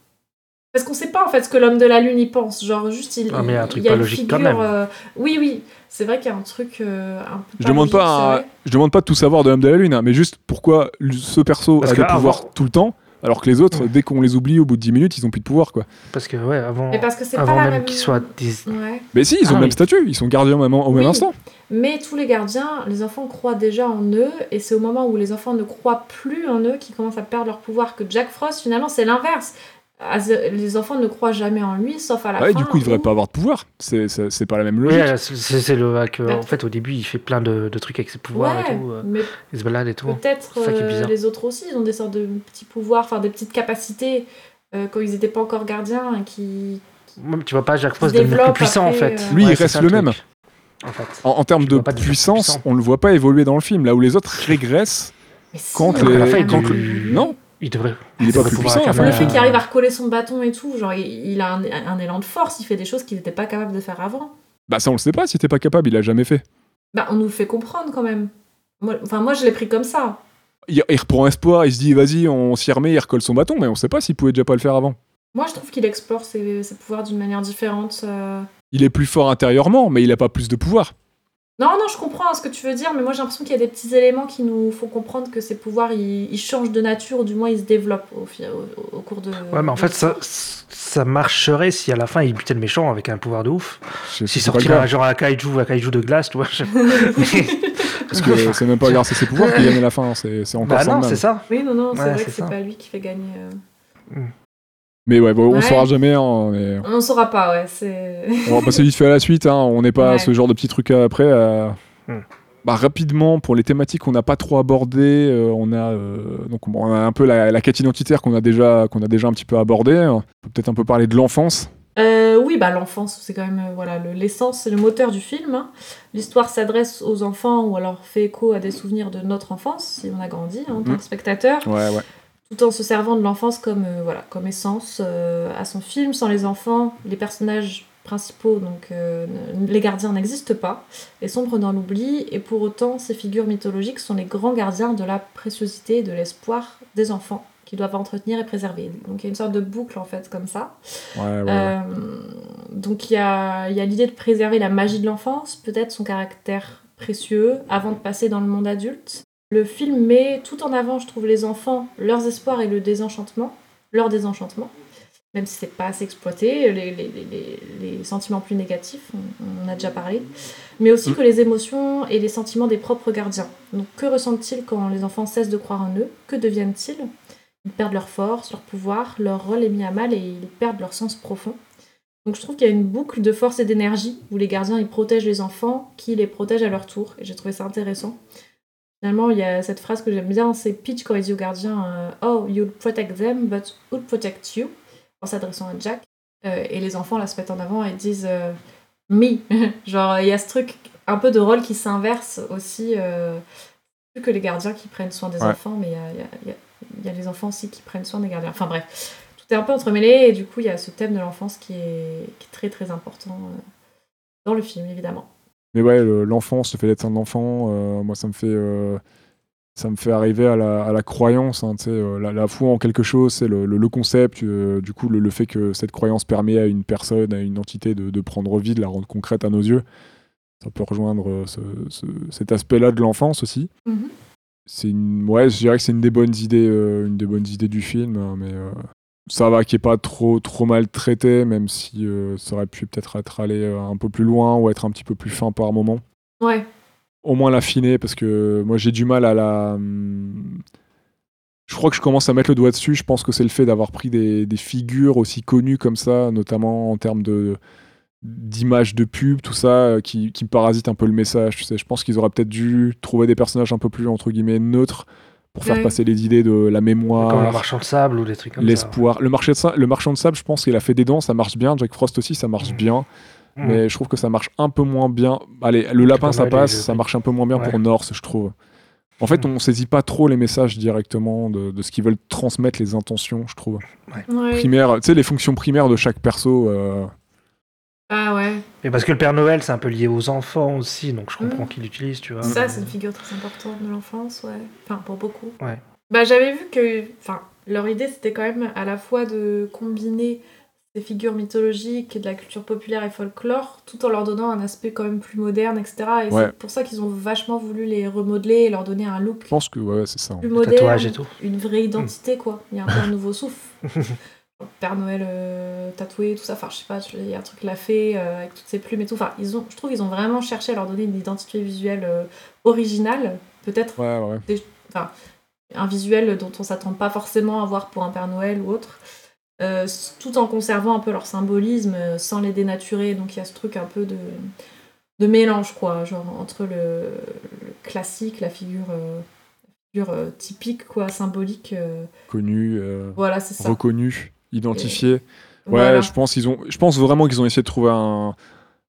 Parce qu'on sait pas en fait ce que l'homme de la lune y pense. Genre juste il. Ah, mais il y a un truc pas une logique quand figure, même. euh, Oui, oui. C'est vrai qu'il y a un truc euh, un peu. Je demande logique, pas, je demande pas de tout savoir de l'homme de la lune, hein, mais juste pourquoi ce perso Parce a des pouvoirs avant- tout le temps. Alors que les autres, Ouais. dès qu'on les oublie, au bout de 10 minutes, ils ont plus de pouvoir, quoi. Parce que, ouais, avant, Mais parce que c'est pas même même. qu'ils soient des... Ouais. Mais si, ils ont Ah le même oui. statut, ils sont gardiens au même, au même instant. Mais tous les gardiens, les enfants croient déjà en eux, et c'est au moment où les enfants ne croient plus en eux qu'ils commencent à perdre leur pouvoir. Que Jack Frost, finalement, c'est l'inverse. Az- Les enfants ne croient jamais en lui, sauf à la Ouais, fin. du coup, ils devraient où- pas avoir de pouvoir. C'est c'est- c'est pas la même logique. c'est c'est le hack. En fait, au début, il fait plein de, de trucs avec ses pouvoirs Ouais, et tout. euh, mais il se balade et tout. peut-être qui euh, les autres aussi, ils ont des sortes de petits pouvoirs, enfin des petites capacités euh, quand ils n'étaient pas encore gardiens et qui. Même, tu vois pas Jack Frost devenir plus puissant, en fait. euh, Lui, il reste ça, le truc, même. En fait. En, en termes de puissance, on le voit pas évoluer dans le film, là où les autres régressent. Mais si, Quand les- il quand le- Non, Il devrait. il est pas plus puissant. faire enfin, Le fait qu'il arrive à recoller son bâton et tout, genre il, a un, un élan de force, il fait des choses qu'il n'était pas capable de faire avant. Bah ça, on le sait pas. Si t'es pas capable, il a jamais fait. Bah, on nous le fait comprendre quand même. Moi, enfin, moi je l'ai pris comme ça. Il, il reprend espoir, il se dit vas-y, on s'y remet, il recolle son bâton, mais on sait pas s'il pouvait déjà pas le faire avant. Moi, je trouve qu'il explore ses, ses pouvoirs d'une manière différente. euh. Il est plus fort intérieurement, mais il a pas plus de pouvoir. Non, non, je comprends ce que tu veux dire, mais moi j'ai l'impression qu'il y a des petits éléments qui nous font comprendre que ses pouvoirs ils, ils changent de nature, ou du moins ils se développent au, au, au cours de. Ouais, mais en fait, ça, ça marcherait si à la fin il butait le méchant avec un pouvoir de ouf. Le sortirait genre un kaiju, un kaiju de glace, tu vois. je- parce que c'est même pas grâce à ses pouvoirs qu'il gagne à la fin. C'est c'est encore bah non, c'est ça. Oui, non, non, c'est Ouais, vrai que c'est pas lui qui fait gagner. euh. Mais ouais, bon, on Ouais. saura jamais. hein, mais On saura pas, ouais. C'est. On va passer vite fait à la suite. hein, On n'est pas à Ouais. ce genre de petits trucs après. euh, Hmm. Bah, rapidement, pour les thématiques qu'on n'a pas trop abordées, euh, on, a, euh, donc, bon, on a un peu la, la quête identitaire qu'on a, déjà, qu'on a déjà un petit peu abordée. On peut peut-être un peu parler de l'enfance. Euh, oui, bah l'enfance, c'est quand même euh, voilà le- l'essence, c'est le moteur du film. hein. L'histoire s'adresse aux enfants ou alors fait écho à des souvenirs de notre enfance, si on a grandi hein, en tant Mm. que spectateur, Ouais, ouais. Tout en se servant de l'enfance comme euh, voilà comme essence euh, à son film. Sans les enfants, les personnages principaux, donc euh, les gardiens n'existent pas et sombrent dans l'oubli. Et pour autant, ces figures mythologiques sont les grands gardiens de la préciosité et de l'espoir des enfants qui doivent entretenir et préserver. Donc il y a une sorte de boucle en fait comme ça. ouais, ouais, ouais. Euh, donc il y a, il y a l'idée de préserver la magie de l'enfance, peut-être son caractère précieux, avant de passer dans le monde adulte. Le film met tout en avant, je trouve, les enfants, leurs espoirs et le désenchantement, leur désenchantement, même si c'est pas assez exploité, les, les- les- les- les sentiments plus négatifs, on, on en a déjà parlé, mais aussi que les émotions et les sentiments des propres gardiens. Donc que ressentent-ils quand les enfants cessent de croire en eux? Que deviennent-ils? Ils perdent leur force, leur pouvoir, leur rôle est mis à mal et ils perdent leur sens profond. Donc je trouve qu'il y a une boucle de force et d'énergie où les gardiens ils protègent les enfants qui les protègent à leur tour et j'ai trouvé ça intéressant. Finalement, il y a cette phrase que j'aime bien, c'est Peach quand il dit euh, Oh, you'll protect them, but who'll protect you? en s'adressant à Jack. Euh, et les enfants là se mettent en avant et disent euh, Me. Genre, il y a ce truc un peu de rôle qui s'inverse aussi. Euh, plus que les gardiens qui prennent soin des Ouais. enfants, mais il y a- y a- il y a il y a les enfants aussi qui prennent soin des gardiens. Enfin bref, tout est un peu entremêlé et du coup il y a ce thème de l'enfance qui est, qui est très très important dans le film évidemment. Mais ouais, le- l'enfance, le fait d'être un enfant, euh, moi, ça me fait, euh, ça me fait arriver à la, à la croyance, hein, euh, la, la foi en quelque chose, c'est le, le- le concept, du coup, le, le fait que cette croyance permet à une personne, à une entité de, de prendre vie, de la rendre concrète à nos yeux. Ça peut rejoindre ce- ce- cet aspect-là de l'enfance aussi. Mhm. C'est une, ouais, je dirais que c'est une des bonnes idées, une des bonnes idées du film, hein, mais ça va, qui est pas trop trop mal traité, même si euh, ça aurait pu peut-être être allé euh, un peu plus loin ou être un petit peu plus fin par moment Ouais, au moins l'affiner parce que moi j'ai du mal à la. hum, Je crois que je commence à mettre le doigt dessus. Je pense que c'est le fait d'avoir pris des, des figures aussi connues comme ça, notamment en termes de d'images de pub, tout ça, euh, qui, qui parasite un peu le message. Tu sais, je pense qu'ils auraient peut-être dû trouver des personnages un peu plus entre guillemets neutres pour faire Ouais. passer les idées de la Comme le mémoire, marchand de sable ou des trucs comme ça. l'espoir. Le, marché de sa- le marchand de sable, je pense qu'il a fait des dents, ça marche bien. Jack Frost aussi, ça marche Mhm. bien. Mm. Mais je trouve que ça marche un peu moins bien. Allez, le lapin, ça passe, ça marche un peu moins bien Ouais. pour Norse, je trouve. En fait, Mm. on saisit pas trop les messages directement de, de ce qu'ils veulent transmettre, les intentions, je trouve. ouais. Primaire, tu sais, les fonctions primaires de chaque perso. euh, Ah ouais, Mais parce que le Père Noël, c'est un peu lié aux enfants aussi, donc je comprends Mm. qu'il l'utilise, tu vois. ça c'est une figure très importante de l'enfance, ouais. Enfin pour beaucoup. Ouais. Bah j'avais vu que, enfin leur idée c'était quand même à la fois de combiner ces figures mythologiques et de la culture populaire et folklore, tout en leur donnant un aspect quand même plus moderne, etc. Et Ouais. c'est pour ça qu'ils ont vachement voulu les remodeler et leur donner un look Je pense que ouais, c'est ça. plus tatouage et moderne, tout. une vraie identité quoi. Il y a un peu un nouveau souffle. Père Noël euh, tatoué, tout ça. Enfin, je sais pas, il y a un truc la fée euh, avec toutes ses plumes et tout. Enfin, ils ont, je trouve qu'ils ont vraiment cherché à leur donner une identité visuelle euh, originale. Peut-être Ouais, ouais. un visuel dont on s'attend pas forcément à voir pour un Père Noël ou autre, tout en conservant un peu leur symbolisme, sans les dénaturer. Donc il y a ce truc un peu de, de mélange, quoi, genre entre le, le classique, la figure, typique, quoi, symbolique. Connu, euh, voilà, c'est ça. reconnu, identifié. Ouais, Voilà. je pense qu'ils ont, je pense vraiment qu'ils ont essayé de trouver un,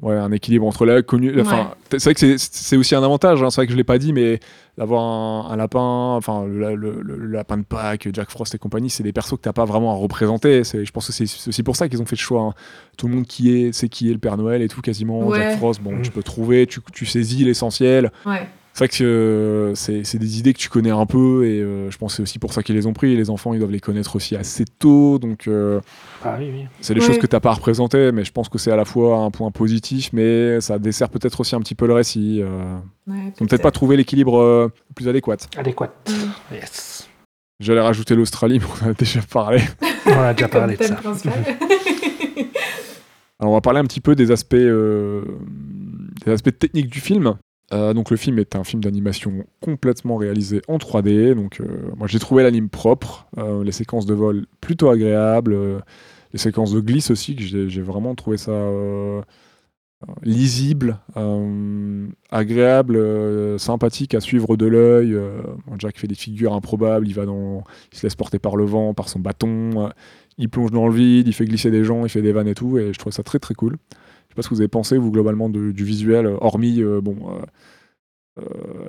ouais, un équilibre entre la connu. Enfin, c'est vrai que c'est- c'est aussi un avantage. hein, c'est vrai que je l'ai pas dit, mais d'avoir un, un lapin, enfin le, le- le- le lapin de Pâques, Jack Frost et compagnie, c'est des persos que t'as pas vraiment à représenter. Je pense que c'est c'est aussi pour ça qu'ils ont fait le choix. hein. Tout le monde qui est, sait qui est le Père Noël et tout quasiment. Ouais. Jack Frost, bon, Mm. tu peux trouver, tu, tu saisis l'essentiel. Ouais. C'est vrai que euh, c'est des idées que tu connais un peu et euh, je pense que c'est aussi pour ça qu'ils les ont pris. Les enfants, ils doivent les connaître aussi assez tôt, donc. euh, Ah oui, oui. c'est des choses que t'as pas à représenter, mais je pense que c'est à la fois un point positif, mais ça dessert peut-être aussi un petit peu le récit. Euh... Ouais, Ils ont peut-être pas trouvé l'équilibre euh, le plus adéquat. Adéquate. Mm. Yes. J'allais rajouter l'Australie, mais on en a déjà parlé. On a déjà parlé de ça. Alors on va parler un petit peu des aspects, euh, des aspects techniques du film. Euh, donc le film est un film d'animation complètement réalisé en 3D. Donc euh, moi j'ai trouvé l'anime propre, euh, les séquences de vol plutôt agréables, les séquences de glisse aussi que j'ai vraiment trouvé ça lisible, agréable, sympathique à suivre de l'œil. Jack fait des figures improbables, il va dans, il se laisse porter par le vent, par son bâton, il plonge dans le vide, il fait glisser des gens, il fait des vannes et tout, et je trouve ça très très cool. Je sais pas ce que vous avez pensé vous globalement de- du visuel, hormis euh, bon. euh, euh,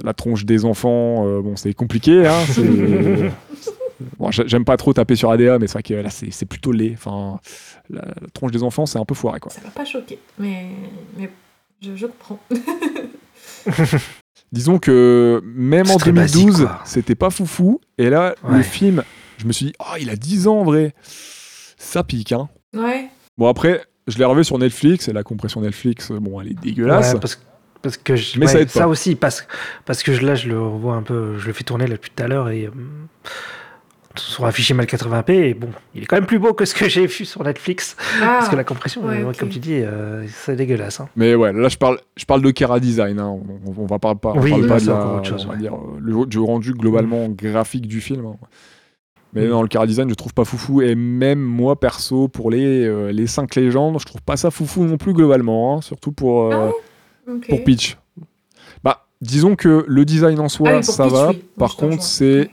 la tronche des enfants, euh, bon, c'est compliqué. Hein, c'est- bon, j'ai- J'aime pas trop taper sur ADA, mais c'est vrai que là, c'est c'est plutôt laid. Enfin, la, la tronche des enfants, c'est un peu foiré. Quoi. Ça m'a pas choqué, mais, mais je, je comprends. Disons que même C'est en très basique, 2012, quoi. c'était pas foufou. Et là, le film, je me suis dit, oh, il a 10 ans en vrai. Ça pique. Hein. Ouais. Bon, après, je l'ai revu sur Netflix, et la compression Netflix, euh, bon, elle est dégueulasse. Ouais, parce, parce que je, Mais ça aide pas. aussi, parce, parce que je- là, je le revois un peu, je le fais tourner là depuis tout à l'heure et euh, sur un fichier 1080p, et bon, il est quand même plus beau que ce que j'ai vu sur Netflix. Ah, Parce que la compression, ouais, euh, comme tu dis, euh, c'est dégueulasse. hein. Mais ouais, là je parle, je parle de Kera Design. hein. On, on va pas, on Oui, parle pas de la- encore autre chose, on va dire, euh, le, du rendu globalement graphique du film. hein. Mais Mm. dans le Kera Design, je trouve pas foufou. Et même moi perso, pour les, euh, les 5 légendes, je trouve pas ça foufou non plus globalement. hein. Surtout pour, euh, Ah pour Peach. Bah, disons que le design en soi, Ah oui, ça Peach, va. oui. Par contre, c'est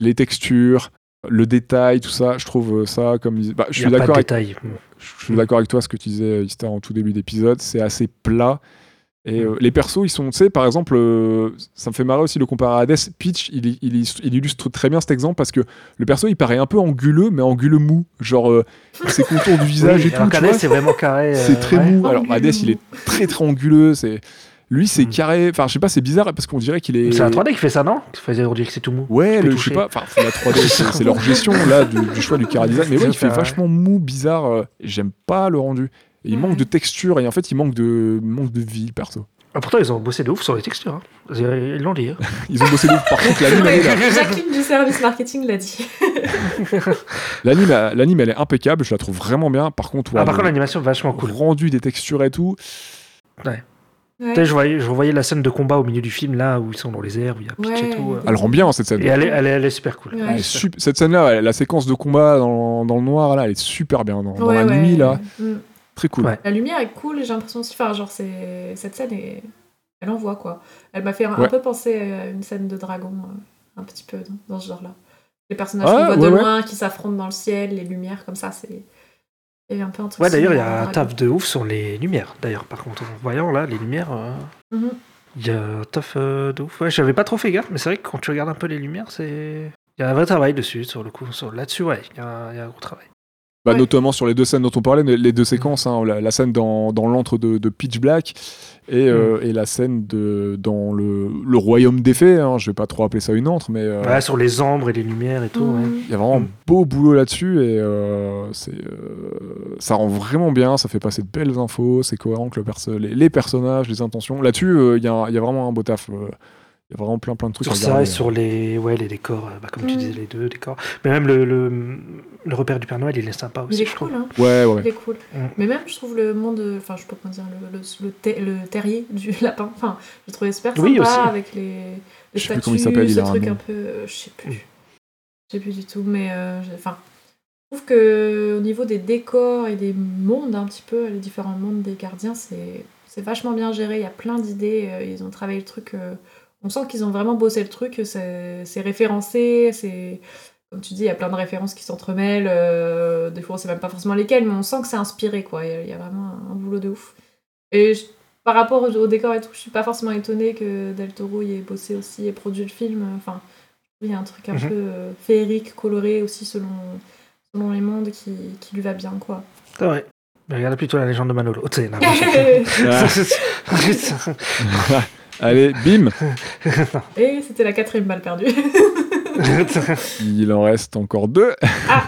les textures, le détail, tout ça. Je trouve ça comme. Bah, je suis d'accord avec je suis d'accord avec toi, ce que tu disais, Istar, en tout début d'épisode, c'est assez plat. Et euh, les persos, ils sont, tu sais, par exemple, euh, ça me fait marrer aussi le comparer à Hades. Peach, il, il, il- il illustre très bien cet exemple parce que le perso, il paraît un peu anguleux, mais anguleux mou. Genre, euh, ses contours du visage Oui, et tout. alors qu'Hades, vois, c'est vraiment carré. c'est très ouais. mou. Alors, Hades, il est très très anguleux. C'est lui, c'est Mm. carré. Enfin, je sais pas, c'est bizarre parce qu'on dirait qu'il est. C'est la 3D qui fait ça, non? On dirait que c'est tout mou. Ouais, le, je sais pas, enfin, la 3D, c'est leur gestion là du, du choix du chara design. Mais ouais, il fait vachement mou, bizarre. J'aime pas le rendu. Et il Ouais. manque de texture et en fait, il manque de, manque de vie, perso. Ah, pourtant, ils ont bossé de ouf sur les textures. hein. Ils l'ont dit. hein. Ils ont bossé de ouf. Par contre, l'anime, est là. Jacqueline du service marketing l'a dit. L'anime, elle- l'anime, elle est impeccable. Je la trouve vraiment bien. Par contre, ouais, Ah, par contre, l'animation vachement cool. rendu des textures et tout. Ouais. Je voyais, je revoyais la scène de combat au milieu du film, là, où ils sont dans les airs, où il y a Peach Ouais. et tout. euh. Elle rend bien cette scène. Et elle est, elle est, elle est super cool. Ouais. Elle est sup- Cette scène-là, la séquence de combat dans, dans le noir, là, elle est super bien. Dans, dans Ouais, la ouais. nuit, là, Mm. Très cool. Ouais. La lumière est cool et j'ai l'impression aussi. Enfin, genre, c'est... cette scène, est... elle envoie quoi. Elle m'a fait un, peu penser à une scène de dragon, euh, un petit peu dans, dans ce genre-là. Les personnages Ah, qu'on voit ouais, de ouais. loin, qui s'affrontent dans le ciel, les lumières comme ça, c'est. Il y a un peu un truc. Ouais, d'ailleurs, il y a un taf de ouf sur les lumières. D'ailleurs, par contre, en voyant là, les lumières, euh, Mhm. il y a un taf euh, de ouf. Ouais, j'avais pas trop fait gaffe, mais c'est vrai que quand tu regardes un peu les lumières, c'est. Il y a un vrai travail dessus, sur le coup. Sur... Là-dessus, ouais, il y, a un- il y a un gros travail. Bah, Ouais. Notamment sur les deux scènes dont on parlait, les deux séquences, hein, la, la scène dans, dans l'antre de, de Pitch Black et, euh, et la scène de, dans le, le royaume des fées. Hein, je vais pas trop appeler ça une antre, mais euh, Ouais, sur les ombres et les lumières et tout. Mhm. il y a vraiment Mm. un beau boulot là-dessus et euh, c'est, euh, ça rend vraiment bien, ça fait passer de belles infos, c'est cohérent que le perso- les, les personnages, les intentions. Là-dessus, euh, il y, a, il y a vraiment un beau taf. Euh, Il y a vraiment plein plein de trucs Sur ça regarder. et sur les, ouais, les décors, euh, bah, comme tu Mm. disais, les deux décors. Mais même le, le, le repère du Père Noël, il est sympa aussi, Il est je trouve. cool, hein. Ouais, ouais, ouais. Il est cool. Mm. Mais même, je trouve le monde, enfin, je peux pas dire, le, le, le, ter- le terrier du lapin, enfin, je trouvais super sympa Oui, aussi. avec les, les Je sais plus comment il s'appelle, il ce a un truc un peu, euh, je sais plus. Mm. Je sais plus du tout, mais euh, enfin, je trouve que au niveau des décors et des mondes, un petit peu, les différents mondes des gardiens, c'est c'est vachement bien géré. Il y a plein d'idées. euh, Ils ont travaillé le truc. euh, on sent qu'ils ont vraiment bossé le truc. C'est c'est référencé. C'est comme tu dis, il y a plein de références qui s'entremêlent. euh, des fois, on sait même pas forcément lesquelles, mais on sent que c'est inspiré. quoi. Il y, a- il y a vraiment un, un boulot de ouf. Et je- par rapport au, au décor et tout, je suis pas forcément étonnée que Del Toro y ait bossé aussi et produit le film. Enfin, il y a un truc un Mhm. peu euh, féerique, coloré aussi selon, selon les mondes qui, qui lui va bien, quoi. C'est vrai. Mais regarde plutôt la légende de Manolo. Tu sais, non, Ah. Allez, bim et c'était la quatrième balle perdue. Il en reste encore deux. ah,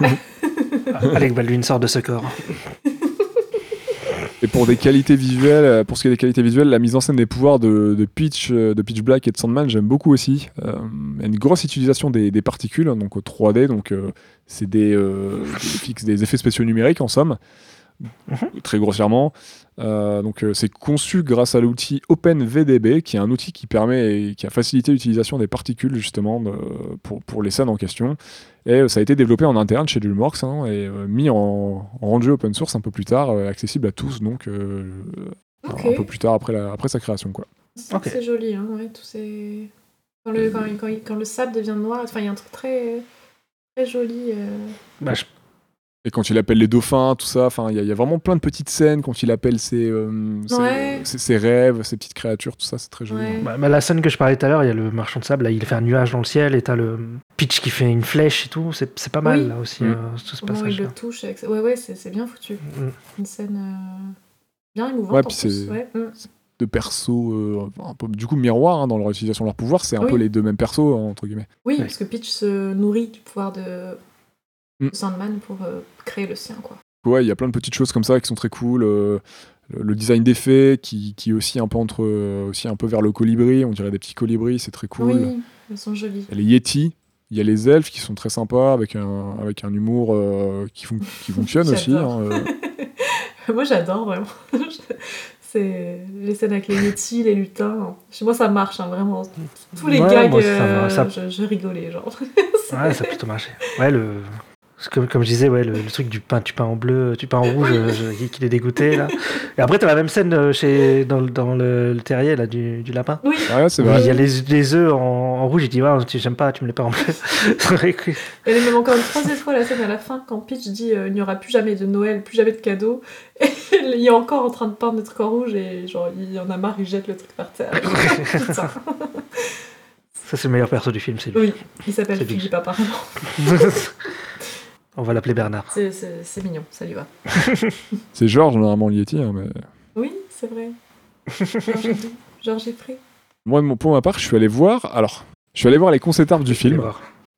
Alec Baldwin sort de ce corps. Et pour des qualités visuelles, euh, pour ce qui est des qualités visuelles, la mise en scène des pouvoirs de, de Pitch, euh, de Pitch Black et de Sandman, j'aime beaucoup aussi. Euh, Il y a une grosse utilisation des, des particules, hein, donc au 3D, donc euh, c'est des, euh, des effets spéciaux numériques en somme, très grossièrement. Euh, donc euh, c'est conçu grâce à l'outil OpenVDB, qui est un outil qui permet et qui a facilité l'utilisation des particules justement de- pour, pour les scènes en question. Et euh, ça a été développé en interne chez DreamWorks hein, et euh, mis en, en rendu open source un peu plus tard, euh, accessible à tous, donc euh, un peu plus tard après, la- après sa création. Quoi. c'est Ok. c'est joli, hein, ouais, tous ces... Quand le, quand, quand, quand le sable devient noir, enfin, il y a un truc très, très joli. euh. Bah, je- Et quand il appelle les dauphins, tout ça, enfin, il y, a- il y a vraiment plein de petites scènes quand il appelle ses, euh, ses- Ouais. ses- ses rêves, ses petites créatures, tout ça, c'est très joli. Ouais. bah, bah, la scène que je parlais tout à l'heure, il y a le marchand de sable, là, il fait un nuage dans le ciel et t'as le pitch qui fait une flèche et tout. C'est pas mal Oui. là aussi, Mm. euh, tout ce Comment il passage-là. le touche. Avec... Ouais, ouais, c'est bien foutu. Mm. Une scène euh, bien émouvante. Ouais, puis c'est- ouais. Mm. De persos, euh, un peu, du coup, miroir hein, dans leur utilisation de leur pouvoir, c'est un Oui. peu les deux mêmes persos, hein, entre guillemets. Oui, Ouais. parce que Peach se nourrit du pouvoir de, Mm. Sandman pour euh, créer le sien, quoi. Ouais, il y a plein de petites choses comme ça qui sont très cool. euh, le, design d'effets qui, qui est aussi un peu entre, euh, aussi un peu vers le colibri, on dirait des petits colibris, c'est très cool. Oui, elles sont jolies. Il y a les Yeti, il y a les elfes qui sont très sympas avec un, avec un humour euh, qui, fon- qui fonctionne aussi. Hein, euh. Moi, j'adore vraiment. c'est les scènes avec les Yeti, les lutins. Chez moi, ça marche, hein, vraiment. Tous les Ouais, gags, moi, ça euh, va, ça- Je, je rigolais, genre. Ouais, ça a plutôt marché. Ouais, le. Comme, comme je disais, ouais, le, le truc du pain, tu peins en bleu, tu peins en rouge, euh, je- qu'il est dégoûté là. Et après, t'as la même scène euh, chez, dans, le- dans le, le terrier là, du, du lapin. Oui, Ah ouais, c'est vrai. Il y a les, les œufs en, en rouge, il dit ouais, tu- j'aime pas, tu me les peins en bleu. Elle est même encore une troisième fois la scène à la fin quand Peach dit euh, il n'y aura plus jamais de Noël, plus jamais de cadeaux. Et il est encore en train de peindre le truc en rouge et genre il en a marre, il jette le truc par terre. Putain. Ça, c'est le meilleur perso du film, c'est lui. Oui, il s'appelle. Philippe apparemment. On va l'appeler Bernard. C'est- mignon, ça lui va. C'est Georges, normalement, le Yeti. hein, mais... Oui, c'est vrai. Georges Effray. Moi, pour ma part, je suis allé voir. Alors, je suis allé voir les concept art du film.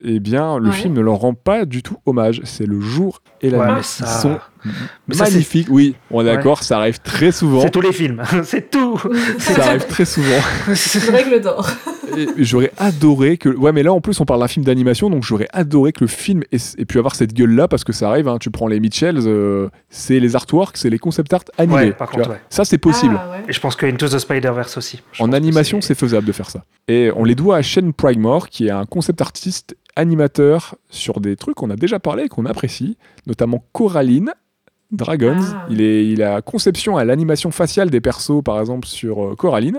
Eh bien, le Ouais. film ne leur rend pas du tout hommage. C'est le jour et la Ouais, nuit. Ils sont Mais ça, c'est- magnifiques. oui, on est d'accord, ça arrive très souvent. C'est tous les films, c'est tout. Ça arrive très souvent. Une règle d'or. J'aurais adoré que. Ouais, mais là en plus on parle d'un film d'animation, donc j'aurais adoré que le film ait, ait pu avoir cette gueule-là parce que ça arrive. hein, tu prends les Mitchells, euh, c'est les artworks, c'est les concept art animés. Ouais, par contre, ouais. Ça c'est possible. Ah, ouais. Et je pense que Into the Spider-Verse aussi. Je En animation, c'est faisable de faire ça. Et on les doit à Shane Prymore, qui est un concept artiste animateur sur des trucs qu'on a déjà parlé et qu'on apprécie, notamment Coraline, Dragons. Ah. Il, est, il a conception à l'animation faciale des persos, par exemple, sur euh, Coraline.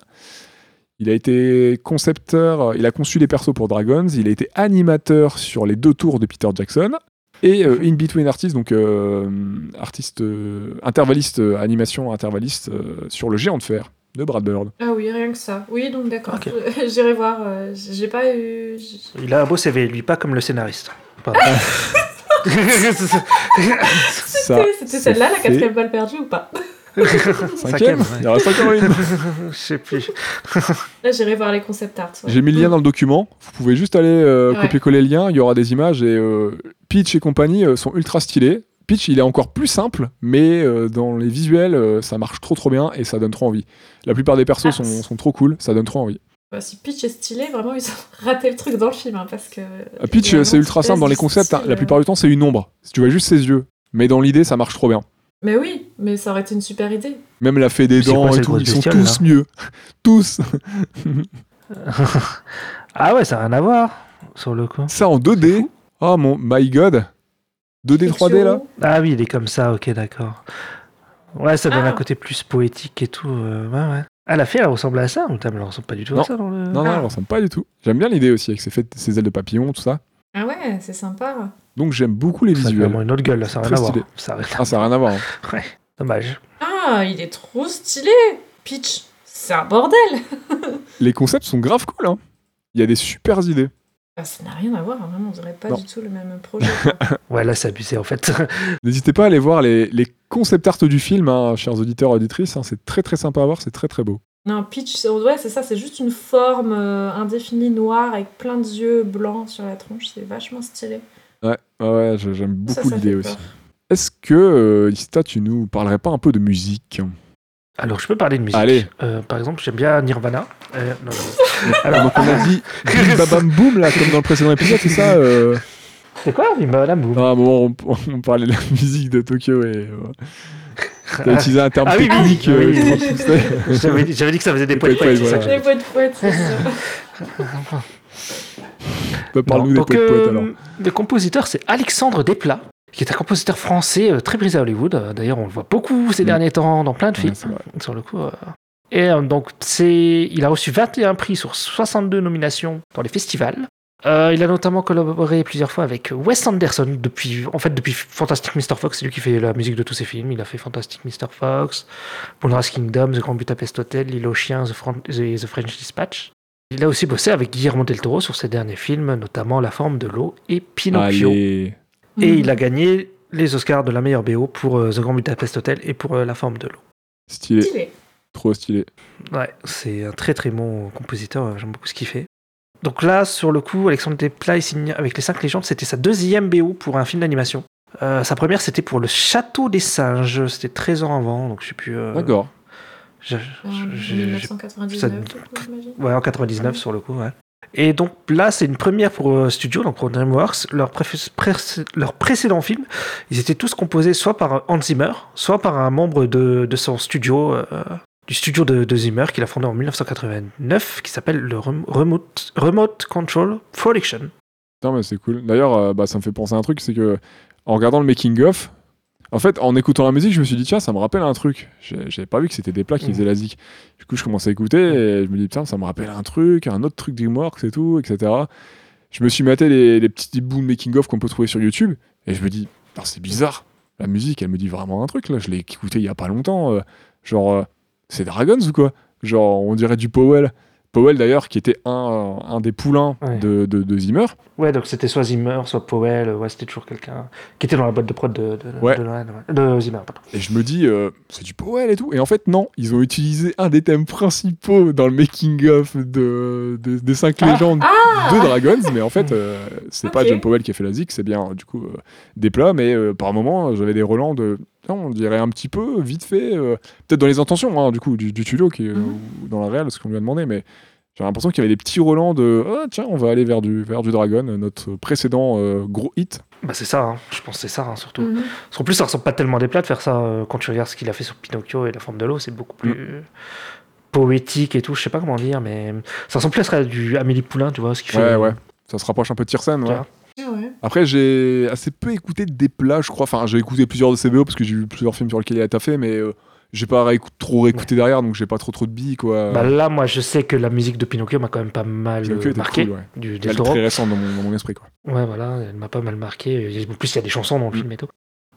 Il a été concepteur, euh, il a conçu les persos pour Dragons, il a été animateur sur les deux tours de Peter Jackson. Et euh, In Between Artist, donc euh, artiste, euh, intervalliste, euh, animation intervalliste euh, sur le géant de fer de Brad Bird. Ah oui, rien que ça. Oui, donc d'accord. J'irai voir. euh, J'ai pas eu. Il a un beau CV, lui, pas comme le scénariste. C'était celle-là la quatrième balle perdue ou pas? Cinquième. Il en reste encore une. Je sais plus. Là, j'irai voir les concept art. ouais. J'ai mis le lien dans le document. Vous pouvez juste aller euh, Ouais. copier-coller le lien. Il y aura des images et euh, Peach et compagnie euh, sont ultra stylés. Peach, il est encore plus simple, mais euh, dans les visuels, euh, ça marche trop trop bien et ça donne trop envie. La plupart des persos Ah, sont trop cool, ça donne trop envie. Bah, si Peach est stylé, vraiment, ils ont raté le truc dans le film. hein, parce que Euh, Peach, c'est ultra simple dans les concepts. hein. La plupart du temps, c'est une ombre. Si tu vois juste ses yeux. Mais dans l'idée, ça marche trop bien. Mais oui, mais ça aurait été une super idée. Même la fée des dents quoi, et tout, ils sont tous mieux. tous. ah ouais, ça n'a rien à voir sur le coup. Ça en 2D. Oh mon my god. 2D 3D là. Ah oui, il est comme ça, ok, d'accord. Ouais, ça donne Ah. un côté plus poétique et tout. euh, ouais, ouais. Ah, la fée, elle ressemble à ça ou t'as- elle ressemble pas du tout Non. à ça dans le. Non, non, Ah. elle ressemble pas du tout. J'aime bien l'idée aussi avec ses, fêtes- ses ailes de papillon, tout ça. Ah ouais, c'est sympa. Donc j'aime beaucoup les Ça a visuels. vraiment une autre gueule, là, ça n'a rien Très à voir. stylé. Ça a rien à- Ah, ça n'a rien à voir. hein. Ouais, dommage. Ah, il est trop stylé Peach, c'est un bordel Les concepts sont grave cool. Hein. Il y a des super idées. Ah, Ça n'a rien à voir, hein, vraiment, on dirait pas Non. du tout le même projet. Ouais, là, c'est abusé en fait. N'hésitez pas à aller voir les, les concept art du film, hein, chers auditeurs et auditrices. hein. C'est très très sympa à voir, c'est très très beau. non, Peach, c'est ouais, c'est ça, c'est juste une forme euh, indéfinie noire avec plein de yeux blancs sur la tronche, c'est vachement stylé. Ouais, ouais, j'aime beaucoup l'idée aussi. Est-ce que, euh, Ista, tu nous parlerais pas un peu de musique? Alors, je peux parler de musique. Allez. Euh, par exemple, j'aime bien Nirvana. Euh, non, non. Alors, donc on a dit bim babam boum, là, comme dans le précédent épisode, c'est ça euh C'est quoi Nirvana Boom? À un moment, on, on parlait de la musique de Tokyo et. T'as utilisé un terme Ah oui, oui, technique. oui, euh, oui. J'avais dit, j'avais dit que ça faisait des Des poètes poètes, ça voilà. Les poètes poètes, c'est sûr. Bah, Parle-nous des poètes poètes euh, alors. Le compositeur, c'est Alexandre Desplat, qui est un compositeur français euh, très brisé à Hollywood. Euh, D'ailleurs, on le voit beaucoup ces Mm. derniers temps dans plein de films. sur le coup. euh. Et donc, c'est, il a reçu 21 prix sur 62 nominations dans les festivals. Euh, il a notamment collaboré plusieurs fois avec Wes Anderson depuis, en fait, depuis Fantastic Mr. Fox. C'est lui qui fait la musique de tous ses films. Il a fait Fantastic Mr. Fox, Moonrise Kingdom, The Grand Budapest Hotel, L'île aux chiens, The, Fran- The- The French Dispatch. Il a aussi bossé avec Guillermo del Toro sur ses derniers films, notamment La forme de l'eau et Pinocchio. Allez. Et il a gagné les Oscars de la meilleure BO pour euh, The Grand Budapest Hotel et pour euh, La forme de l'eau. Stylé, Stylé. trop stylé. Ouais, c'est un très très bon compositeur, euh, j'aime beaucoup ce qu'il fait. Donc là, sur le coup, Alexandre Desplat il signe avec les 5 légendes, c'était sa deuxième BO pour un film d'animation. Euh, sa première, c'était pour Le Château des Singes, c'était 13 ans avant, donc je sais plus. euh, D'accord. j'ai- En j'ai- j'ai- 1999, ça-. Ouais, en 99 sur le coup, ouais. Et donc là, c'est une première pour euh, Studio, donc pour DreamWorks. Leur, pré- leur précédent film, ils étaient tous composés soit par Hans Zimmer, soit par un membre de, son studio, euh, du studio de, Zimmer qu'il a fondé en 1989, qui s'appelle le Rem- Remote, Remote Control Production. Putain, mais c'est cool. D'ailleurs, euh, bah, ça me fait penser à un truc, c'est que en regardant le making of, en fait, en écoutant la musique, je me suis dit tiens, ça me rappelle un truc. J'avais pas vu que c'était des plats qui Mhm. faisaient la zik. Du coup, je commence à écouter et je me dis putain, ça me rappelle un truc, un autre truc DreamWorks et tout, etc. Je me suis maté les, les petits bouts de making of qu'on peut trouver sur YouTube et je me dis c'est bizarre. La musique, elle me dit vraiment un truc là. Je l'ai écouté il y a pas longtemps. euh, genre, euh, c'est Dragons ou quoi? Genre, on dirait du Powell. Powell d'ailleurs, qui était un, un des poulains Ouais. de, de, de Zimmer. Ouais, donc c'était soit Zimmer, soit Powell, ouais, c'était toujours quelqu'un qui était dans la boîte de prod de, de, Ouais. Zimmer. pardon. Et je me dis, euh, c'est du Powell et tout. Et en fait, non, ils ont utilisé un des thèmes principaux dans le making-of de, de- des 5 Ah. légendes Ah de Dragons. Mais en fait, euh, c'est pas. John Powell qui a fait la zik, c'est bien du coup euh, des plats. Mais euh, par moment, j'avais des relents de. Non, on dirait un petit peu, vite fait. euh, Peut-être dans les intentions, hein, du coup, du, du studio, qui, est, euh, Mhm. ou dans la réelle, ce qu'on lui a demandé. Mais j'ai l'impression qu'il y avait des petits relents de. Ah, tiens, on va aller vers du, vers du Dragon, notre précédent euh, gros hit. Bah c'est ça, hein. je pense que c'est ça hein, surtout. Mhm. Parce qu'en plus, ça ressemble pas tellement à des plats de faire ça euh, quand tu regardes ce qu'il a fait sur Pinocchio et la forme de l'eau, c'est beaucoup plus euh, poétique et tout, je sais pas comment dire, mais ça ressemble plus à du Amélie Poulain, tu vois, ce qu'il fait. Ouais, ouais. Ça se rapproche un peu de Tiersen, ouais. Ouais. Après, j'ai assez peu écouté des plats, je crois. Enfin, j'ai écouté plusieurs de ses BO parce que j'ai vu plusieurs films sur lesquels il a taffé, mais euh, j'ai pas trop réécouté derrière, donc j'ai pas trop trop de billes, quoi. Bah là, moi, je sais que la musique de Pinocchio m'a quand même pas mal Pinocchio était marqué. cool, ouais. Du Elle est très récente dans mon, dans mon esprit, quoi. Ouais, voilà, elle m'a pas mal marqué. En plus, il y a des chansons dans le Mm. film et tout.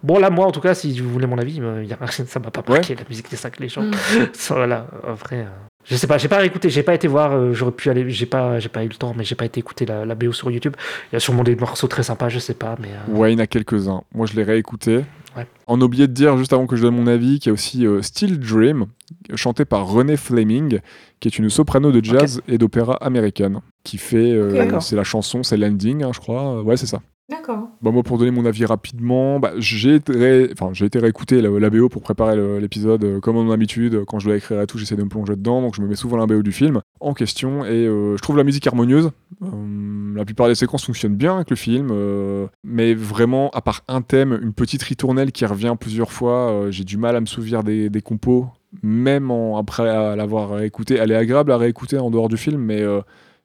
Bon, là, moi, en tout cas, si vous voulez mon avis, ça m'a pas Ouais. marqué la musique des 5 légendes. Ça, voilà, en vrai. euh, Je sais pas, j'ai pas réécouté, j'ai pas été voir, euh, j'aurais pu aller, j'ai pas, j'ai pas eu le temps, mais j'ai pas été écouter la, la BO sur YouTube. Il y a sûrement des morceaux très sympas, je sais pas, mais. euh, Ouais, il y en a quelques-uns. Moi, je l'ai réécouté. Ouais. On a oublié de dire, juste avant que je donne mon avis, qu'il y a aussi euh, Still Dream, chanté par Renée Fleming, qui est une soprano de jazz et d'opéra américaine, qui fait. euh, c'est la chanson, c'est l'ending, hein, je crois. Ouais, c'est ça. D'accord. Bah, moi, pour donner mon avis rapidement, bah, j'ai été, ré- été réécouter la, BO pour préparer l'épisode. euh, comme en habitude, quand je dois écrire à tout, j'essaie de me plonger dedans, donc je me mets souvent la BO du film en question. Et euh, je trouve la musique harmonieuse. Euh, la plupart des séquences fonctionnent bien avec le film, euh, mais vraiment, à part un thème, une petite ritournelle qui revient plusieurs fois, euh, j'ai du mal à me souvenir des, des compos, même après l'avoir réécouté. Elle est agréable à réécouter en dehors du film, mais euh,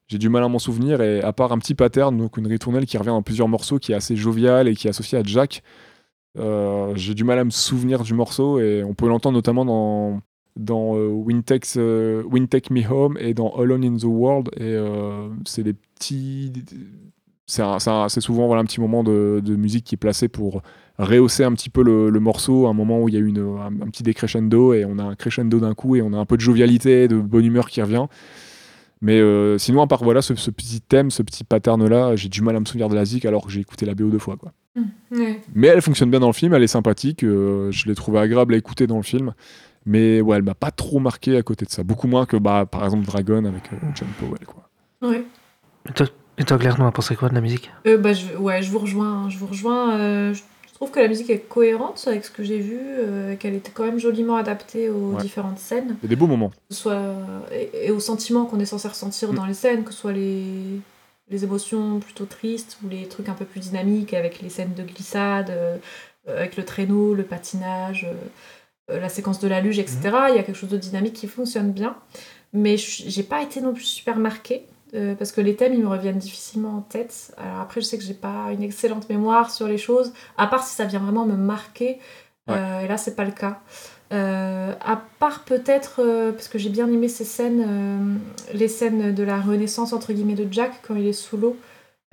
j'ai du mal à m'en souvenir et à part un petit pattern, donc une ritournelle qui revient dans plusieurs morceaux, qui est assez jovial et qui est associé à Jack, euh, j'ai du mal à me souvenir du morceau et on peut l'entendre notamment dans dans euh, Wind, Takes, euh, Wind Take Me Home et dans Alone in the World et c'est des petits c'est souvent voilà, un petit moment de, musique qui est placé pour rehausser un petit peu le, le morceau, un moment où il y a une, un, un petit décrescendo et on a un crescendo d'un coup et on a un peu de jovialité, de bonne humeur qui revient. Mais euh, sinon, à part voilà, ce, ce petit thème, ce petit pattern-là, j'ai du mal à me souvenir de la zik alors que j'ai écouté la BO deux fois. Quoi. Ouais. Mais elle fonctionne bien dans le film, elle est sympathique, euh, je l'ai trouvée agréable à écouter dans le film. Mais ouais, elle m'a pas trop marqué à côté de ça. Beaucoup moins que bah, par exemple Dragon avec euh, John Powell. Quoi. Ouais. Et toi, et toi, Claire, t'en as pensé quoi de la musique? Euh, bah, je, ouais, je vous rejoins. Je vous rejoins. euh, je trouve que la musique est cohérente avec ce que j'ai vu, euh, qu'elle était quand même joliment adaptée aux Ouais. différentes scènes, Il y a des beaux moments. soit et, et aux sentiments qu'on est censé ressentir Mm. dans les scènes, que ce soit les les émotions plutôt tristes ou les trucs un peu plus dynamiques avec les scènes de glissade, euh, avec le traîneau, le patinage, euh, la séquence de la luge, etc. Il y a quelque chose de dynamique qui fonctionne bien, mais je- j'ai pas été non plus super marquée. Euh, parce que les thèmes ils me reviennent difficilement en tête. Alors après, je sais que j'ai pas une excellente mémoire sur les choses, à part si ça vient vraiment me marquer. Euh, et là, c'est pas le cas. Euh, à part peut-être, euh, parce que j'ai bien aimé ces scènes, euh, les scènes de la renaissance entre guillemets de Jack quand il est sous l'eau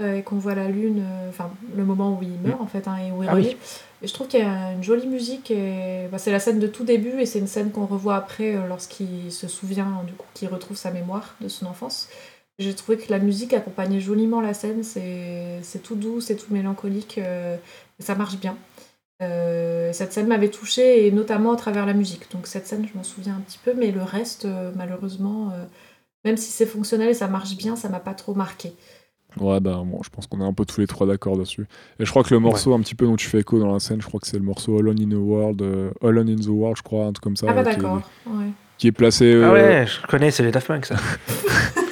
et qu'on voit la lune, enfin le moment où il meurt en fait, hein, et où il Ah oui. Et je trouve qu'il y a une jolie musique et bah, c'est la scène de tout début et c'est une scène qu'on revoit après lorsqu'il se souvient du coup qu'il retrouve sa mémoire de son enfance. J'ai trouvé que la musique accompagnait joliment la scène, c'est c'est tout doux, c'est tout mélancolique, euh, et ça marche bien. Euh, cette scène m'avait touchée, et notamment à travers la musique. Donc cette scène, je m'en souviens un petit peu, mais le reste, euh, malheureusement, euh, même si c'est fonctionnel et ça marche bien, ça m'a pas trop marqué. Ouais, bah bon, je pense qu'on est un peu tous les trois d'accord dessus. Et je crois que le morceau un petit peu dont tu fais écho dans la scène, je crois que c'est le morceau Alone in the World, euh, Alone in the World, je crois, un truc comme ça. ah bah euh, qui est- d'accord, ouais. Qui, est placé. Ah ouais, je connais, c'est les Daft Punk, ça.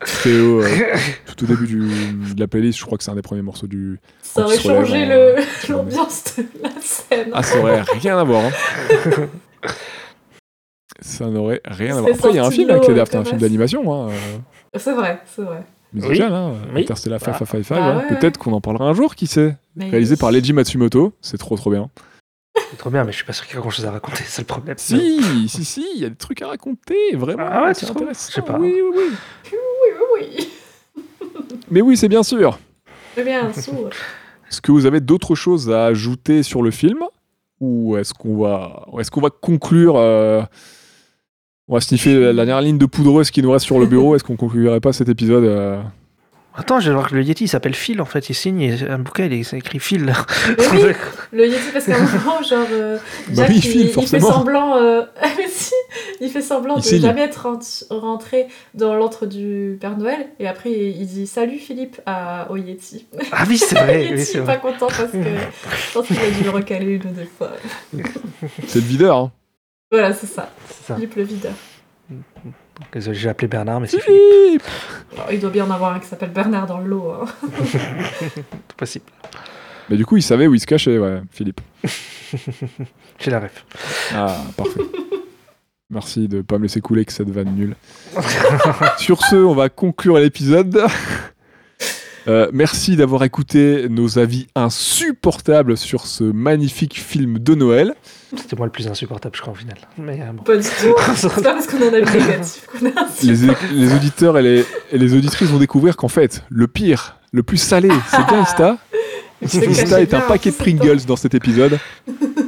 très haut, euh, tout au début du, de la playlist, je crois que c'est un des premiers morceaux du. Ça aurait changé en- le- l'ambiance de la scène. Ah, ça aurait rien à voir. hein. ça n'aurait rien à voir. Après, il y a un film avec les Daft, un film d'animation, hein, euh, C'est vrai, c'est vrai. musical, Oui. hein, Oui. Interstellar Bah. 555. Bah ouais, ouais. Peut-être qu'on en parlera un jour, qui sait. Mais Réalisé oui. par Leiji Matsumoto, c'est trop trop bien. C'est trop bien, mais je suis pas sûr qu'il y a grand chose à raconter, c'est le problème. Si, si, si, il y a des trucs à raconter, vraiment. Ah ouais, c'est intéressant. Je sais pas. Oui, oui, oui. Oui, oui, Mais oui, c'est bien sûr. oui. Bien sûr. Est-ce que vous avez d'autres choses à ajouter sur le film? Ou est-ce qu'on va, est-ce qu'on va conclure euh, On va sniffer la dernière ligne de poudreuse qui nous reste sur le bureau? Est-ce qu'on conclurait pas cet épisode euh, Attends, je vais voir que le Yeti s'appelle Phil en fait, il signe et un bouquin, il est écrit Phil. Mais oui, le Yeti, parce qu'à un moment, genre, euh, Bah oui, il, Phil, il fait forcément. semblant, euh, ah, mais si, il fait semblant Il de signe. jamais être rent- rentré dans l'antre du Père Noël, et après il dit salut Philippe à, au Yeti. ah oui, c'est Le vrai, Yeti oui, est pas vrai. content parce que je pense qu'il a dû le recaler une ou deux fois. C'est le videur. hein. Voilà, c'est ça, C'est ça. Philippe le videur. Désolé, j'ai appelé Bernard, mais c'est Philippe. Philippe Alors, il doit bien en avoir un qui s'appelle Bernard dans le lot. hein. Tout possible. Mais du coup, il savait où il se cachait, ouais, Philippe. J'ai la ref. Ah, parfait. Merci de pas me laisser couler que cette vanne nulle. Sur ce, on va conclure l'épisode. Euh, merci d'avoir écouté nos avis insupportables sur ce magnifique film de Noël. C'était moi le plus insupportable, je crois, au final. Mais euh, bon. Pas du tout. C'est pas parce qu'on en a négatif qu'on a un Les, les auditeurs et les, et les auditrices vont découvrir qu'en fait, le pire, le plus salé, c'est se Gangsta cachait est un bien, paquet de. Pringles dans cet épisode.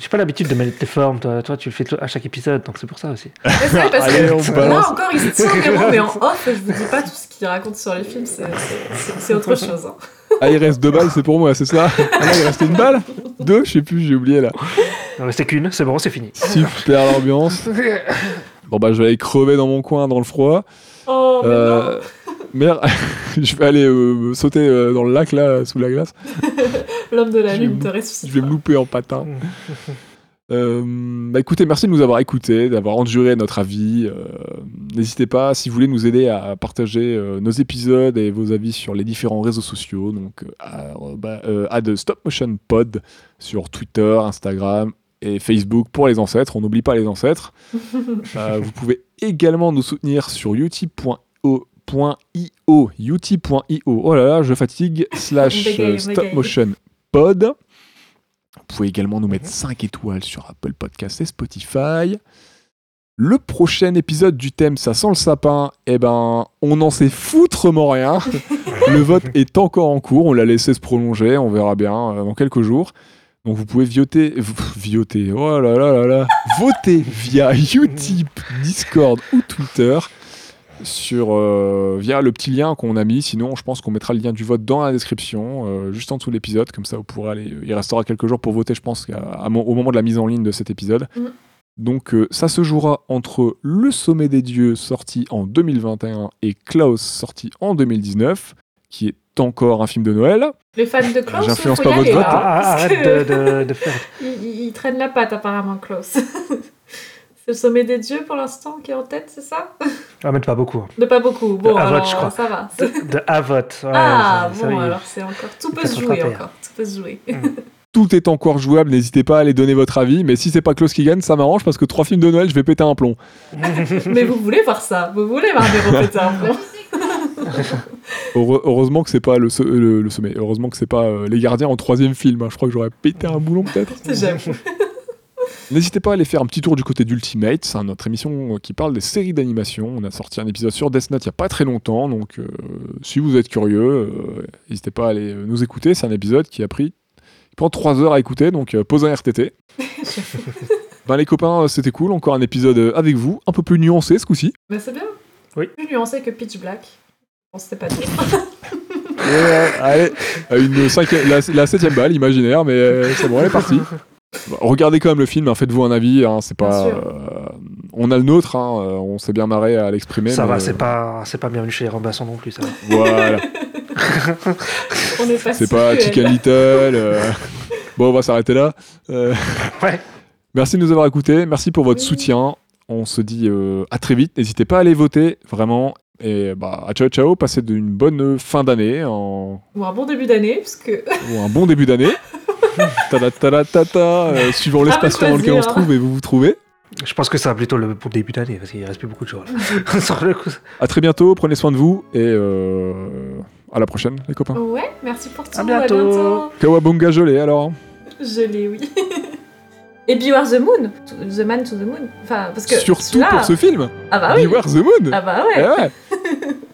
J'ai pas l'habitude de mettre tes formes, toi, toi tu le fais à chaque épisode, donc c'est pour ça aussi. Mais c'est vrai, parce Allez, que on là balance. encore, il se tient bureau, mais en off, je vous dis pas tout ce qu'il raconte sur les films, c'est- autre chose. hein. Ah, il reste deux balles, c'est pour moi, c'est ça Ah non, il restait une balle Deux Je sais plus, j'ai oublié là. Il en restait qu'une, c'est bon, c'est fini. Super l'ambiance. Bon bah je vais aller crever dans mon coin dans le froid. Oh, mais non. Merde, je vais aller euh, sauter euh, dans le lac là, sous la glace. L'homme de la je lune te Je ressuscite. vais me louper en patin. Euh, bah écoutez, merci de nous avoir écoutés, d'avoir enduré notre avis. Euh, N'hésitez pas, si vous voulez nous aider à partager euh, nos épisodes et vos avis sur les différents réseaux sociaux, donc à, bah, à de Stop Motion Pod sur Twitter, Instagram et Facebook pour les ancêtres. On n'oublie pas les ancêtres. Vous pouvez également nous soutenir sur utip.io utip.io oh là là je fatigue slash euh, stop motion pod. Vous pouvez également nous mettre 5 étoiles sur Apple Podcast et Spotify. Le prochain épisode du thème ça sent le sapin. Eh ben on n'en sait foutrement rien. Le vote est encore en cours. On l'a laissé se prolonger. On verra bien euh, dans quelques jours. Donc vous pouvez vioter, vioter, oh là là là là, voter via Utip, Discord ou Twitter sur euh, via le petit lien qu'on a mis. Sinon, je pense qu'on mettra le lien du vote dans la description, euh, juste en dessous de l'épisode. Comme ça, vous pourrez aller. Il restera quelques jours pour voter, je pense, à- à mo- au moment de la mise en ligne de cet épisode. Mhm. Donc, euh, ça se jouera entre Le Sommet des Dieux, sorti en 2021, et Klaus, sorti en 2019, qui est encore un film de Noël. Les fans de Klaus, J'influence pas y votre aller, vote. Ah, ah, parce arrête que de, de- de faire. il, il- il traîne la patte, apparemment, Klaus. le sommet des dieux, pour l'instant, qui est en tête, c'est ça? Ah, mais pas beaucoup. De pas beaucoup. Bon, À vote, alors, je crois. ça va. De, de ouais, ah, ça- bon, alors c'est encore... Tout peut se jouer encore. Tout peut se jouer. Tout est encore jouable, n'hésitez pas à aller donner votre avis. Mais si c'est pas Klaus qui gagne, ça m'arrange parce que trois films de Noël, je vais péter un plomb. Mais vous voulez voir ça Vous voulez voir des repéter un Heure- heureusement que c'est pas le, so- le- le sommet. Heureusement que c'est pas euh, les gardiens en troisième film. hein. Je crois que j'aurais pété un boulon peut-être. J'avoue. N'hésitez pas à aller faire un petit tour du côté d'Ultimate. C'est notre émission euh, qui parle des séries d'animation. On a sorti un épisode sur Death Note il y a pas très longtemps. Donc euh, si vous êtes curieux, euh, n'hésitez pas à aller nous écouter. C'est un épisode qui a pris il prend 3 heures à écouter. Donc euh, pose un RTT. ben les copains, c'était cool. Encore un épisode avec vous, un peu plus nuancé ce coup-ci. Mais c'est bien. Oui. Plus nuancé que Pitch Black. On sait pas dire. Euh, allez, une cinquième, la, la septième balle, imaginaire, mais euh, c'est bon, elle est partie. Regardez quand même le film, hein, faites-vous un avis. hein, c'est pas, euh, on a le nôtre, hein, euh, on s'est bien marré à l'exprimer. Ça mais, va, euh, c'est pas, c'est pas bienvenu chez les Robinson non plus, ça va. Voilà, On est pas c'est pas. Chicken Little. euh, Bon, on va s'arrêter là. Euh, Ouais. Merci de nous avoir écoutés, merci pour votre Oui. soutien. On se dit euh, à très vite. N'hésitez pas à aller voter, vraiment. Et bah, à ciao ciao, passez d'une bonne fin d'année en... Ou un bon début d'année, parce que ou un bon début d'année. Euh, suivant l'espace dans lequel on se trouve et vous vous trouvez. Je pense que ça va plutôt le pour début d'année, parce qu'il reste plus beaucoup de jours. Là. À très bientôt, prenez soin de vous et euh, à la prochaine, les copains. ouais, merci pour tout. À bientôt. Kawabunga gelé alors. Je l'ai, oui. Et Beware the Moon, The Man to the Moon. Enfin, parce que Surtout pour ce film. Ah bah oui. Beware the Moon. Ah bah Eh ouais. ouais.